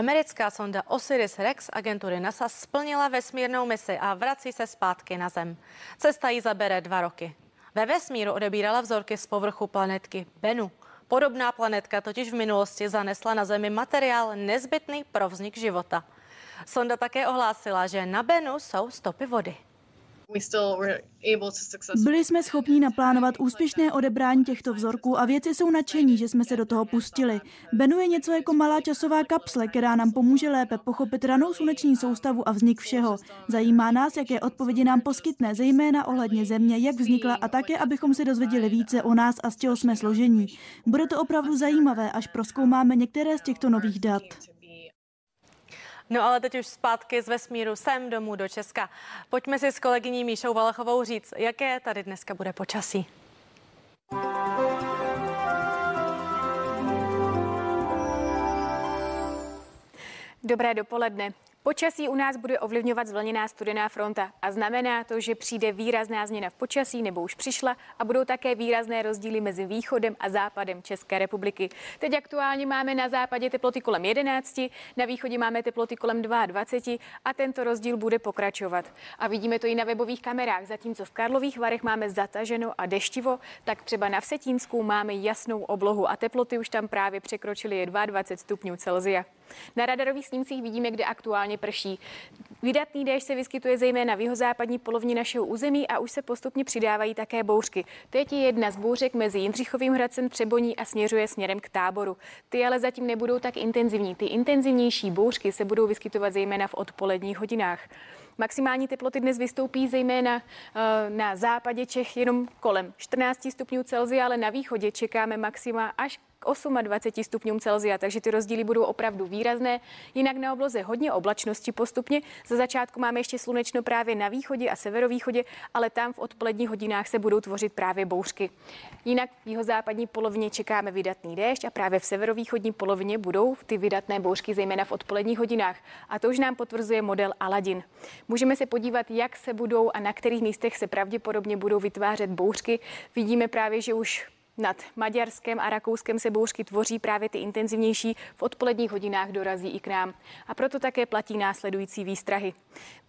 Americká sonda Osiris-Rex agentury NASA splnila vesmírnou misi a vrací se zpátky na Zem. Cesta jí zabere dva roky. Ve vesmíru odebírala vzorky z povrchu planetky Bennu. Podobná planetka totiž v minulosti zanesla na Zemi materiál nezbytný pro vznik života. Sonda také ohlásila, že na Benu jsou stopy vody. Byli jsme schopni naplánovat úspěšné odebrání těchto vzorků a věci jsou nadšení, že jsme se do toho pustili. Benu je něco jako malá časová kapsle, která nám pomůže lépe pochopit ranou sluneční soustavu a vznik všeho. Zajímá nás, jaké odpovědi nám poskytne, zejména ohledně země, jak vznikla a také, abychom se dozvěděli více o nás a z čeho jsme složení. Bude to opravdu zajímavé, až proskoumáme některé z těchto nových dat. No ale teď už zpátky z vesmíru sem domů do Česka. Pojďme si s kolegyní Míšou Valachovou říct, jaké tady dneska bude počasí. Dobré dopoledne. Počasí u nás bude ovlivňovat zvlněná studená fronta a znamená to, že přijde výrazná změna v počasí nebo už přišla a budou také výrazné rozdíly mezi východem a západem České republiky. Teď aktuálně máme na západě teploty kolem 11, na východě máme teploty kolem 22 a tento rozdíl bude pokračovat. A vidíme to i na webových kamerách, zatímco v Karlových Varech máme zataženo a deštivo, tak třeba na Vsetínsku máme jasnou oblohu a teploty už tam právě překročily 22 stupňů Celzia. Na radarových snímcích vidíme, kde aktuálně prší. Vydatný déšť se vyskytuje zejména v jihozápadní polovině našeho území a už se postupně přidávají také bouřky. Teď je jedna z bouřek mezi Jindřichovým Hradcem Třeboní a směřuje směrem k táboru. Ty ale zatím nebudou tak intenzivní. Ty intenzivnější bouřky se budou vyskytovat zejména v odpoledních hodinách. Maximální teploty dnes vystoupí zejména eh, na západě Čech jenom kolem 14 stupňů Celsia, ale na východě čekáme maxima až k 28 stupňům Celzia, takže ty rozdíly budou opravdu výrazné. Jinak na obloze hodně oblačnosti postupně. Za začátku máme ještě slunečno právě na východě a severovýchodě, ale tam v odpoledních hodinách se budou tvořit právě bouřky. Jinak v jihozápadní polovině čekáme vydatný déšť a právě v severovýchodní polovině budou ty vydatné bouřky, zejména v odpoledních hodinách. A to už nám potvrzuje model Aladin. Můžeme se podívat, jak se budou a na kterých místech se pravděpodobně budou vytvářet bouřky. Vidíme právě, že už nad Maďarskem a Rakouskem se bouřky tvoří právě ty intenzivnější, v odpoledních hodinách dorazí i k nám. A proto také platí následující výstrahy.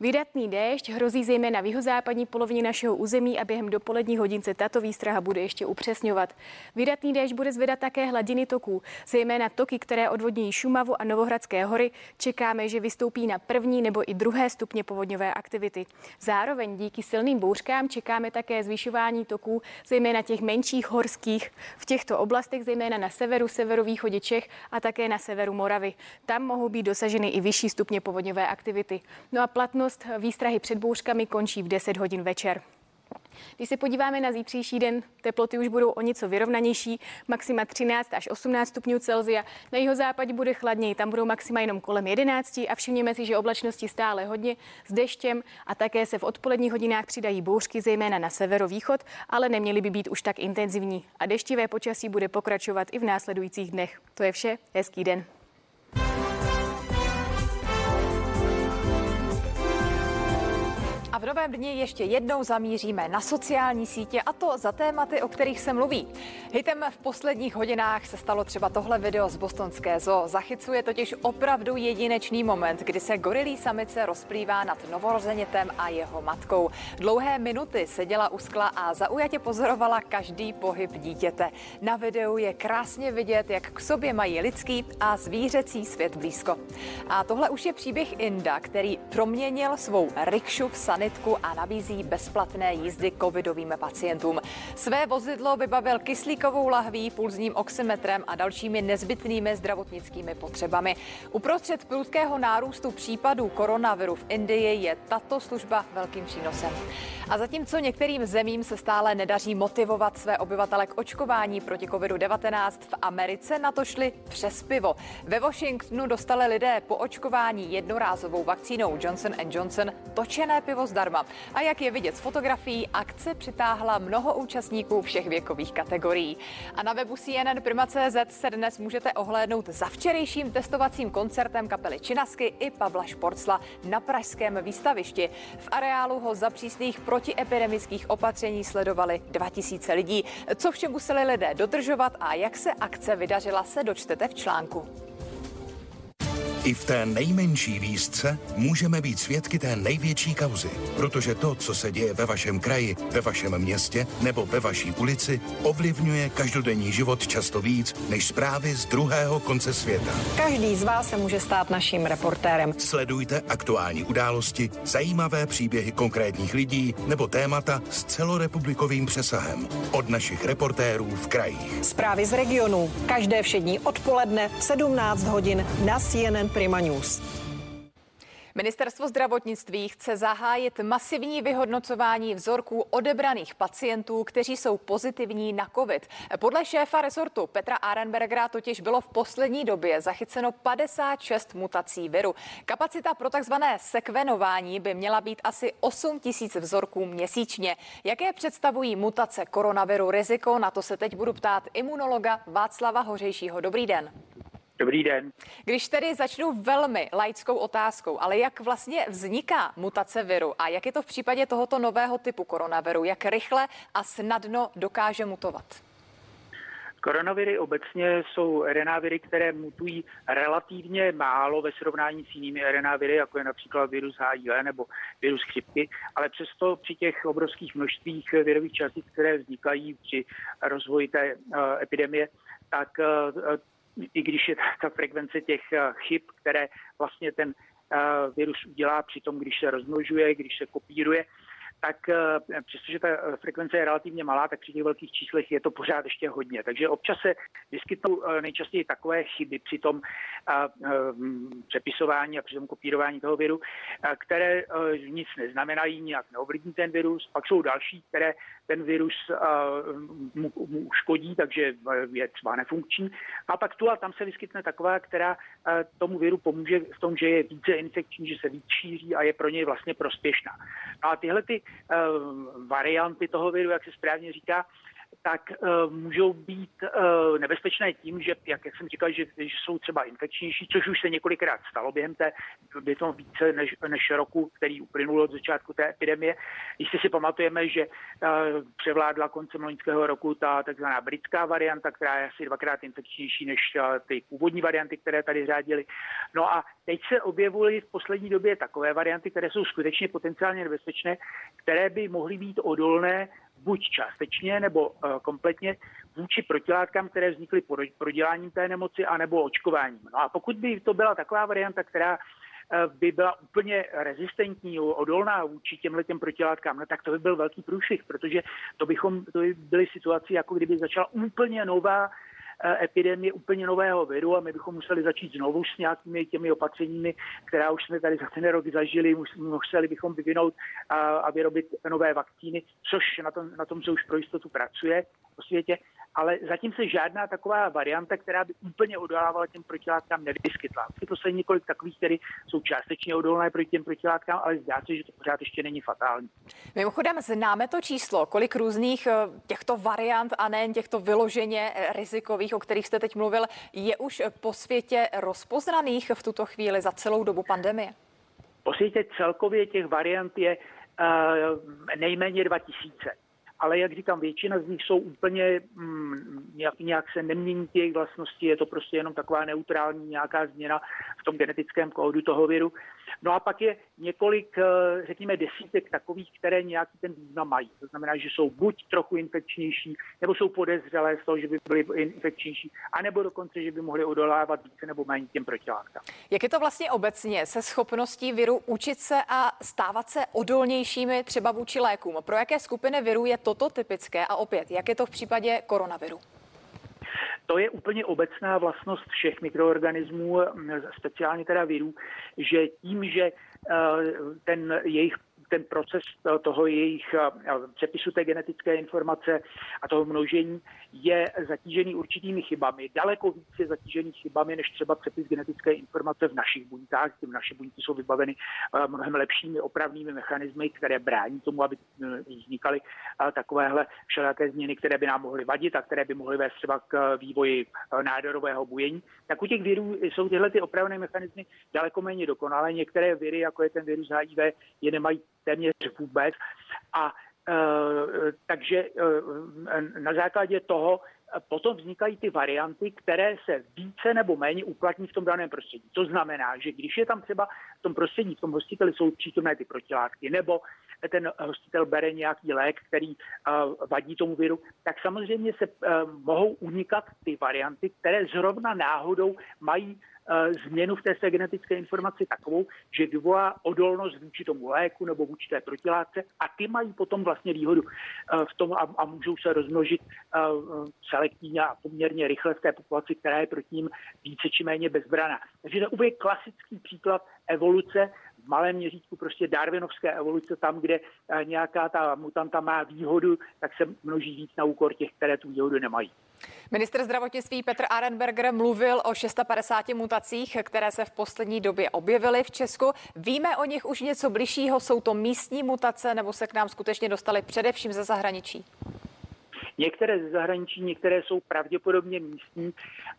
Vydatný déšť hrozí zejména v jihozápadní polovině našeho území a během dopolední hodin se tato výstraha bude ještě upřesňovat. Vydatný déšť bude zvedat také hladiny toků, zejména toky, které odvodňují Šumavu a Novohradské hory. Čekáme, že vystoupí na první nebo i druhé stupně povodňové aktivity. Zároveň díky silným bouřkám čekáme také zvyšování toků, zejména těch menších horských nízkých v těchto oblastech, zejména na severu, severovýchodě Čech a také na severu Moravy. Tam mohou být dosaženy i vyšší stupně povodňové aktivity. No a platnost výstrahy před bouřkami končí v 10 hodin večer. Když se podíváme na zítřejší den, teploty už budou o něco vyrovnanější, maxima 13 až 18 stupňů Celzia. Na jeho západě bude chladněji, tam budou maxima jenom kolem 11 a všimněme si, že oblačnosti stále hodně s deštěm a také se v odpoledních hodinách přidají bouřky, zejména na severovýchod, ale neměly by být už tak intenzivní. A deštivé počasí bude pokračovat i v následujících dnech. To je vše, hezký den. A v novém dni ještě jednou zamíříme na sociální sítě a to za tématy, o kterých se mluví. Hitem v posledních hodinách se stalo třeba tohle video z bostonské zoo. Zachycuje totiž opravdu jedinečný moment, kdy se gorilí samice rozplývá nad novorozenětem a jeho matkou. Dlouhé minuty seděla u skla a zaujatě pozorovala každý pohyb dítěte. Na videu je krásně vidět, jak k sobě mají lidský a zvířecí svět blízko. A tohle už je příběh Inda, který proměnil svou rikšu v sanitární sanitku a nabízí bezplatné jízdy covidovým pacientům. Své vozidlo vybavil kyslíkovou lahví, pulzním oximetrem a dalšími nezbytnými zdravotnickými potřebami. Uprostřed prudkého nárůstu případů koronaviru v Indii je tato služba velkým přínosem. A zatímco některým zemím se stále nedaří motivovat své obyvatele k očkování proti COVID-19, v Americe na to šli přes pivo. Ve Washingtonu dostali lidé po očkování jednorázovou vakcínou Johnson Johnson točené pivo zdarma. A jak je vidět z fotografií, akce přitáhla mnoho účastníků všech věkových kategorií. A na webu CNN Prima.cz se dnes můžete ohlédnout za včerejším testovacím koncertem kapely Činasky i Pavla Šporcla na pražském výstavišti. V areálu ho za přísných protiepidemických opatření sledovali 2000 lidí. Co vše museli lidé dodržovat a jak se akce vydařila, se dočtete v článku. I v té nejmenší výzce můžeme být svědky té největší kauzy, protože to, co se děje ve vašem kraji, ve vašem městě nebo ve vaší ulici, ovlivňuje každodenní život často víc než zprávy z druhého konce světa. Každý z vás se může stát naším reportérem. Sledujte aktuální události, zajímavé příběhy konkrétních lidí nebo témata s celorepublikovým přesahem od našich reportérů v krajích. Zprávy z regionu. Každé všední odpoledne v 17 hodin na CNN Prima News. Ministerstvo zdravotnictví chce zahájit masivní vyhodnocování vzorků odebraných pacientů, kteří jsou pozitivní na COVID. Podle šéfa rezortu Petra Arenbergera totiž bylo v poslední době zachyceno 56 mutací viru. Kapacita pro takzvané sekvenování by měla být asi 8 tisíc vzorků měsíčně. Jaké představují mutace koronaviru riziko? Na to se teď budu ptát imunologa Václava Hořejšího. Dobrý den. Dobrý den. Když tedy začnu velmi laickou otázkou, ale jak vlastně vzniká mutace viru a jak je to v případě tohoto nového typu koronaviru, jak rychle a snadno dokáže mutovat? Koronaviry obecně jsou RNA viry, které mutují relativně málo ve srovnání s jinými RNA viry, jako je například virus HIV nebo virus chřipky, ale přesto při těch obrovských množstvích virových částic, které vznikají při rozvoji té uh, epidemie, tak uh, i když je ta frekvence těch eh, chyb, které vlastně ten eh, virus udělá při tom, když se rozmnožuje, když se kopíruje, tak eh, přestože ta eh, frekvence je relativně malá, tak při těch velkých číslech je to pořád ještě hodně. Takže občas se vyskytnou eh, nejčastěji takové chyby při tom přepisování a při tom kopírování toho viru, které nic neznamenají, nějak neovlivní ten virus. Pak jsou další, které ten virus mu, mu uškodí, takže je třeba nefunkční. A pak tu a tam se vyskytne taková, která tomu viru pomůže v tom, že je více infekční, že se víc šíří a je pro něj vlastně prospěšná. A tyhle ty varianty toho viru, jak se správně říká, tak uh, můžou být uh, nebezpečné tím, že, jak, jak jsem říkal, že, že jsou třeba infekčnější, což už se několikrát stalo během té, by to více než, než roku, který uplynul od začátku té epidemie. Jistě si pamatujeme, že uh, převládla koncem loňského roku ta takzvaná britská varianta, která je asi dvakrát infekčnější než uh, ty původní varianty, které tady řádily. No a teď se objevuly v poslední době takové varianty, které jsou skutečně potenciálně nebezpečné, které by mohly být odolné buď částečně nebo uh, kompletně vůči protilátkám, které vznikly proděláním té nemoci anebo očkováním. No a pokud by to byla taková varianta, která eh, by byla úplně rezistentní, odolná vůči těmhle těm protilátkám, no tak to by byl velký průšvih, protože to bychom, to by byly situace, jako kdyby začala úplně nová Eh, epidemie úplně nového viru a my bychom museli začít znovu s nějakými těmi opatřeními, která už jsme tady za ten rok zažili, museli bychom vyvinout a, a vyrobit nové vakcíny, což na tom, na tom se už pro jistotu pracuje po světě, ale zatím se žádná taková varianta, která by úplně odolávala těm protilátkám, nevyskytla. Je to se několik takových, které jsou částečně odolné proti těm protilátkám, ale zdá se, že to pořád ještě není fatální. Mimochodem, známe to číslo, kolik různých eh, těchto variant a nejen těchto vyloženě eh, rizikových, o kterých jste teď mluvil, je už po světě rozpoznaných v tuto chvíli za celou dobu pandemie? Po světě celkově těch variant je uh, nejméně 2000 ale jak říkám, většina z nich jsou úplně mm, nějak, nějak se nemění jejich vlastnosti, je to prostě jenom taková neutrální nějaká změna v tom genetickém kódu toho viru. No a pak je několik, eh, řekněme, desítek takových, které nějaký ten význam mají. To znamená, že jsou buď trochu infekčnější, nebo jsou podezřelé z toho, že by byly infekčnější, anebo dokonce, že by mohly odolávat více nebo méně těm protilátkám. Jak je to vlastně obecně se schopností viru učit se a stávat se odolnějšími třeba vůči lékům? Pro jaké skupiny virů je toto typické a opět, jak je to v případě koronaviru? To je úplně obecná vlastnost všech mikroorganismů, speciálně teda virů, že tím, že eh, ten jejich ten proces toho jejich přepisu té genetické informace a toho množení je zatížený určitými chybami. Daleko více zatížený chybami, než třeba přepis genetické informace v našich buňkách. Ty naše buňky jsou vybaveny mnohem lepšími opravnými mechanismy, které brání tomu, aby e, vznikaly takovéhle všelijaké změny, které by nám mohly vadit a které by mohly vést třeba k vývoji nádorového bujení. Tak u těch virů jsou tyhle ty opravné mechanismy daleko méně dokonalé. Některé viry, jako je ten virus HIV, je nemají téměř vůbec. A e, takže e, na základě toho potom vznikají ty varianty, které se více nebo méně uplatní v tom daném prostředí. To znamená, že když je tam třeba v tom prostředí, v tom hostiteli jsou přítomné ty protilátky, nebo ten hostitel bere nějaký lék, který uh, vadí tomu viru, tak samozřejmě se uh, mohou unikat ty varianty, které zrovna náhodou mají změnu v té své genetické informaci takovou, že vyvolá odolnost vůči tomu léku nebo vůči té protilátce a ty mají potom vlastně výhodu eh, v tom a, a můžou se rozmnožit eh, selektivně a poměrně rychle v té populaci, která je proti ním více či méně bezbraná. Takže to je klasický příklad evoluce v malém měřítku prostě darwinovské evoluce, tam, kde nějaká ta mutanta má výhodu, tak se množí víc na úkor těch, které tu výhodu nemají. Minister zdravotnictví Petr Arenberger mluvil o 650 mutacích, které se v poslední době objevily v Česku. Víme o nich už něco bližšího? Jsou to místní mutace nebo se k nám skutečně dostaly především ze zahraničí? Některé ze zahraničí, některé jsou pravděpodobně místní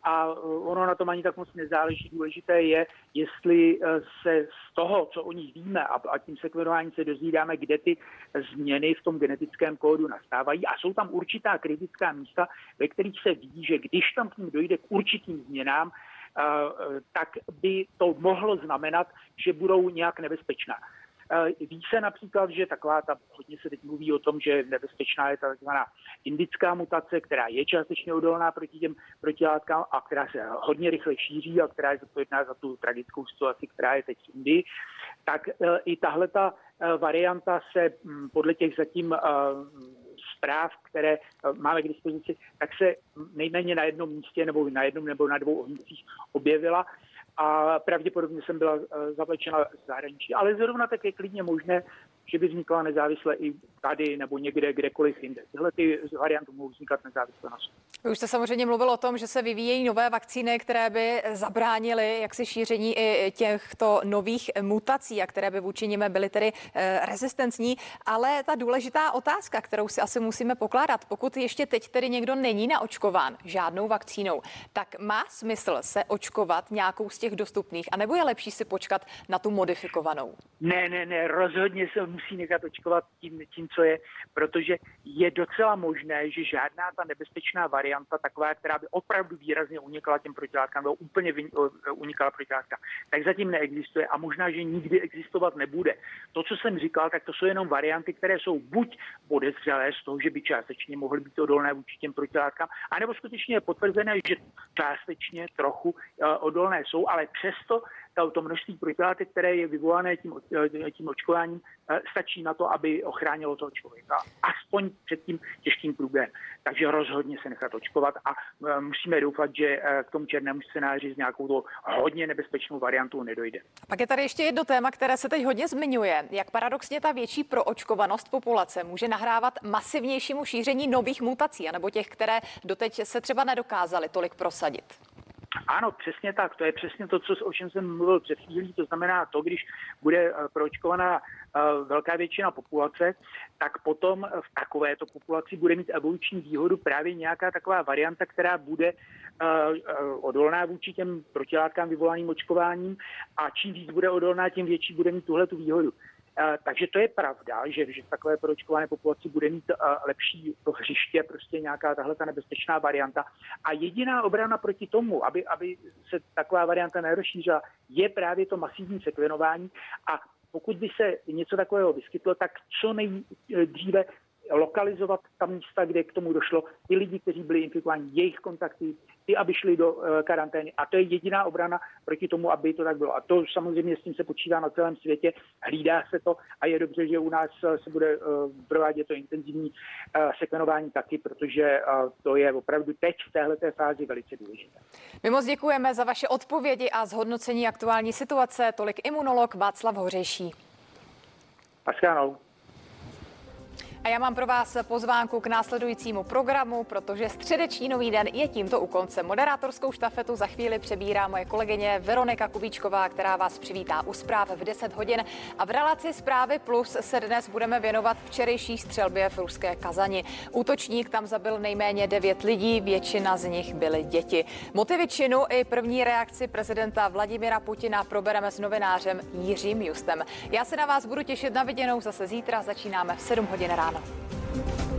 a eh, ono na tom ani tak moc nezáleží. Důležité je, jestli eh, se z toho, co o nich víme a, tím sekvenování se dozvídáme, kde ty změny v tom genetickém kódu nastávají a jsou tam určitá kritická místa, ve kterých se ví, že když tam k ním dojde k určitým změnám, eh, tak by to mohlo znamenat, že budou nějak nebezpečná. Ví se například, že taková ta, hodně se teď mluví o tom, že nebezpečná je ta takzvaná indická mutace, která je částečně odolná proti těm protilátkám a která se hodně rychle šíří a která je zodpovědná za tu tragickou situaci, která je teď v Indii, tak e, i tahle ta e, varianta se podle těch zatím e, zpráv, které máme k dispozici, tak se nejméně na jednom místě nebo na jednom nebo na dvou ohnicích objevila a pravděpodobně jsem byla zavlečena z zahraničí. Ale zrovna tak je klidně možné, že by vznikla nezávisle i tady nebo někde, kdekoliv jinde. Tyhle ty varianty mohou vznikat nezávisle na sobě. Vy už jste samozřejmě mluvil o tom, že se vyvíjejí nové vakcíny, které by zabránily jaksi šíření i těchto nových mutací a které by vůči nimi byly tedy eh, rezistentní. Ale ta důležitá otázka, kterou si asi musíme pokládat, pokud ještě teď tedy někdo není naočkován žádnou vakcínou, tak má smysl se očkovat nějakou z těch dostupných, anebo je lepší si počkat na tu modifikovanou? Ne, ne, ne, rozhodně se musí nechat očkovat tím, tím, co je, protože je docela možné, že žádná ta nebezpečná varianta, taková, která by opravdu výrazně unikala těm protilátkám, nebo úplně unikala protilátkám, tak zatím neexistuje a možná, že nikdy existovat nebude. To, co jsem říkal, tak to jsou jenom varianty, které jsou buď podezřelé z toho, že by částečně mohly být odolné vůči těm protilátkám, anebo skutečně je potvrzené, že částečně trochu eh, odolné jsou, ale přesto to množství protilátek, které je vyvolané tím, eh, tím očkováním, eh, stačí na to, aby ochránilo toho člověka. Aspoň před tím těžkým průběhem. Takže rozhodně se nechat očkovat a eh, musíme doufat, že k tomu černému scénáři s nějakou to hodně nebezpečnou variantou nedojde. Pak je tady ještě jedno téma, které se teď hodně zmiňuje. Jak paradoxně ta větší proočkovanost populace může nahrávat masivnějšímu šíření nových mutací, anebo těch, které doteď se třeba nedokázaly tolik prosadit. Ano, přesně tak. To je přesně to, co, o čem jsem mluvil před chvílí. To znamená to, když bude eh, proočkovaná eh, velká většina populace, tak potom v takovéto populaci bude mít evoluční výhodu právě nějaká taková varianta, která bude eh, odolná vůči těm protilátkám vyvolaným očkováním a čím víc bude odolná, tím větší bude mít tuhle tu výhodu. Eh, takže to je pravda, že, že takové proočkované populaci bude mít uh, lepší to hřiště, prostě nějaká tahle ta nebezpečná varianta. A jediná obrana proti tomu, aby, aby se taková varianta nerozšířila, je právě to masivní sekvenování a pokud by se něco takového vyskytlo, tak co nejdříve lokalizovat ta místa, kde k tomu došlo, ty lidi, kteří byli infikováni, jejich kontakty, ty, aby šli do uh, karantény. A to je jediná obrana proti tomu, aby to tak bylo. A to samozřejmě s tím se počítá na celém světě, hlídá se to a je dobře, že u nás eh, se bude uh, provádět to intenzivní sekvenování taky, protože to je opravdu teď v téhle fázi velice důležité. My moc děkujeme za vaše odpovědi a zhodnocení aktuální situace. Tolik imunolog Václav Hořejší. Paschánou. A já mám pro vás pozvánku k následujícímu programu, protože středeční nový den je tímto u konce. Moderátorskou štafetu za chvíli přebírá moje kolegyně Veronika Kubíčková, která vás přivítá u zpráv v 10 hodin. A v relaci zprávy plus se dnes budeme věnovat včerejší střelbě v ruské Kazani. Útočník tam zabil nejméně 9 lidí, většina z nich byly děti. Motivy činu i první reakci prezidenta Vladimira Putina probereme s novinářem Jiřím Justem. Já se na vás budu těšit na viděnou zase zítra, začínáme v 7 hodin ráno から。